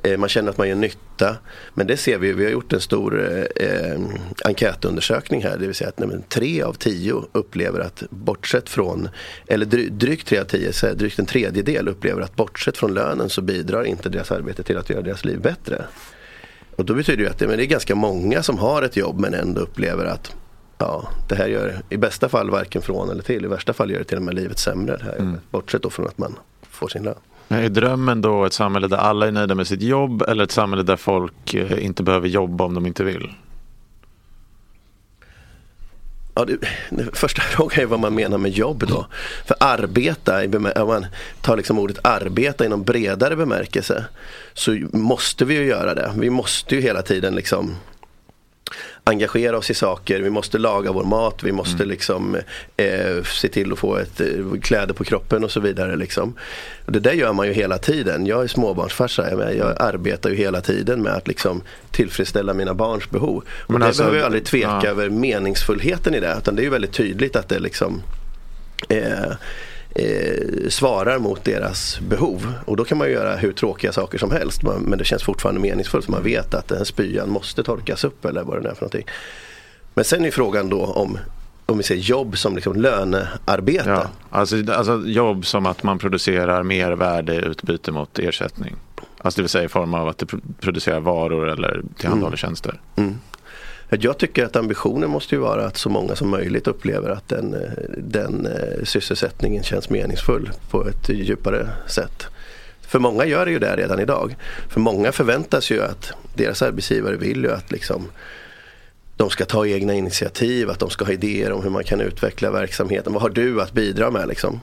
Speaker 9: Eh, Man känner att man gör nytta. Men det ser vi, vi har gjort en stor eh, eh, enkätundersökning här. Det vill säga att nej, tre av tio upplever att bortsett från, eller dry, drygt tre av tio, så här, drygt en tredjedel upplever att bortsett från lönen så bidrar inte deras arbete till att göra deras liv bättre. Och då betyder det att det, men det är ganska många som har ett jobb men ändå upplever att Ja, det här gör i bästa fall varken från eller till. I värsta fall gör det till och med livet sämre. Det här jobbet. Bortsett då från att man får sin lön.
Speaker 5: Är drömmen då ett samhälle där alla är nöjda med sitt jobb eller ett samhälle där folk eh, inte behöver jobba om de inte vill?
Speaker 9: Ja, det, det första [laughs] frågan är vad man menar med jobb då. För arbeta, om man tar liksom ordet arbeta i någon bredare bemärkelse så måste vi ju göra det. Vi måste ju hela tiden liksom engagera oss i saker, vi måste laga vår mat, vi måste liksom eh, se till att få ett, eh, kläder på kroppen och så vidare. Liksom. Det där gör man ju hela tiden. Jag är småbarnsfarsa, jag, jag arbetar ju hela tiden med att liksom tillfredsställa mina barns behov. Och
Speaker 5: Men
Speaker 9: det
Speaker 5: alltså-
Speaker 9: behöver jag aldrig tveka
Speaker 5: ja.
Speaker 9: över meningsfullheten i det. Utan det är ju väldigt tydligt att det liksom eh, eh, svarar mot deras behov. Och då kan man göra hur tråkiga saker som helst. Men det känns fortfarande meningsfullt. Så man vet att den här spyan måste torkas upp eller vad det är för någonting. Men sen är frågan då om om vi ser jobb som liksom lönearbete.
Speaker 5: Ja, alltså, alltså jobb som att man producerar mer värde i utbyte mot ersättning. Alltså det vill säga i form av att du pro- producerar varor eller tillhandahåller tjänster.
Speaker 9: Mm. Jag tycker att ambitionen måste ju vara att så många som möjligt upplever att den, eh, den eh, sysselsättningen känns meningsfull på ett djupare sätt. För många gör det ju det redan idag. För många förväntas ju att deras arbetsgivare vill ju att liksom de ska ta egna initiativ, att de ska ha idéer om hur man kan utveckla verksamheten. Vad har du att bidra med liksom?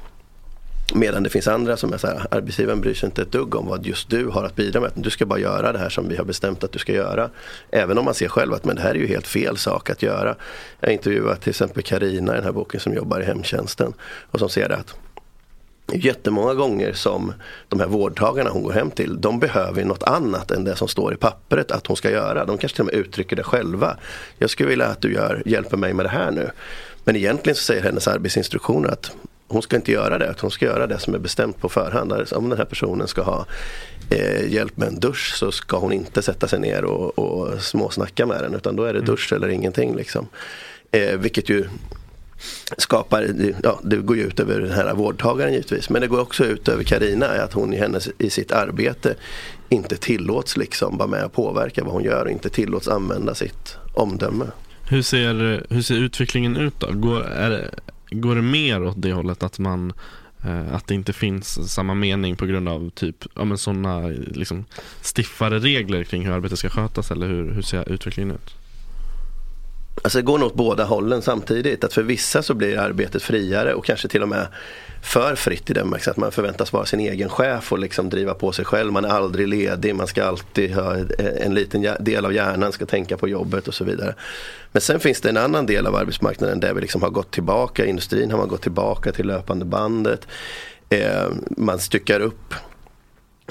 Speaker 9: Medan det finns andra som är så här, arbetsgivaren bryr sig inte ett dugg om vad just du har att bidra med. Du ska bara göra det här som vi har bestämt att du ska göra. Även om man ser själv att men det här är ju helt fel sak att göra. Jag intervjuade till exempel Karina i den här boken som jobbar i hemtjänsten och som ser att det är jättemånga gånger som de här vårdtagarna hon går hem till, de behöver något annat än det som står i pappret att hon ska göra. De kanske till och med uttrycker det själva. Jag skulle vilja att du gör, hjälper mig med det här nu. Men egentligen så säger hennes arbetsinstruktioner att hon ska inte göra det, utan hon ska göra det som är bestämt på förhand. Alltså, Om den här personen ska ha eh, hjälp med en dusch så ska hon inte sätta sig ner och, och småsnacka med den utan då är det dusch eller ingenting. Liksom. Eh, vilket ju skapar, ja det går ju ut över den här vårdtagaren givetvis. Men det går också ut över Karina att hon i, hennes, i sitt arbete inte tillåts liksom vara med och påverka vad hon gör och inte tillåts använda sitt omdöme.
Speaker 6: Hur ser, hur ser utvecklingen ut då? Går, är det, går det mer åt det hållet att man eh, att det inte finns samma mening på grund av typ ja, men sådana liksom, stiffare regler kring hur arbetet ska skötas eller hur, hur ser utvecklingen ut?
Speaker 9: Alltså det går nog åt båda hållen samtidigt. Att för vissa så blir arbetet friare och kanske till och med för fritt i den bemärkelsen att man förväntas vara sin egen chef och liksom driva på sig själv. Man är aldrig ledig, man ska alltid ha en liten del av hjärnan ska tänka på jobbet och så vidare. Men sen finns det en annan del av arbetsmarknaden där vi liksom har gått tillbaka, industrin har man gått tillbaka till löpande bandet. Eh, man styckar upp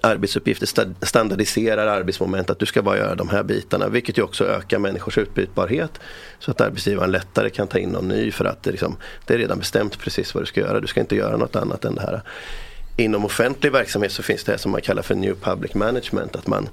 Speaker 9: arbetsuppgifter, standardiserar arbetsmoment, att du ska bara göra de här bitarna. Vilket ju också ökar människors utbytbarhet. Så att arbetsgivaren lättare kan ta in någon ny för att det, liksom, det är redan bestämt precis vad du ska göra. Du ska inte göra något annat än det här. Inom offentlig verksamhet så finns det som man kallar för New Public Management. Att man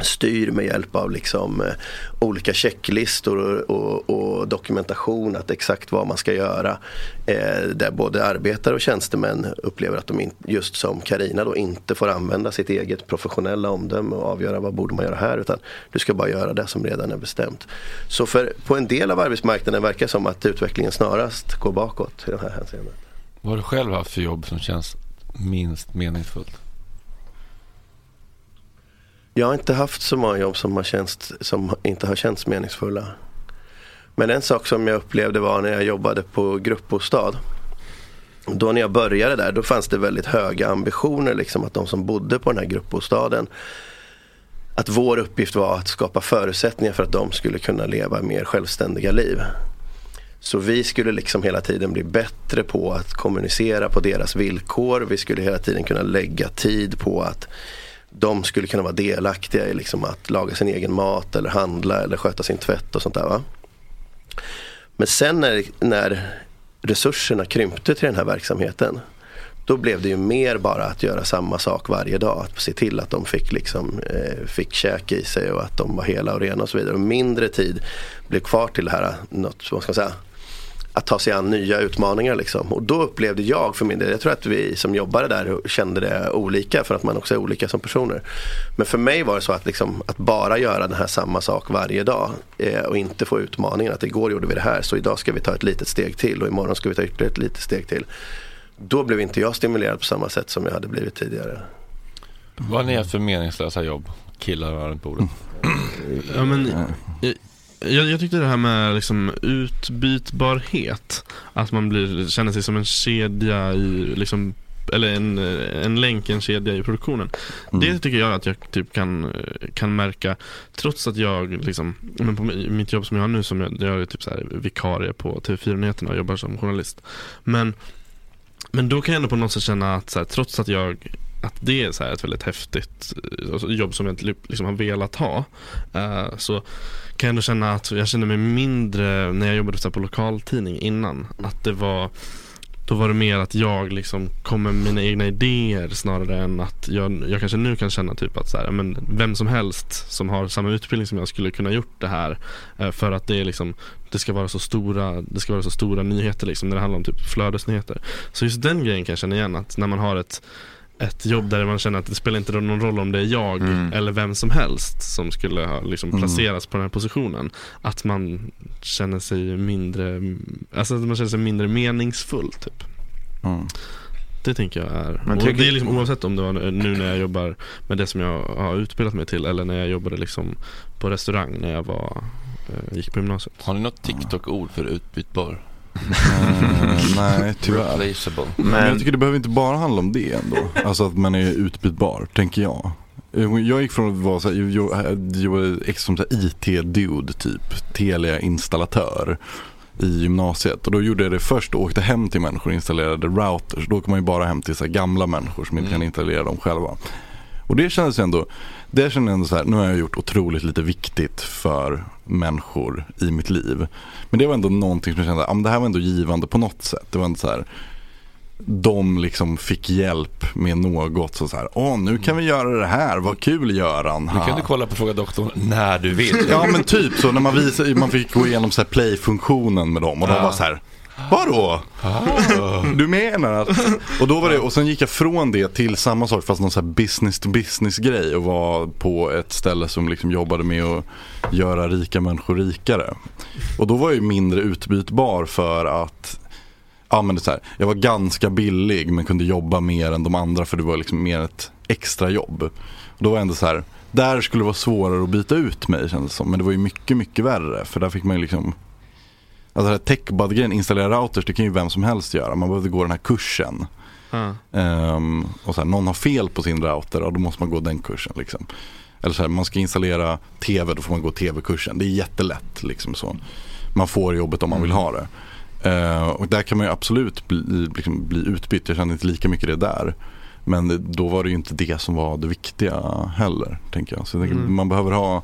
Speaker 9: styr med hjälp av liksom, eh, olika checklistor och, och, och dokumentation att exakt vad man ska göra. Eh, där både arbetare och tjänstemän upplever att de in, just som Karina då inte får använda sitt eget professionella omdöme och avgöra vad borde man göra här utan du ska bara göra det som redan är bestämt. Så för, på en del av arbetsmarknaden verkar det som att utvecklingen snarast går bakåt i de här hänseendet.
Speaker 2: Vad har du själv haft för jobb som känns minst meningsfullt?
Speaker 9: Jag har inte haft så många jobb som, har känts, som inte har känts meningsfulla. Men en sak som jag upplevde var när jag jobbade på gruppbostad. Då när jag började där, då fanns det väldigt höga ambitioner. Liksom, att de som bodde på den här gruppbostaden att vår uppgift var att skapa förutsättningar för att de skulle kunna leva mer självständiga liv. Så vi skulle liksom hela tiden bli bättre på att kommunicera på deras villkor. Vi skulle hela tiden kunna lägga tid på att de skulle kunna vara delaktiga i liksom att laga sin egen mat eller handla eller sköta sin tvätt och sånt där. Va? Men sen när, när resurserna krympte till den här verksamheten då blev det ju mer bara att göra samma sak varje dag. Att se till att de fick, liksom, eh, fick käk i sig och att de var hela och rena och så vidare. Och mindre tid blev kvar till det här, eh, något, vad ska man säga, att ta sig an nya utmaningar. Liksom. Och då upplevde jag för min del, jag tror att vi som jobbade där kände det olika för att man också är olika som personer. Men för mig var det så att, liksom, att bara göra den här samma sak varje dag eh, och inte få utmaningen att igår gjorde vi det här så idag ska vi ta ett litet steg till och imorgon ska vi ta ytterligare ett litet steg till. Då blev inte jag stimulerad på samma sätt som jag hade blivit tidigare.
Speaker 2: Vad har ni haft för meningslösa jobb? Killar runt bordet.
Speaker 6: Ja, men, jag, jag, tyckte det här med liksom utbytbarhet, att man blir, känner sig som en kedja i liksom eller en, en länk, en kedja i produktionen. Det tycker jag att jag typ kan, kan märka trots att jag liksom, men på mitt jobb som jag har nu som jag, jag är typ så här vikarie på TV4-nyheterna och jobbar som journalist. Men, men då kan jag ändå på något sätt känna att här, trots att jag att det är så här ett väldigt häftigt eh, alltså, jobb som jag inte liksom har velat ha. eh, så kan jag ändå känna att jag kände mig mindre när jag jobbade på lokaltidning innan. Att det var då var det mer att jag liksom kom med mina egna idéer snarare än att jag, jag kanske nu kan känna typ att så här, men vem som helst som har samma utbildning som jag skulle kunna gjort det här eh, för att det är liksom det ska vara så stora, det ska vara så stora nyheter liksom när det handlar om typ flödesnyheter. Så just den grejen kan jag känna igen att när man har ett ett jobb där man känner att det spelar inte någon roll om det är jag eller vem som helst som skulle ha liksom
Speaker 7: Mm.
Speaker 6: placerats på den här positionen. Att man känner sig mindre, alltså att man känner sig mindre meningsfull typ.
Speaker 7: Mm.
Speaker 6: Det tänker jag är,
Speaker 5: Men
Speaker 6: och
Speaker 5: tycker-
Speaker 6: det är liksom oavsett om det var nu när jag jobbar med det som jag har utbildat mig till eller när jag jobbade liksom på restaurang när jag var, eh, gick på gymnasiet.
Speaker 2: Har ni något TikTok-ord för utbytbar?
Speaker 7: Eh, [laughs] nej, tyvärr.
Speaker 2: Replaceable.
Speaker 7: Men jag tycker det behöver inte bara handla om det ändå. Alltså att man är utbytbar, tänker jag. Eh, Jag gick från att vara så här, ex som IT-dude typ, Telia-installatör i gymnasiet. Och då gjorde jag det först och åkte hem till människor och installerade routers. Då åker man ju bara hem till så här gamla människor som inte kan installera dem själva. Och det kändes ändå, det kände jag ändå så här, nu har jag gjort otroligt lite viktigt för människor i mitt liv. Men det var ändå någonting som jag kände, ja, det här var ändå givande på något sätt. Det var ändå så här, de liksom fick hjälp med något så, så här, åh nu kan vi göra det här, vad kul Göran.
Speaker 2: Nu
Speaker 7: Ha.
Speaker 2: kan du kolla på Fråga Doktorn när du vill.
Speaker 7: Ja men typ så när man visade, man fick gå igenom play-funktionen med dem och de
Speaker 2: Ja.
Speaker 7: var så här Vadå? Du menar att... [laughs] Och, då var det, och sen gick jag från det till samma sak fast någon så här business to business grej och var på ett ställe som liksom jobbade med att göra rika människor rikare. Och då var jag ju mindre utbytbar för att Ja men så här, jag var ganska billig men kunde jobba mer än de andra för det var liksom mer ett extra jobb. Och då var jag ändå så här, där skulle det vara svårare att byta ut mig kändes det som. Men det var ju mycket, mycket värre. För där fick man ju liksom Alltså techbud-grejen, installera routers, det kan ju vem som helst göra. Man behövde gå den här kursen.
Speaker 6: Ja.
Speaker 7: Ehm, och så här, någon har fel på sin router och då måste man gå den kursen. Liksom. Eller så här, man ska installera tv, då får man gå tv-kursen. Det är jättelätt. Liksom så. Man får jobbet om man vill ha det. Ehm, och där kan man ju absolut bli, liksom, bli utbytt. Jag kände inte lika mycket det där. Men då var det ju inte det som var det viktiga heller. Tänker jag. Så jag tänker,
Speaker 6: Mm.
Speaker 7: man behöver ha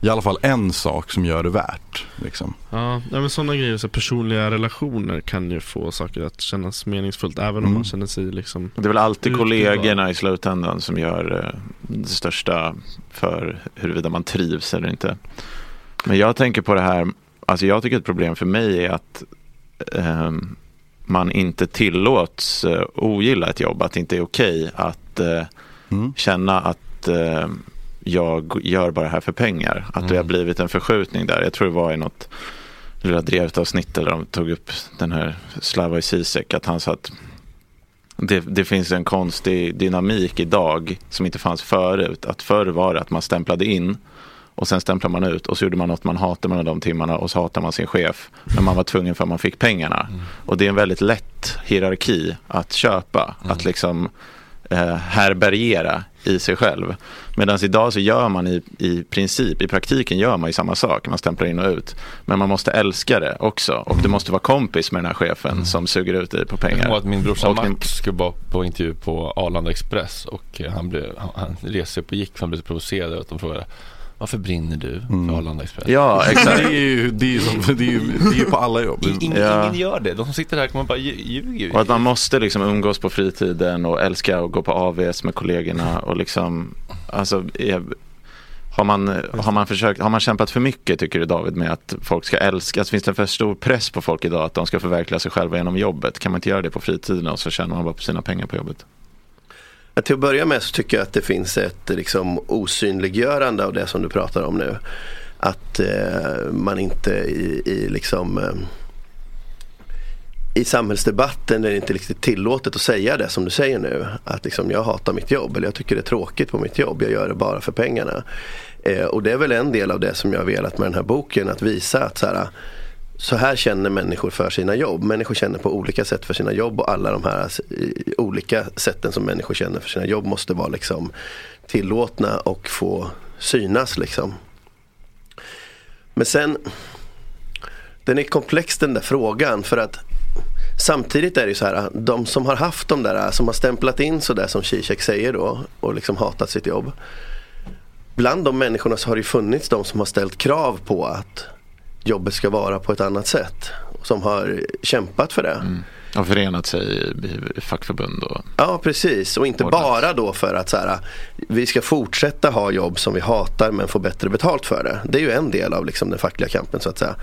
Speaker 7: i alla fall en sak som gör det värt. Liksom.
Speaker 6: Ja, men sådana grejer, så personliga relationer kan ju få saker att kännas meningsfullt även om
Speaker 7: Mm.
Speaker 6: man känner sig liksom
Speaker 5: Det är väl alltid kollegorna i slutändan som gör eh, det största för huruvida man trivs eller inte. Men jag tänker på det här, alltså jag tycker ett problem för mig är att ehm, man inte tillåts eh, ogilla ett jobb, att det inte är okej att eh,
Speaker 7: Mm.
Speaker 5: känna att eh, jag gör bara det här för pengar. Att det har blivit en förskjutning där. Jag tror det var i något lilla drevavsnitt där de tog upp den här Slavoj Zizek, att han sa att det, det finns en konstig dynamik idag som inte fanns förut. Att förr var det att man stämplade in och sen stämplade man ut och så gjorde man något man hatade mellan de timmarna och så hatade man sin chef. Men man var tvungen för att man fick pengarna. Och det är en väldigt lätt hierarki att köpa. Att liksom eh, härbärgera i sig själv. Medan idag så gör man i, i princip, i praktiken gör man ju samma sak. Man stämplar in och ut. Men man måste älska det också. Och du måste vara kompis med den här chefen som suger ut dig på pengar.
Speaker 2: att min brorsa
Speaker 5: Och din-
Speaker 2: Max skulle vara på intervju på Arlanda Express och eh, han, blev, han, han upp och gick för han blev så provocerad att de frågade Varför brinner du
Speaker 7: Mm.
Speaker 2: för Arlanda Express?
Speaker 5: Ja, [laughs]
Speaker 7: Det
Speaker 5: exakt.
Speaker 7: är ju, det är ju, som, det är ju, det är ju på alla jobb.
Speaker 2: Ingen,
Speaker 5: Ja.
Speaker 2: ingen gör det. De som sitter här kommer bara lju- ljuger ju.
Speaker 5: Och att man måste liksom umgås på fritiden och älska att gå på AVS med kollegorna och liksom, alltså, är, har man, har man försökt, har man kämpat för mycket tycker du David med att folk ska älska, alltså, finns det för stor press på folk idag att de ska förverkliga sig själva genom jobbet? Kan man inte göra det på fritiden och så tjänar man bara på sina pengar på jobbet?
Speaker 9: Ja, Till att börja med så tycker jag att det finns ett liksom, osynliggörande av det som du pratar om nu. Att eh, man inte i, i liksom eh, i samhällsdebatten är det inte riktigt tillåtet att säga det som du säger nu. Att liksom, jag hatar mitt jobb eller jag tycker det är tråkigt på mitt jobb. Jag gör det bara för pengarna. Eh, och det är väl en del av det som jag har velat med den här boken. Att visa att så här, så här känner människor för sina jobb. Människor känner på olika sätt för sina jobb och alla de här alltså, olika sätten som människor känner för sina jobb måste vara liksom tillåtna och få synas liksom. Men sen, den är komplex den där frågan för att Samtidigt är det ju så här, de som har haft de där, som har stämplat in sådär som Zizek säger då och liksom hatat sitt jobb. Bland de människorna så har det ju funnits de som har ställt krav på att jobbet ska vara på ett annat sätt. Som har kämpat för det.
Speaker 5: Har förenat sig i, i fackförbund och
Speaker 9: Ja precis och inte
Speaker 5: Ordnat.
Speaker 9: bara då för att så här, vi ska fortsätta ha jobb som vi hatar men få bättre betalt för det. Det är ju en del av liksom den fackliga kampen så att säga.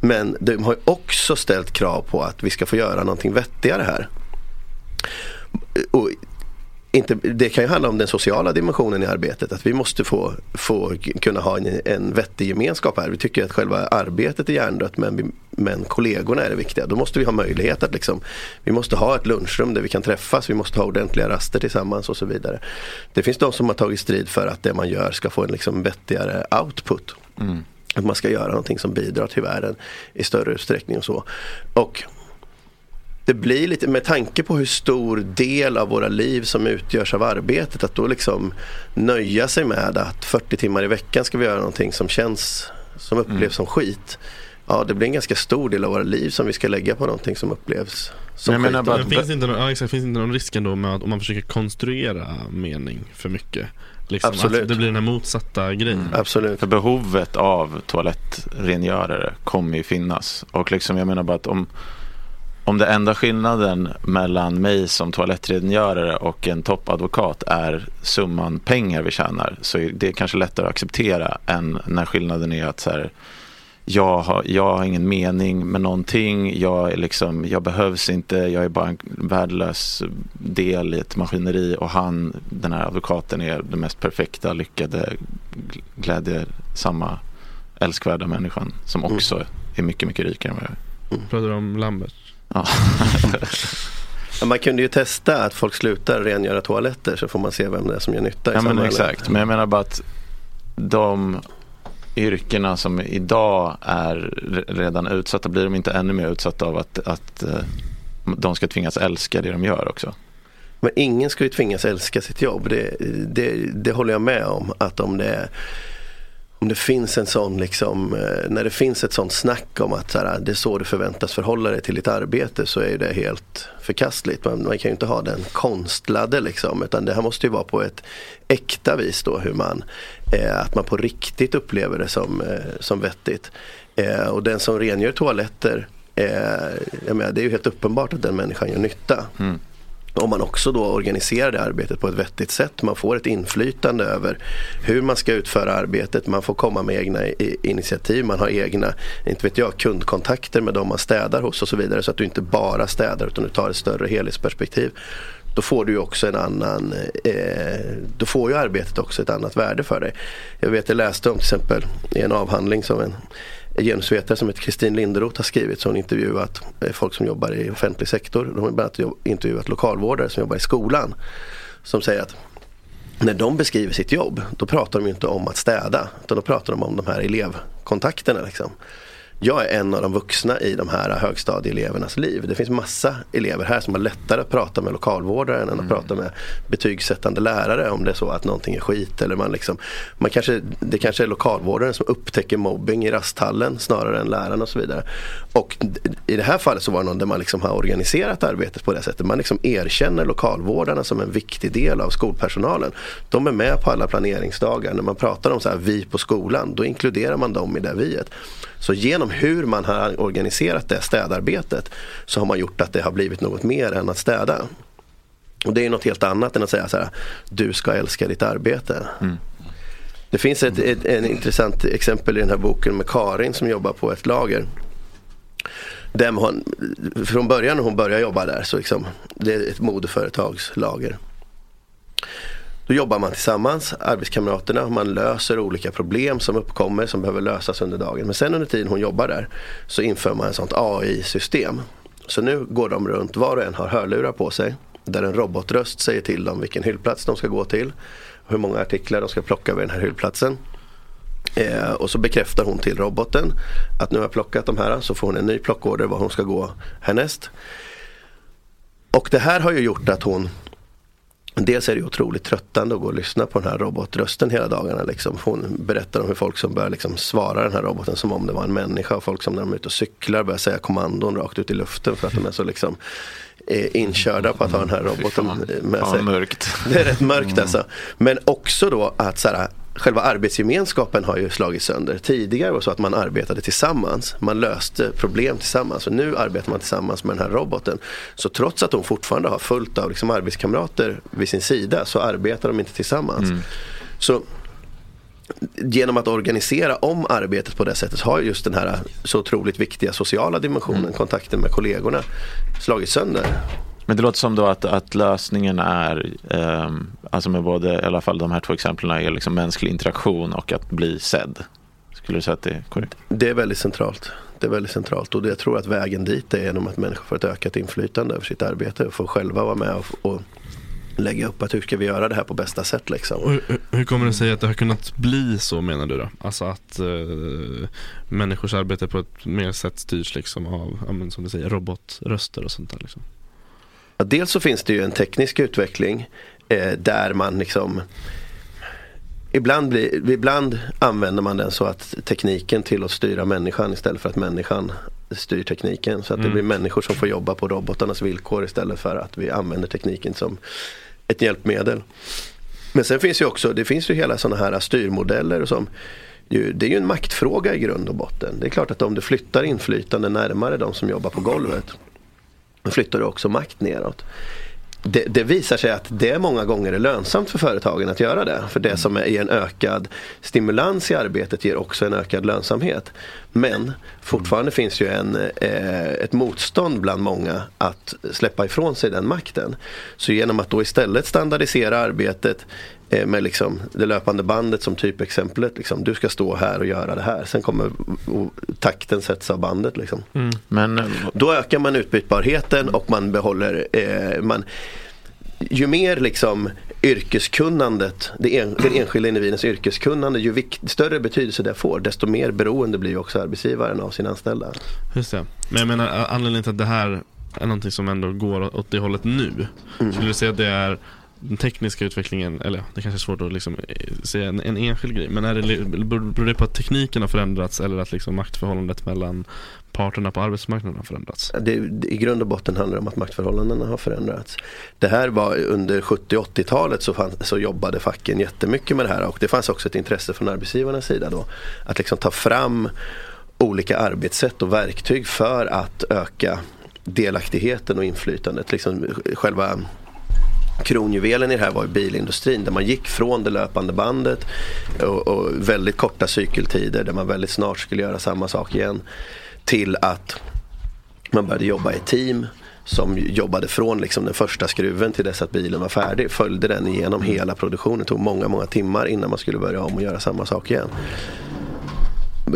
Speaker 9: Men de har ju också ställt krav på att vi ska få göra någonting vettigare här. Och inte, det kan ju handla om den sociala dimensionen i arbetet. Att vi måste få, få kunna ha en, en vettig gemenskap här. Vi tycker att själva arbetet är hjärndött men, vi, men kollegorna är det viktiga. Då måste vi ha möjlighet att liksom, vi måste ha ett lunchrum där vi kan träffas. Vi måste ha ordentliga raster tillsammans och så vidare. Det finns de som har tagit strid för att det man gör ska få en liksom vettigare output. Att man ska göra någonting som bidrar till världen i större utsträckning och så. Och det blir lite med tanke på hur stor del av våra liv som utgörs av arbetet att då liksom nöja sig med att 40 timmar i veckan ska vi göra någonting som känns som upplevs som skit. Ja, det blir en ganska stor del av våra liv som vi ska lägga på någonting som upplevs som
Speaker 5: Men
Speaker 9: skit.
Speaker 5: bara-
Speaker 6: Men finns, det inte någon, ja, exakt, finns det inte någon risk ändå med att om man försöker konstruera mening för mycket? Liksom,
Speaker 9: Absolut.
Speaker 6: Att det blir den här motsatta grejen.
Speaker 9: Absolut.
Speaker 5: För behovet av toalettrengörare kommer ju finnas. Och liksom jag menar bara att om, om det enda skillnaden mellan mig som toalettrengörare och en toppadvokat är summan pengar vi tjänar så är det kanske lättare att acceptera än när skillnaden är att så här, jag, har, jag har ingen mening med någonting, jag, är liksom, jag behövs inte, jag är bara en värdelös del i ett maskineri och han, den här advokaten är den mest perfekta, lyckade, glädjesamma, älskvärda människan som också är mycket, mycket rikare än vad jag är.
Speaker 6: Pratar du om Lambert? [laughs]
Speaker 5: Ja.
Speaker 9: Man kunde ju testa att folk slutar rengöra toaletter så får man se vem det är som gör nytta i
Speaker 5: Ja men exakt, men jag menar bara att de yrkena som idag är re- redan utsatta, blir de inte ännu mer utsatta av att, att eh, de ska tvingas älska det de gör också?
Speaker 9: Men ingen ska ju tvingas älska sitt jobb. Det, det, det håller jag med om. Att om det, om det finns en sån liksom, eh, när det finns ett sånt snack om att så här, ah, det är så du förväntas förhålla dig till ditt arbete så är det helt förkastligt. Man, man kan ju inte ha den konstlade liksom. Utan det här måste ju vara på ett äkta vis då hur man, eh, att man på riktigt upplever det som, eh, som vettigt. Eh, och den som rengör toaletter, eh, jag menar, det är ju helt uppenbart att den människan gör nytta. Mm. Om man också då organiserar det arbetet på ett vettigt sätt. Man får ett inflytande över hur man ska utföra arbetet. Man får komma med egna initiativ. Man har egna, inte vet jag, kundkontakter med de man städar hos och så vidare. Så att du inte bara städar utan du tar ett större helhetsperspektiv. Då får du ju också en annan, eh, då får ju arbetet också ett annat värde för dig. Jag vet jag läste om till exempel i en avhandling som en genusvetare som heter Kristin Linderoth har skrivit. Så hon intervjuat eh, folk som jobbar i offentlig sektor. De har bland annat intervjuat lokalvårdare som jobbar i skolan. Som säger att när de beskriver sitt jobb då pratar de ju inte om att städa. Utan då pratar de om de här elevkontakterna. Liksom. Jag är en av de vuxna i de här högstadieelevernas liv. Det finns massa elever här som har lättare att prata med lokalvårdaren än att prata med betygssättande lärare om det är så att någonting är skit. Eller man liksom, man kanske, det kanske är lokalvårdaren som upptäcker mobbing i rasthallen snarare än läraren och så vidare. Och i det här fallet så var det någon där man liksom har organiserat arbetet på det sättet. Man liksom erkänner lokalvårdarna som en viktig del av skolpersonalen. De är med på alla planeringsdagar. När man pratar om så här, vi på skolan, då inkluderar man dem i det viet. Så genom hur man har organiserat det städarbetet så har man gjort att det har blivit något mer än att städa. Och det är något helt annat än att säga så här, du ska älska ditt arbete. Det finns ett, ett en intressant exempel i den här boken med Karin som jobbar på ett lager. Där hon, från början när hon började jobba där så liksom, det är ett modeföretagslager. Då jobbar man tillsammans, arbetskamraterna, man löser olika problem som uppkommer som behöver lösas under dagen. Men sen under tiden hon jobbar där så inför man ett sånt AI-system. Så nu går de runt, var och en har hörlurar på sig. Där en robotröst säger till dem vilken hyllplats de ska gå till. Hur många artiklar de ska plocka vid den här hyllplatsen. Eh, och så bekräftar hon till roboten att nu har jag plockat de här. Så får hon en ny plockorder var hon ska gå härnäst. Och det här har ju gjort att hon Dels är det otroligt tröttande att gå och lyssna på den här robotrösten hela dagarna. Liksom. Hon berättar om hur folk som börjar liksom svara den här roboten som om det var en människa. Och folk som när de är ute och cyklar börjar säga kommandon rakt ut i luften för att de är så liksom eh, inkörda på att ha den här roboten med sig.
Speaker 5: mörkt.
Speaker 9: Det är rätt mörkt alltså. Men också då att så här, själva arbetsgemenskapen har ju slagits sönder. Tidigare var det så att man arbetade tillsammans. Man löste problem tillsammans. Och nu arbetar man tillsammans med den här roboten. Så trots att de fortfarande har fullt av liksom arbetskamrater vid sin sida så arbetar de inte tillsammans. Så genom att organisera om arbetet på det sättet har just den här så otroligt viktiga sociala dimensionen, kontakten med kollegorna, slagits sönder.
Speaker 5: Men det låter som då att, att lösningen är, ehm, alltså med både, i alla fall de här två exemplen, är liksom mänsklig interaktion och att bli sedd. Skulle du säga att det är korrekt?
Speaker 9: Det är väldigt centralt. Det är väldigt centralt och det, jag tror att vägen dit är genom att människor får ett ökat inflytande över sitt arbete och får själva vara med och, och lägga upp att hur ska vi göra det här på bästa sätt liksom.
Speaker 10: Och hur, hur kommer det sig att det har kunnat bli så menar du då? Alltså att eh, människors arbete på ett mer sätt styrs liksom av, som du säger, robotröster och sånt där liksom.
Speaker 9: Dels så finns det ju en teknisk utveckling eh, där man liksom Ibland, blir, ibland använder man den så att tekniken tillåts styra människan istället för att människan styr tekniken. Så att det
Speaker 10: Mm.
Speaker 9: blir människor som får jobba på robotarnas villkor istället för att vi använder tekniken som ett hjälpmedel. Men sen finns ju också, det finns ju hela sådana här styrmodeller som ju, det är ju en maktfråga i grund och botten. Det är klart att om du flyttar inflytande närmare de som jobbar på golvet flyttar du också makt neråt. Det, det visar sig att det många gånger är lönsamt för företagen att göra det. För det som är en ökad stimulans i arbetet ger också en ökad lönsamhet. Men fortfarande finns ju en, eh, ett motstånd bland många att släppa ifrån sig den makten. Så genom att då istället standardisera arbetet med liksom det löpande bandet som typexemplet. Liksom. Du ska stå här och göra det här. Sen kommer takten sätts av bandet. Liksom.
Speaker 5: Men eh,
Speaker 9: Då ökar man utbytbarheten och man behåller eh, man, ju mer liksom yrkeskunnandet, det en, den enskilda individens yrkeskunnande, ju vikt, större betydelse det får, desto mer beroende blir också arbetsgivaren av sina anställda.
Speaker 10: Just det. Men jag menar anledningen till att det här är någonting som ändå går åt det hållet nu.
Speaker 9: Mm.
Speaker 10: Skulle du säga att det är den tekniska utvecklingen, eller ja, det kanske är svårt att liksom eh, säga en, en enskild grej. Men är det, beror det på att tekniken har förändrats eller att liksom maktförhållandet mellan parterna på arbetsmarknaden har förändrats?
Speaker 9: Det, det, I grund och botten handlar det om att maktförhållandena har förändrats. Det här var under 70 och 80-talet så, fann, så jobbade facken jättemycket med det här och det fanns också ett intresse från arbetsgivarnas sida då. Att liksom ta fram olika arbetssätt och verktyg för att öka delaktigheten och inflytandet. Liksom eh, själva kronjuvelen i det här var ju bilindustrin där man gick från det löpande bandet och, och väldigt korta cykeltider där man väldigt snart skulle göra samma sak igen till att man började jobba i team som jobbade från liksom den första skruven till dess att bilen var färdig. Följde den igenom hela produktionen. Det tog många, många timmar innan man skulle börja om och göra samma sak igen.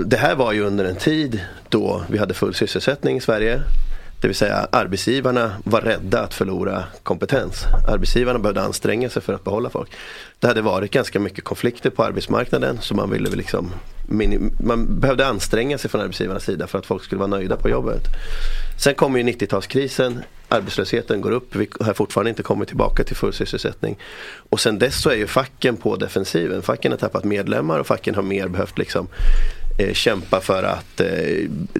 Speaker 9: Det här var ju under en tid då vi hade full sysselsättning i Sverige. Det vill säga arbetsgivarna var rädda att förlora kompetens. Arbetsgivarna behövde anstränga sig för att behålla folk. Det hade varit ganska mycket konflikter på arbetsmarknaden så man ville liksom man behövde anstränga sig från arbetsgivarnas sida för att folk skulle vara nöjda på jobbet. Sen kommer ju 90-talskrisen, arbetslösheten går upp, vi har fortfarande inte kommit tillbaka till full sysselsättning. Och sen dess så är ju facken på defensiven. Facken har tappat medlemmar och facken har mer behövt liksom Eh, kämpa för att eh,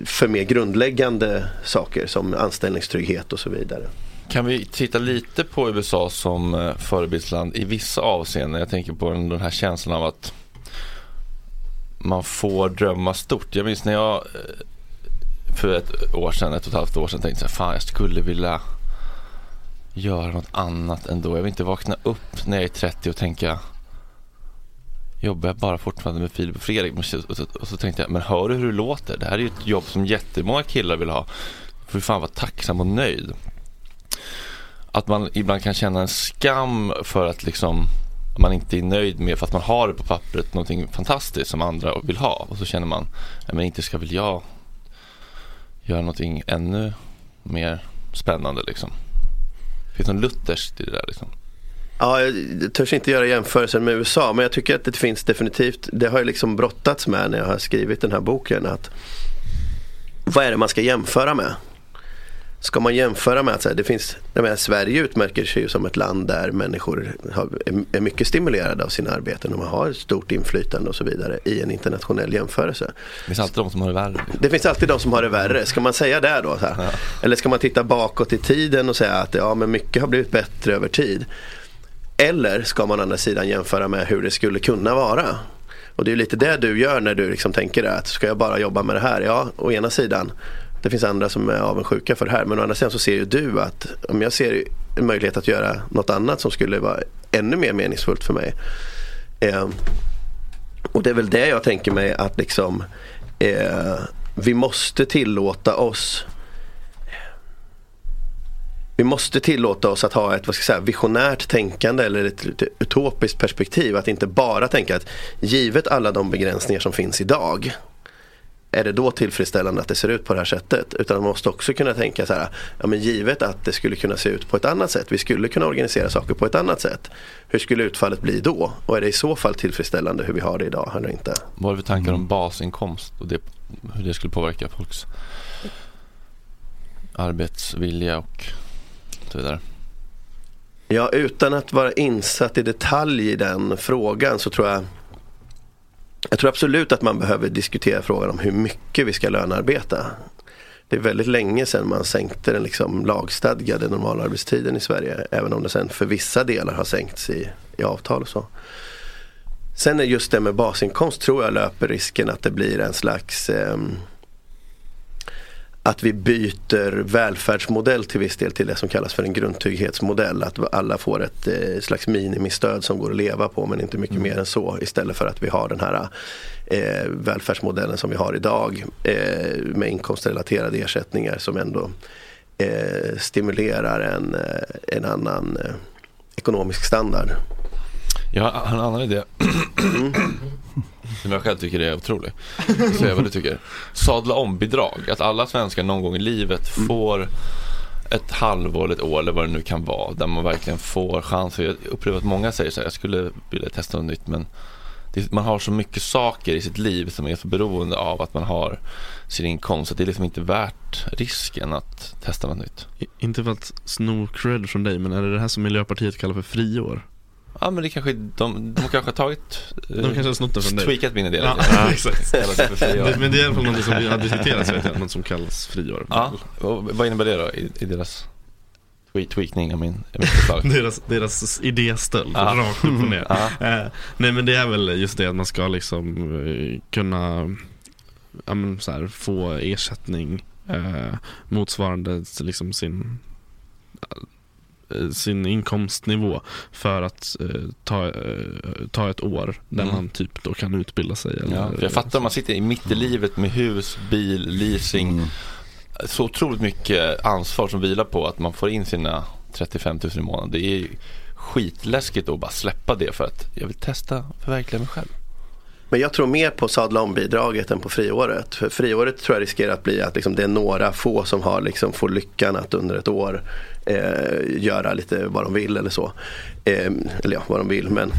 Speaker 9: för mer grundläggande saker som anställningstrygghet och så vidare.
Speaker 2: Kan vi titta lite på USA som eh, förebildsland i vissa avseenden? Jag tänker på den här känslan av att man får drömma stort. Jag minns när jag för ett år sedan, ett och ett halvt år sedan tänkte jag fan jag skulle vilja göra något annat ändå. Jag vill inte vakna upp när jag är 30 och tänka jobbar jag bara fortfarande med Filip och Fredrik? Så- Och så, och så tänkte jag, men hör du hur det låter? Det här är ju ett jobb som jättemånga killar vill ha. För fan vara tacksam och nöjd. Att man ibland kan känna en skam för att liksom man inte är nöjd med för att man har det på pappret någonting fantastiskt som andra vill ha och så känner man, "Nej, men inte ska väl jag göra någonting ännu mer spännande liksom. Finns det något lutherskt i det där liksom?
Speaker 9: Ja, jag törs inte göra jämförelsen med USA men jag tycker att det finns definitivt, det har jag liksom brottats med när jag har skrivit den här boken. att Vad är det man ska jämföra med? Ska man jämföra med att så här, det finns, jag menar, Sverige utmärker sig ju som ett land där människor har, är- mycket stimulerade av sina arbeten och man har stort inflytande och så vidare i en internationell jämförelse.
Speaker 2: Det finns alltid de som har det värre.
Speaker 9: Det finns alltid de som har det värre. Ska man säga det då? Här? Eller ska man titta bakåt i tiden och säga att ja, men mycket har blivit bättre över tid? Eller ska man å andra sidan jämföra med hur det skulle kunna vara? Och det är lite det du gör när du liksom tänker att ska jag bara jobba med det här? Ja, å ena sidan. Det finns andra som är avundsjuka för det här. Men å andra sidan så ser ju du att om jag ser en möjlighet att göra något annat som skulle vara ännu mer meningsfullt för mig. Eh, och det är väl det jag tänker mig att liksom eh, vi måste tillåta oss vi måste tillåta oss att ha ett vad ska jag säga, visionärt tänkande eller ett ett, utopiskt perspektiv. Att inte bara tänka att givet alla de begränsningar som finns idag är det då tillfredsställande att det ser ut på det här sättet? Utan man måste också kunna tänka så här, ja men givet att det skulle kunna se ut på ett annat sätt, vi skulle kunna organisera saker på ett annat sätt. Hur skulle utfallet bli då? Och är det i så fall tillfredsställande hur vi har det idag eller inte?
Speaker 2: Vad har du för tankar om basinkomst och det, hur det skulle påverka folks arbetsvilja och så vidare?
Speaker 9: Ja, utan att vara insatt i detalj i den frågan så tror jag Jag tror absolut att man behöver diskutera frågan om hur mycket vi ska lönearbeta. Det är väldigt länge sedan man sänkte den liksom lagstadgade normalarbetstiden i Sverige. Även om det sen för vissa delar har sänkts i, i avtal och så. Sen är just det med basinkomst tror jag löper risken att det blir en slags eh, att vi byter välfärdsmodell till viss del till det som kallas för en grundtrygghetsmodell. Att alla får ett eh, slags minimistöd som går att leva på men inte mycket mer än så. Istället för att vi har den här eh, välfärdsmodellen som vi har idag eh, med inkomstrelaterade ersättningar som ändå eh, stimulerar en, eh, en annan eh, ekonomisk standard.
Speaker 2: Jag har en annan idé. Som jag själv tycker är otrolig. Så jag vad du tycker. Sadla om bidrag. Att alla svenskar någon gång i livet får ett halvår eller ett år eller vad det nu kan vara. Där man verkligen får chans. Jag upplever att många säger så här, jag skulle vilja testa något nytt men man har så mycket saker i sitt liv som är så beroende av att man har sin inkomst. Att det är liksom inte värt risken att testa något nytt.
Speaker 10: Inte för att sno cred från dig, men är det det här som Miljöpartiet kallar för friår?
Speaker 2: Ja men det kanske, de, de kanske har tagit
Speaker 10: De kanske har snott det från dig.
Speaker 2: Tweakat min idé
Speaker 10: Ja,
Speaker 2: lite. [laughs]
Speaker 10: exakt.
Speaker 2: Det
Speaker 10: Men det är i alla fall något som vi har diskuterat, vet jag, något som kallas friår.
Speaker 2: Ja, och vad innebär det då i, i deras tweak, tweakning av min, mitt förslag? [laughs]
Speaker 10: Deras, deras idéstöld,
Speaker 2: Ja.
Speaker 10: rakt upp och ner. [laughs]
Speaker 2: Ja.
Speaker 10: Eh, nej men det är väl just det att man ska liksom eh, kunna ja, men, så här, få ersättning eh, motsvarande liksom sin sin inkomstnivå för att eh, ta, eh, ta ett år där
Speaker 2: Mm.
Speaker 10: man typ då kan utbilda sig. Eller,
Speaker 2: Ja, jag fattar om man sitter i mitt i livet med hus, bil, leasing. Så otroligt mycket ansvar som vilar på att man får in sina 35 000 i månaden. Det är skitläskigt att bara släppa det för att jag vill testa förverkliga mig själv.
Speaker 9: Men jag tror mer på sadla om bidraget än på friåret. För friåret tror jag riskerar att bli att liksom det är några få som har liksom får lyckan att under ett år eh, göra lite vad de vill eller så. Eh, eller ja, vad de vill men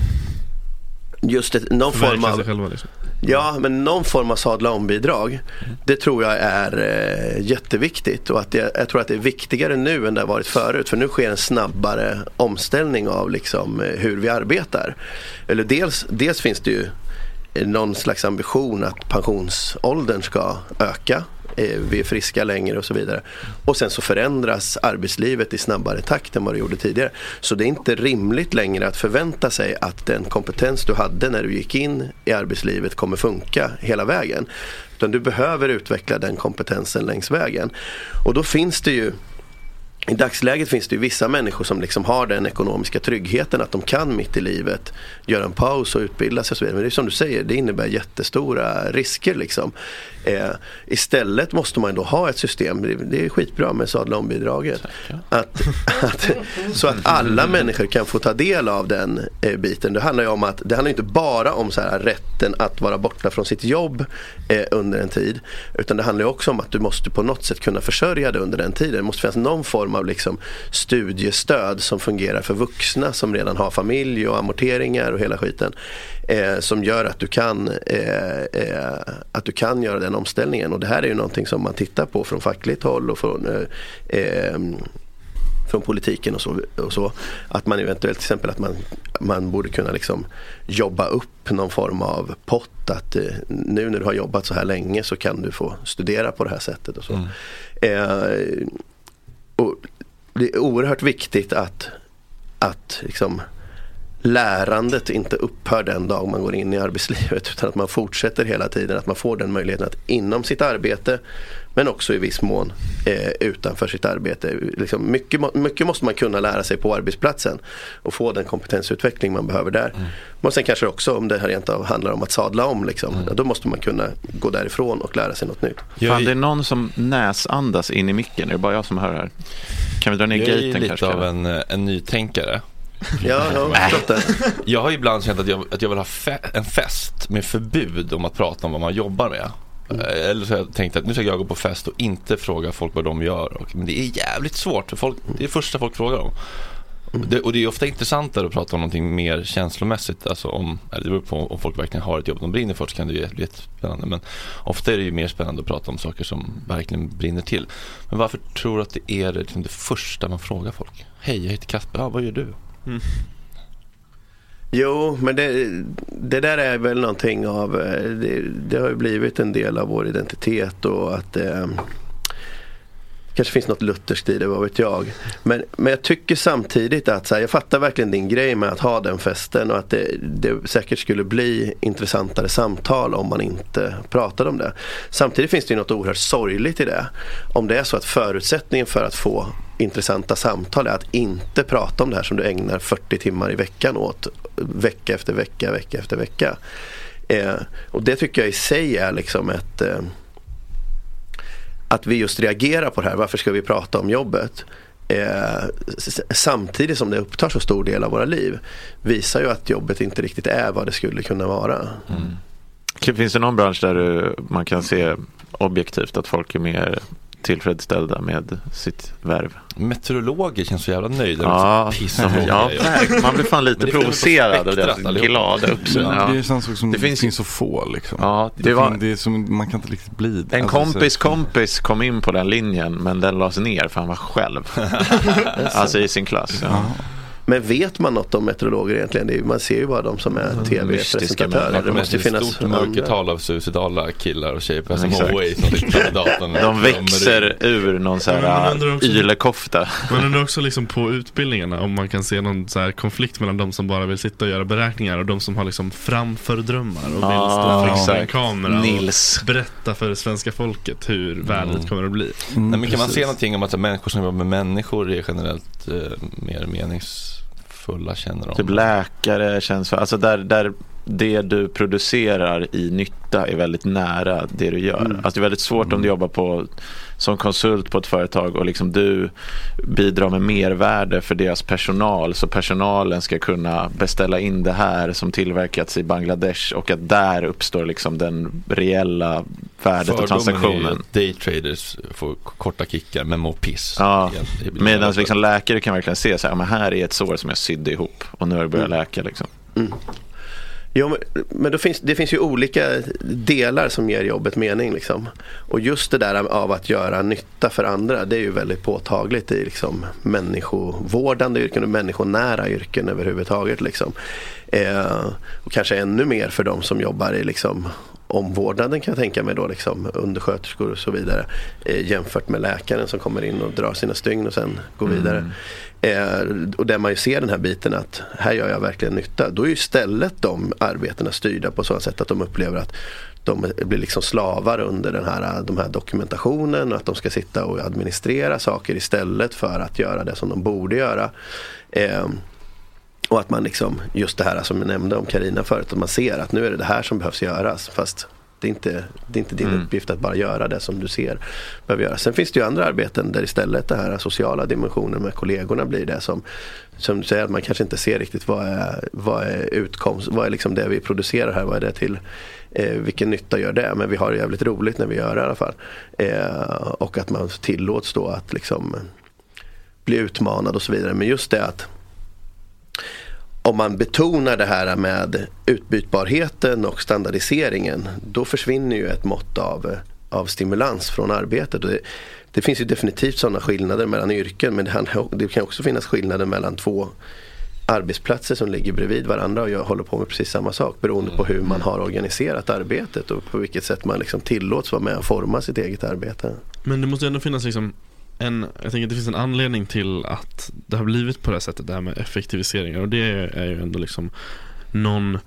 Speaker 9: just ett, någon form av
Speaker 10: själva liksom.
Speaker 9: Ja, men någon form av sadla om bidrag Det tror jag är eh, jätteviktigt och att det, jag tror att det är viktigare nu än det har varit förut för nu sker en snabbare omställning av liksom, eh, hur vi arbetar. Eller dels, dels finns det ju någon slags ambition att pensionsåldern ska öka. Eh, vi är friska längre och så vidare. Och sen så förändras arbetslivet i snabbare takt än vad det gjorde tidigare. Så det är inte rimligt längre att förvänta sig att den kompetens du hade när du gick in i arbetslivet kommer funka hela vägen. Utan du behöver utveckla den kompetensen längs vägen. Och då finns det ju i dagsläget finns det ju vissa människor som liksom har den ekonomiska tryggheten att de kan mitt i livet göra en paus och utbilda sig och så vidare. Men det är som du säger, det innebär jättestora risker liksom. Eh, istället måste man då ha ett system, det, det är skitbra med sadla om bidraget. Att, att, så att alla människor kan få ta del av den eh, biten. Det handlar ju om att det handlar inte bara om så här, rätten att vara borta från sitt jobb eh, under en tid. Utan det handlar ju också om att du måste på något sätt kunna försörja dig under den tiden. Det måste finnas någon form av liksom, studiestöd som fungerar för vuxna som redan har familj och amorteringar och hela skiten. Eh, som gör att du, kan, eh, eh, att du kan göra den omställningen. Och det här är ju någonting som man tittar på från fackligt håll och från eh, eh, från politiken och så, och så. Att man eventuellt till exempel att man, man borde kunna liksom jobba upp någon form av pott. Att eh, nu när du har jobbat så här länge så kan du få studera på det här sättet. och så. Eh, och det är oerhört viktigt att, att liksom, lärandet inte upphör den dag man går in i arbetslivet utan att man fortsätter hela tiden. Att man får den möjligheten att inom sitt arbete men också i viss mån eh, utanför sitt arbete. Liksom mycket, mycket måste man kunna lära sig på arbetsplatsen och få den kompetensutveckling man behöver där. Men sen kanske också om det här rent av handlar om att sadla om. Liksom, ja, då måste man kunna gå därifrån och lära sig något nytt.
Speaker 5: Fan, det är någon som näsandas in i micken. Är det bara jag som hör det här? Kan vi dra ner
Speaker 2: Jag är ju
Speaker 5: gaten
Speaker 2: lite
Speaker 5: kanske?
Speaker 2: av en, eh, en nytänkare.
Speaker 9: Ja, jag har det.
Speaker 2: Jag har ibland känt att jag, att jag vill ha fe- en fest med förbud om att prata om vad man jobbar med. Eh, Eller så har jag tänkt att nu ska jag gå på fest och inte fråga folk vad de gör. Och, men det är jävligt svårt, för folk, det är det första folk frågar om. Det, och det är ofta intressantare att prata om någonting mer känslomässigt. Alltså om, eller det beror på om folk verkligen har ett jobb de brinner för så kan det ju bli jättespännande. Men ofta är det ju mer spännande att prata om saker som verkligen brinner till. Men varför tror du att det är det, liksom det första man frågar folk? Hej, jag heter Kasper. Ja, vad gör du?
Speaker 9: Jo, men det, det där är väl någonting av, eh, det, det har ju blivit en del av vår identitet och att eh, kanske finns något lutherskt i det, vad vet jag. Men, men jag tycker samtidigt att, så här, jag fattar verkligen din grej med att ha den festen och att det, det säkert skulle bli intressantare samtal om man inte pratade om det. Samtidigt finns det ju något oerhört sorgligt i det. Om det är så att förutsättningen för att få intressanta samtal är att inte prata om det här som du ägnar 40 timmar i veckan åt vecka efter vecka, vecka efter vecka. Eh, och det tycker jag i sig är liksom ett eh, att vi just reagerar på det här. Varför ska vi prata om jobbet? eh, samtidigt som det upptar så stor del av våra liv visar ju att jobbet inte riktigt är vad det skulle kunna vara. Mm.
Speaker 5: Finns det någon bransch där man kan se objektivt att folk är mer tillfredsställda med sitt värv?
Speaker 2: Meteorologer känns så jävla nöjda.
Speaker 5: Ja,
Speaker 2: Piss [laughs]
Speaker 5: ja, man blir fan lite
Speaker 2: det
Speaker 5: provocerad av deras glada uppsyn. Ja.
Speaker 7: Det känns också som
Speaker 5: Det
Speaker 7: det
Speaker 5: finns-
Speaker 7: finns, så få liksom.
Speaker 5: Ja,
Speaker 7: det
Speaker 5: det var-
Speaker 7: det är som, man kan inte riktigt bli
Speaker 5: En
Speaker 7: alltså,
Speaker 5: kompis
Speaker 7: så-
Speaker 5: kompis kom in på den linjen men den lades ner för han var själv. [laughs] alltså i sin klass. Ja.
Speaker 9: Men vet man något om meteorologer egentligen? Det är, man ser ju bara de som är tv-presentatörer. Det måste ju finnas
Speaker 2: stort mörkertal av suicidala killar och tjejer på som sitter [laughs] datorn.
Speaker 5: De växer ur någon sån här ylekofta.
Speaker 10: Man undrar också liksom på utbildningarna om man kan se någon så här konflikt mellan de som bara vill sitta och göra beräkningar och de som har liksom framfördrömmar och vill stå framför en kamera
Speaker 5: Nils.
Speaker 10: och berätta för svenska folket hur vädret kommer att bli.
Speaker 7: Mm,
Speaker 2: Nej, men kan man se någonting om att människor som jobbar med människor är generellt eh, mer meningsfulla känner de?
Speaker 5: Typ läkare känns alltså där, där det du producerar i nytta är väldigt nära det du gör. Alltså det är väldigt svårt om du jobbar på, som konsult på ett företag och liksom du bidrar med mervärde för deras personal så personalen ska kunna beställa in det här som tillverkats i Bangladesh och att där uppstår liksom den reella värdet av transaktionen.
Speaker 2: Daytraders får korta kickar men mår piss.
Speaker 5: Ja, medan liksom läkare kan verkligen se så här, men här är ett sår som jag sydde ihop och nu har det börjat
Speaker 9: Mm.
Speaker 5: läka liksom.
Speaker 9: Jo, men, finns, det finns ju olika delar som ger jobbet mening. Liksom. Och just det där av att göra nytta för andra det är ju väldigt påtagligt i liksom, människovårdande yrken och människonära yrken överhuvudtaget. Liksom. Eh, och kanske ännu mer för de som jobbar i liksom, omvårdnaden kan jag tänka mig då, liksom, undersköterskor och så vidare. Eh, jämfört med läkaren som kommer in och drar sina stygn och sen går vidare. Eh, och där man ju ser den här biten att här gör jag verkligen nytta. Då är ju istället de arbetena styrda på så sätt att de upplever att de blir liksom slavar under den här, de här dokumentationen och att de ska sitta och administrera saker istället för att göra det som de borde göra. Eh, och att man liksom, just det här som jag nämnde om Karina förut, att man ser att nu är det det här som behövs göras. Fast det är inte, det är inte din
Speaker 5: Mm.
Speaker 9: uppgift att bara göra det som du ser behöver göra. Sen finns det ju andra arbeten där istället den här sociala dimensionen med kollegorna blir det som, som du säger, att man kanske inte ser riktigt vad är, vad är utkomst, vad är liksom det vi producerar här, vad är det till, eh, vilken nytta gör det? Men vi har det jävligt roligt när vi gör det i alla fall. Eh, och att man tillåts då att liksom bli utmanad och så vidare. Men just det att om man betonar det här med utbytbarheten och standardiseringen då försvinner ju ett mått av, av stimulans från arbetet. Och det, det finns ju definitivt sådana skillnader mellan yrken men det, det kan också finnas skillnader mellan två arbetsplatser som ligger bredvid varandra och jag håller på med precis samma sak beroende på hur man har organiserat arbetet och på vilket sätt man liksom tillåts vara med och forma sitt eget arbete.
Speaker 10: Men det måste ändå finnas liksom en, jag tänker att det finns en anledning till att det har blivit på det här sättet, det här med effektiviseringar och det är ju ändå liksom någon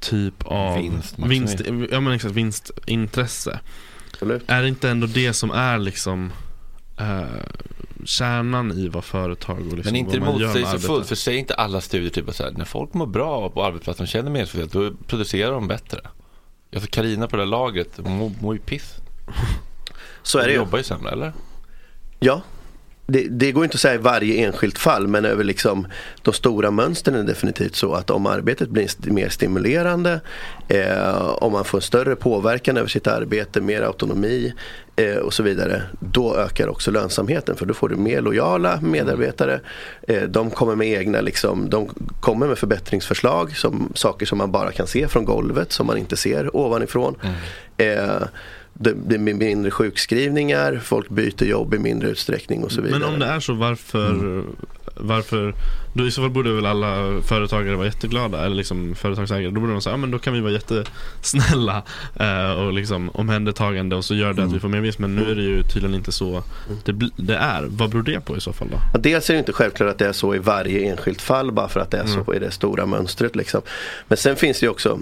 Speaker 10: typ av vinst, ja men exakt, vinstintresse.
Speaker 9: Absolut.
Speaker 10: Är det inte ändå det som är liksom eh, kärnan i vad företag och liksom
Speaker 2: Men inte
Speaker 10: vad man gör med
Speaker 2: motsägelsefullt, för säger inte alla studier typ att så här, när folk mår bra på arbetsplatsen och känner meningsfullt, då producerar de bättre. Alltså Karina på det där lagret, hon mår, ju piss.
Speaker 9: Så är det
Speaker 2: Hon
Speaker 9: ju.
Speaker 2: jobbar ju sämre, eller?
Speaker 9: Ja, det, det går inte att säga i varje enskilt fall men över liksom de stora mönstren är det definitivt så att om arbetet blir st- mer stimulerande, eh, om man får en större påverkan över sitt arbete, mer autonomi eh, och så vidare. Då ökar också lönsamheten för då får du mer lojala medarbetare. Eh, de kommer med egna, liksom, de kommer med förbättringsförslag, som, saker som man bara kan se från golvet som man inte ser ovanifrån. Eh, det blir mindre sjukskrivningar, folk byter jobb i mindre utsträckning och så vidare.
Speaker 10: Men om det är så, varför,
Speaker 9: Mm.
Speaker 10: varför då i så fall borde väl alla företagare vara jätteglada, eller liksom företagsägare, då borde de säga, ja men då kan vi vara jättesnälla [laughs] eh, och liksom omhändertagande och så gör det att vi får mer vinst, men nu är det ju tydligen inte så det, bli- det är. Vad beror det på i så fall då?
Speaker 9: Ja, Dels är det inte självklart att det är så i varje enskilt fall bara för att det är
Speaker 10: Mm.
Speaker 9: så i det stora mönstret. Liksom. Men sen finns det ju också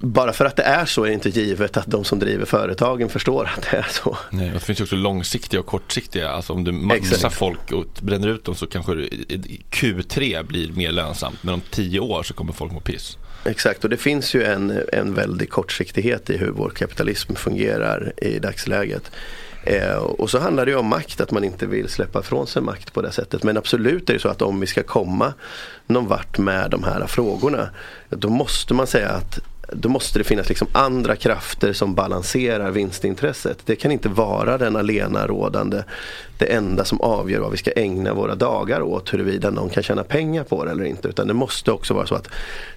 Speaker 9: bara för att det är så är det inte givet att de som driver företagen förstår att det är så.
Speaker 2: Nej, det finns ju också långsiktiga och kortsiktiga. Alltså om du maxar folk och bränner ut dem så kanske du- i- i- Q3 blir mer lönsamt. Men om tio år så kommer folk må piss.
Speaker 9: Exakt och det finns ju en, en väldig kortsiktighet i hur vår kapitalism fungerar i dagsläget. Eh, och så handlar det ju om makt, att man inte vill släppa ifrån sig makt på det sättet. Men absolut är det så att om vi ska komma någon vart med de här frågorna, då måste man säga att då måste det finnas liksom andra krafter som balanserar vinstintresset. Det kan inte vara den alena rådande, det enda som avgör vad vi ska ägna våra dagar åt, huruvida någon kan tjäna pengar på det eller inte. Utan det måste också vara så att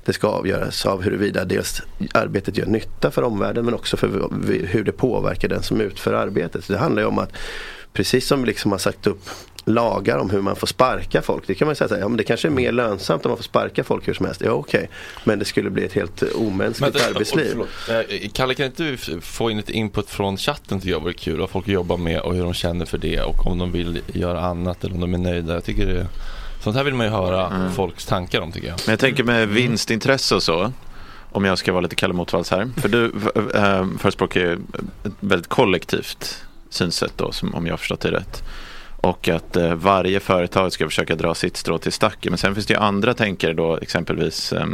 Speaker 9: det ska avgöras av huruvida dels arbetet gör nytta för omvärlden men också för hur det påverkar den som utför arbetet. Så det handlar ju om att precis som vi liksom har sagt upp lagar om hur man får sparka folk. Det kan man säga så här, ja, men det kanske är mer lönsamt om man får sparka folk hur som helst. Ja okej, men det skulle bli ett helt omänskligt
Speaker 2: Men,
Speaker 9: arbetsliv.
Speaker 2: och förlåt, eh, Kalle, kan inte du få in lite input från chatten tycker jag vore kul. Vad folk jobbar med och hur de känner för det och om de vill göra annat eller om de är nöjda. Jag tycker det, sånt här vill man ju höra
Speaker 5: Mm.
Speaker 2: folks tankar om tycker jag.
Speaker 5: Men jag tänker med vinstintresse och så. Om jag ska vara lite Kalle Motvalls här. För du äh, förespråkar ju ett väldigt kollektivt synsätt då, som, om jag har förstått det rätt. Och att eh, varje företag ska försöka dra sitt strå till stacken. Men sen finns det ju andra tänkare då, exempelvis eh,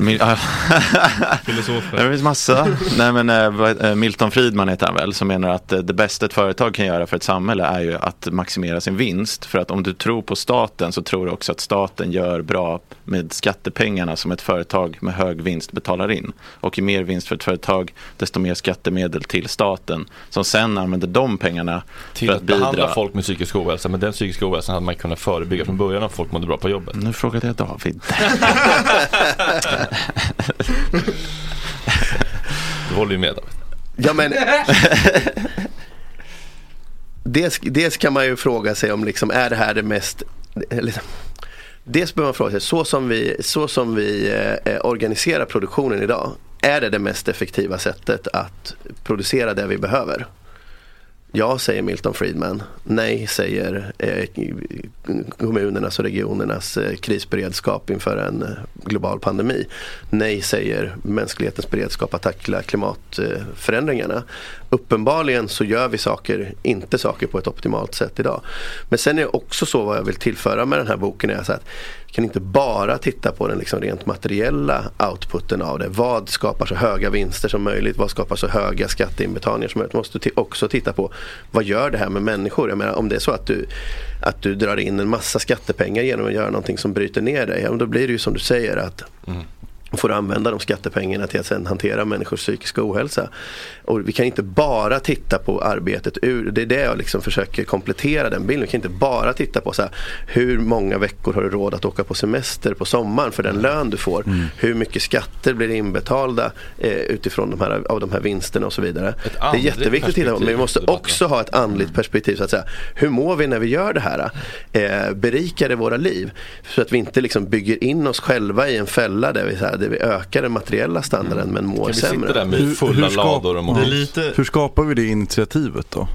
Speaker 5: Mil- [laughs]
Speaker 10: Filosofer.
Speaker 5: Det finns massa. Nej, men, eh, Milton Friedman heter han väl, som menar att eh, det bästa ett företag kan göra för ett samhälle är ju att maximera sin vinst. För att om du tror på staten så tror du också att staten gör bra med skattepengarna som ett företag med hög vinst betalar in. Och ju mer vinst för ett företag, desto mer skattemedel till staten. Som sen använder de pengarna
Speaker 2: Till
Speaker 5: för
Speaker 2: att
Speaker 5: att
Speaker 2: behandla
Speaker 5: bidra.
Speaker 2: folk med psykisk ohälsa. Men den psykiska ohälsan hade man kunnat förebygga från början om folk mådde bra på jobbet.
Speaker 5: Nu frågade jag David. [laughs]
Speaker 2: Du håller ju med David.
Speaker 9: Ja men dels, dels kan man ju fråga sig om liksom, är det här det mest liksom, Dels behöver man fråga sig, så som vi, så som vi eh, eh, organiserar produktionen idag, är det det mest effektiva sättet att producera det vi behöver? Ja, säger Milton Friedman. Nej, säger eh, kommunernas och regionernas eh, krisberedskap inför en eh, global pandemi. Nej, säger mänsklighetens beredskap att tackla klimatförändringarna. Uppenbarligen så gör vi saker, inte saker på ett optimalt sätt idag. Men sen är det också så vad jag vill tillföra med den här boken är så att vi kan inte bara titta på den liksom rent materiella outputen av det. Vad skapar så höga vinster som möjligt? Vad skapar så höga skatteinbetalningar som möjligt? Man måste också titta på vad gör det här med människor? Jag menar, om det är så att du, att du drar in en massa skattepengar genom att göra någonting som bryter ner dig. Ja, då blir det ju som du säger att mm får använda de skattepengarna till att sedan hantera människors psykiska ohälsa. Och vi kan inte bara titta på arbetet ur, det är det jag liksom försöker komplettera den bilden. Vi kan inte bara titta på så här, hur många veckor har du råd att åka på semester på sommaren för den lön du får. Hur mycket skatter blir inbetalda eh, utifrån de här, av de här vinsterna och så vidare. Det är jätteviktigt att titta på, men vi måste också ha ett andligt perspektiv. Så att säga. Hur mår vi när vi gör det här? Eh, berikar det våra liv? Så att vi inte liksom bygger in oss själva i en fälla där vi, så här, där vi ökar den materiella standarden men mår
Speaker 2: Kan vi
Speaker 9: sämre.
Speaker 2: sitta där med fulla lador och mår
Speaker 7: ja.
Speaker 10: lite-
Speaker 7: Hur skapar vi det initiativet då?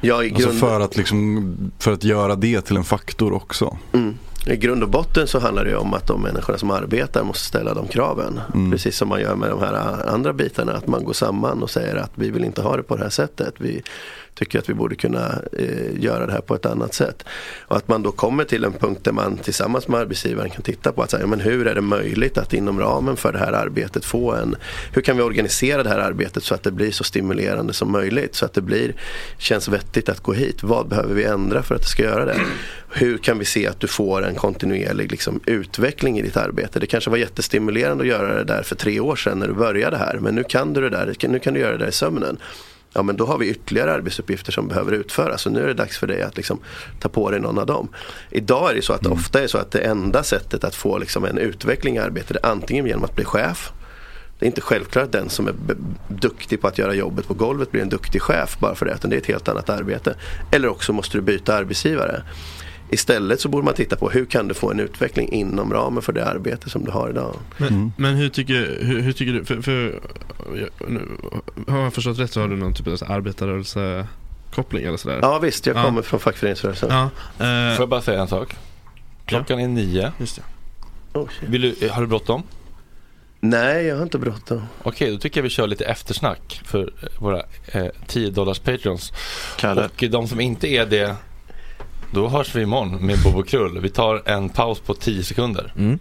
Speaker 9: Ja, i
Speaker 7: Alltså
Speaker 9: grund,
Speaker 7: för att, liksom, för att göra det till en faktor också.
Speaker 9: mm, I grund och botten så handlar det ju om att de människorna som arbetar måste ställa de kraven.
Speaker 7: Mm.
Speaker 9: Precis som man gör med de här andra bitarna. Att man går samman och säger att vi vill inte ha det på det här sättet. Vi tycker att vi borde kunna eh, göra det här på ett annat sätt. Och att man då kommer till en punkt där man tillsammans med arbetsgivaren kan titta på att säga, men hur är det möjligt att inom ramen för det här arbetet få en, hur kan vi organisera det här arbetet så att det blir så stimulerande som möjligt. Så att det blir, känns vettigt att gå hit. Vad behöver vi ändra för att det ska göra det? Hur kan vi se att du får en kontinuerlig liksom, utveckling i ditt arbete? Det kanske var jättestimulerande att göra det där för tre år sedan när du började här. Men nu kan du det där, nu kan du göra det där i sömnen. Ja men då har vi ytterligare arbetsuppgifter som behöver utföras. Så nu är det dags för dig att liksom ta på dig någon av dem. Idag är det så att det ofta är så att det enda sättet att få liksom en utveckling i arbetet är antingen genom att bli chef. Det är inte självklart att den som är duktig på att göra jobbet på golvet blir en duktig chef bara för det. Utan det är ett helt annat arbete. Eller också måste du byta arbetsgivare. Istället så borde man titta på hur kan du få en utveckling inom ramen för det arbete som du har idag.
Speaker 10: Men, men hur, tycker, hur, hur tycker du, för, för nu, har jag förstått rätt så har du någon typ av arbetarrörelsekoppling eller sådär?
Speaker 9: Ja visst, jag
Speaker 10: Ja.
Speaker 9: kommer från fackföreningsrörelsen.
Speaker 10: Ja,
Speaker 2: Får
Speaker 10: eh,
Speaker 2: jag bara säga en sak? Klockan är nio.
Speaker 10: just det.
Speaker 9: Oh,
Speaker 2: du, har du bråttom?
Speaker 9: Nej, jag har inte bråttom.
Speaker 2: Okej, då tycker jag vi kör lite eftersnack för våra eh, 10 dollars patrons.
Speaker 5: Kalle.
Speaker 2: Och de som inte är det, då hörs vi imorgon med Bobo Krull. Vi tar en paus på 10 sekunder.
Speaker 4: Mm.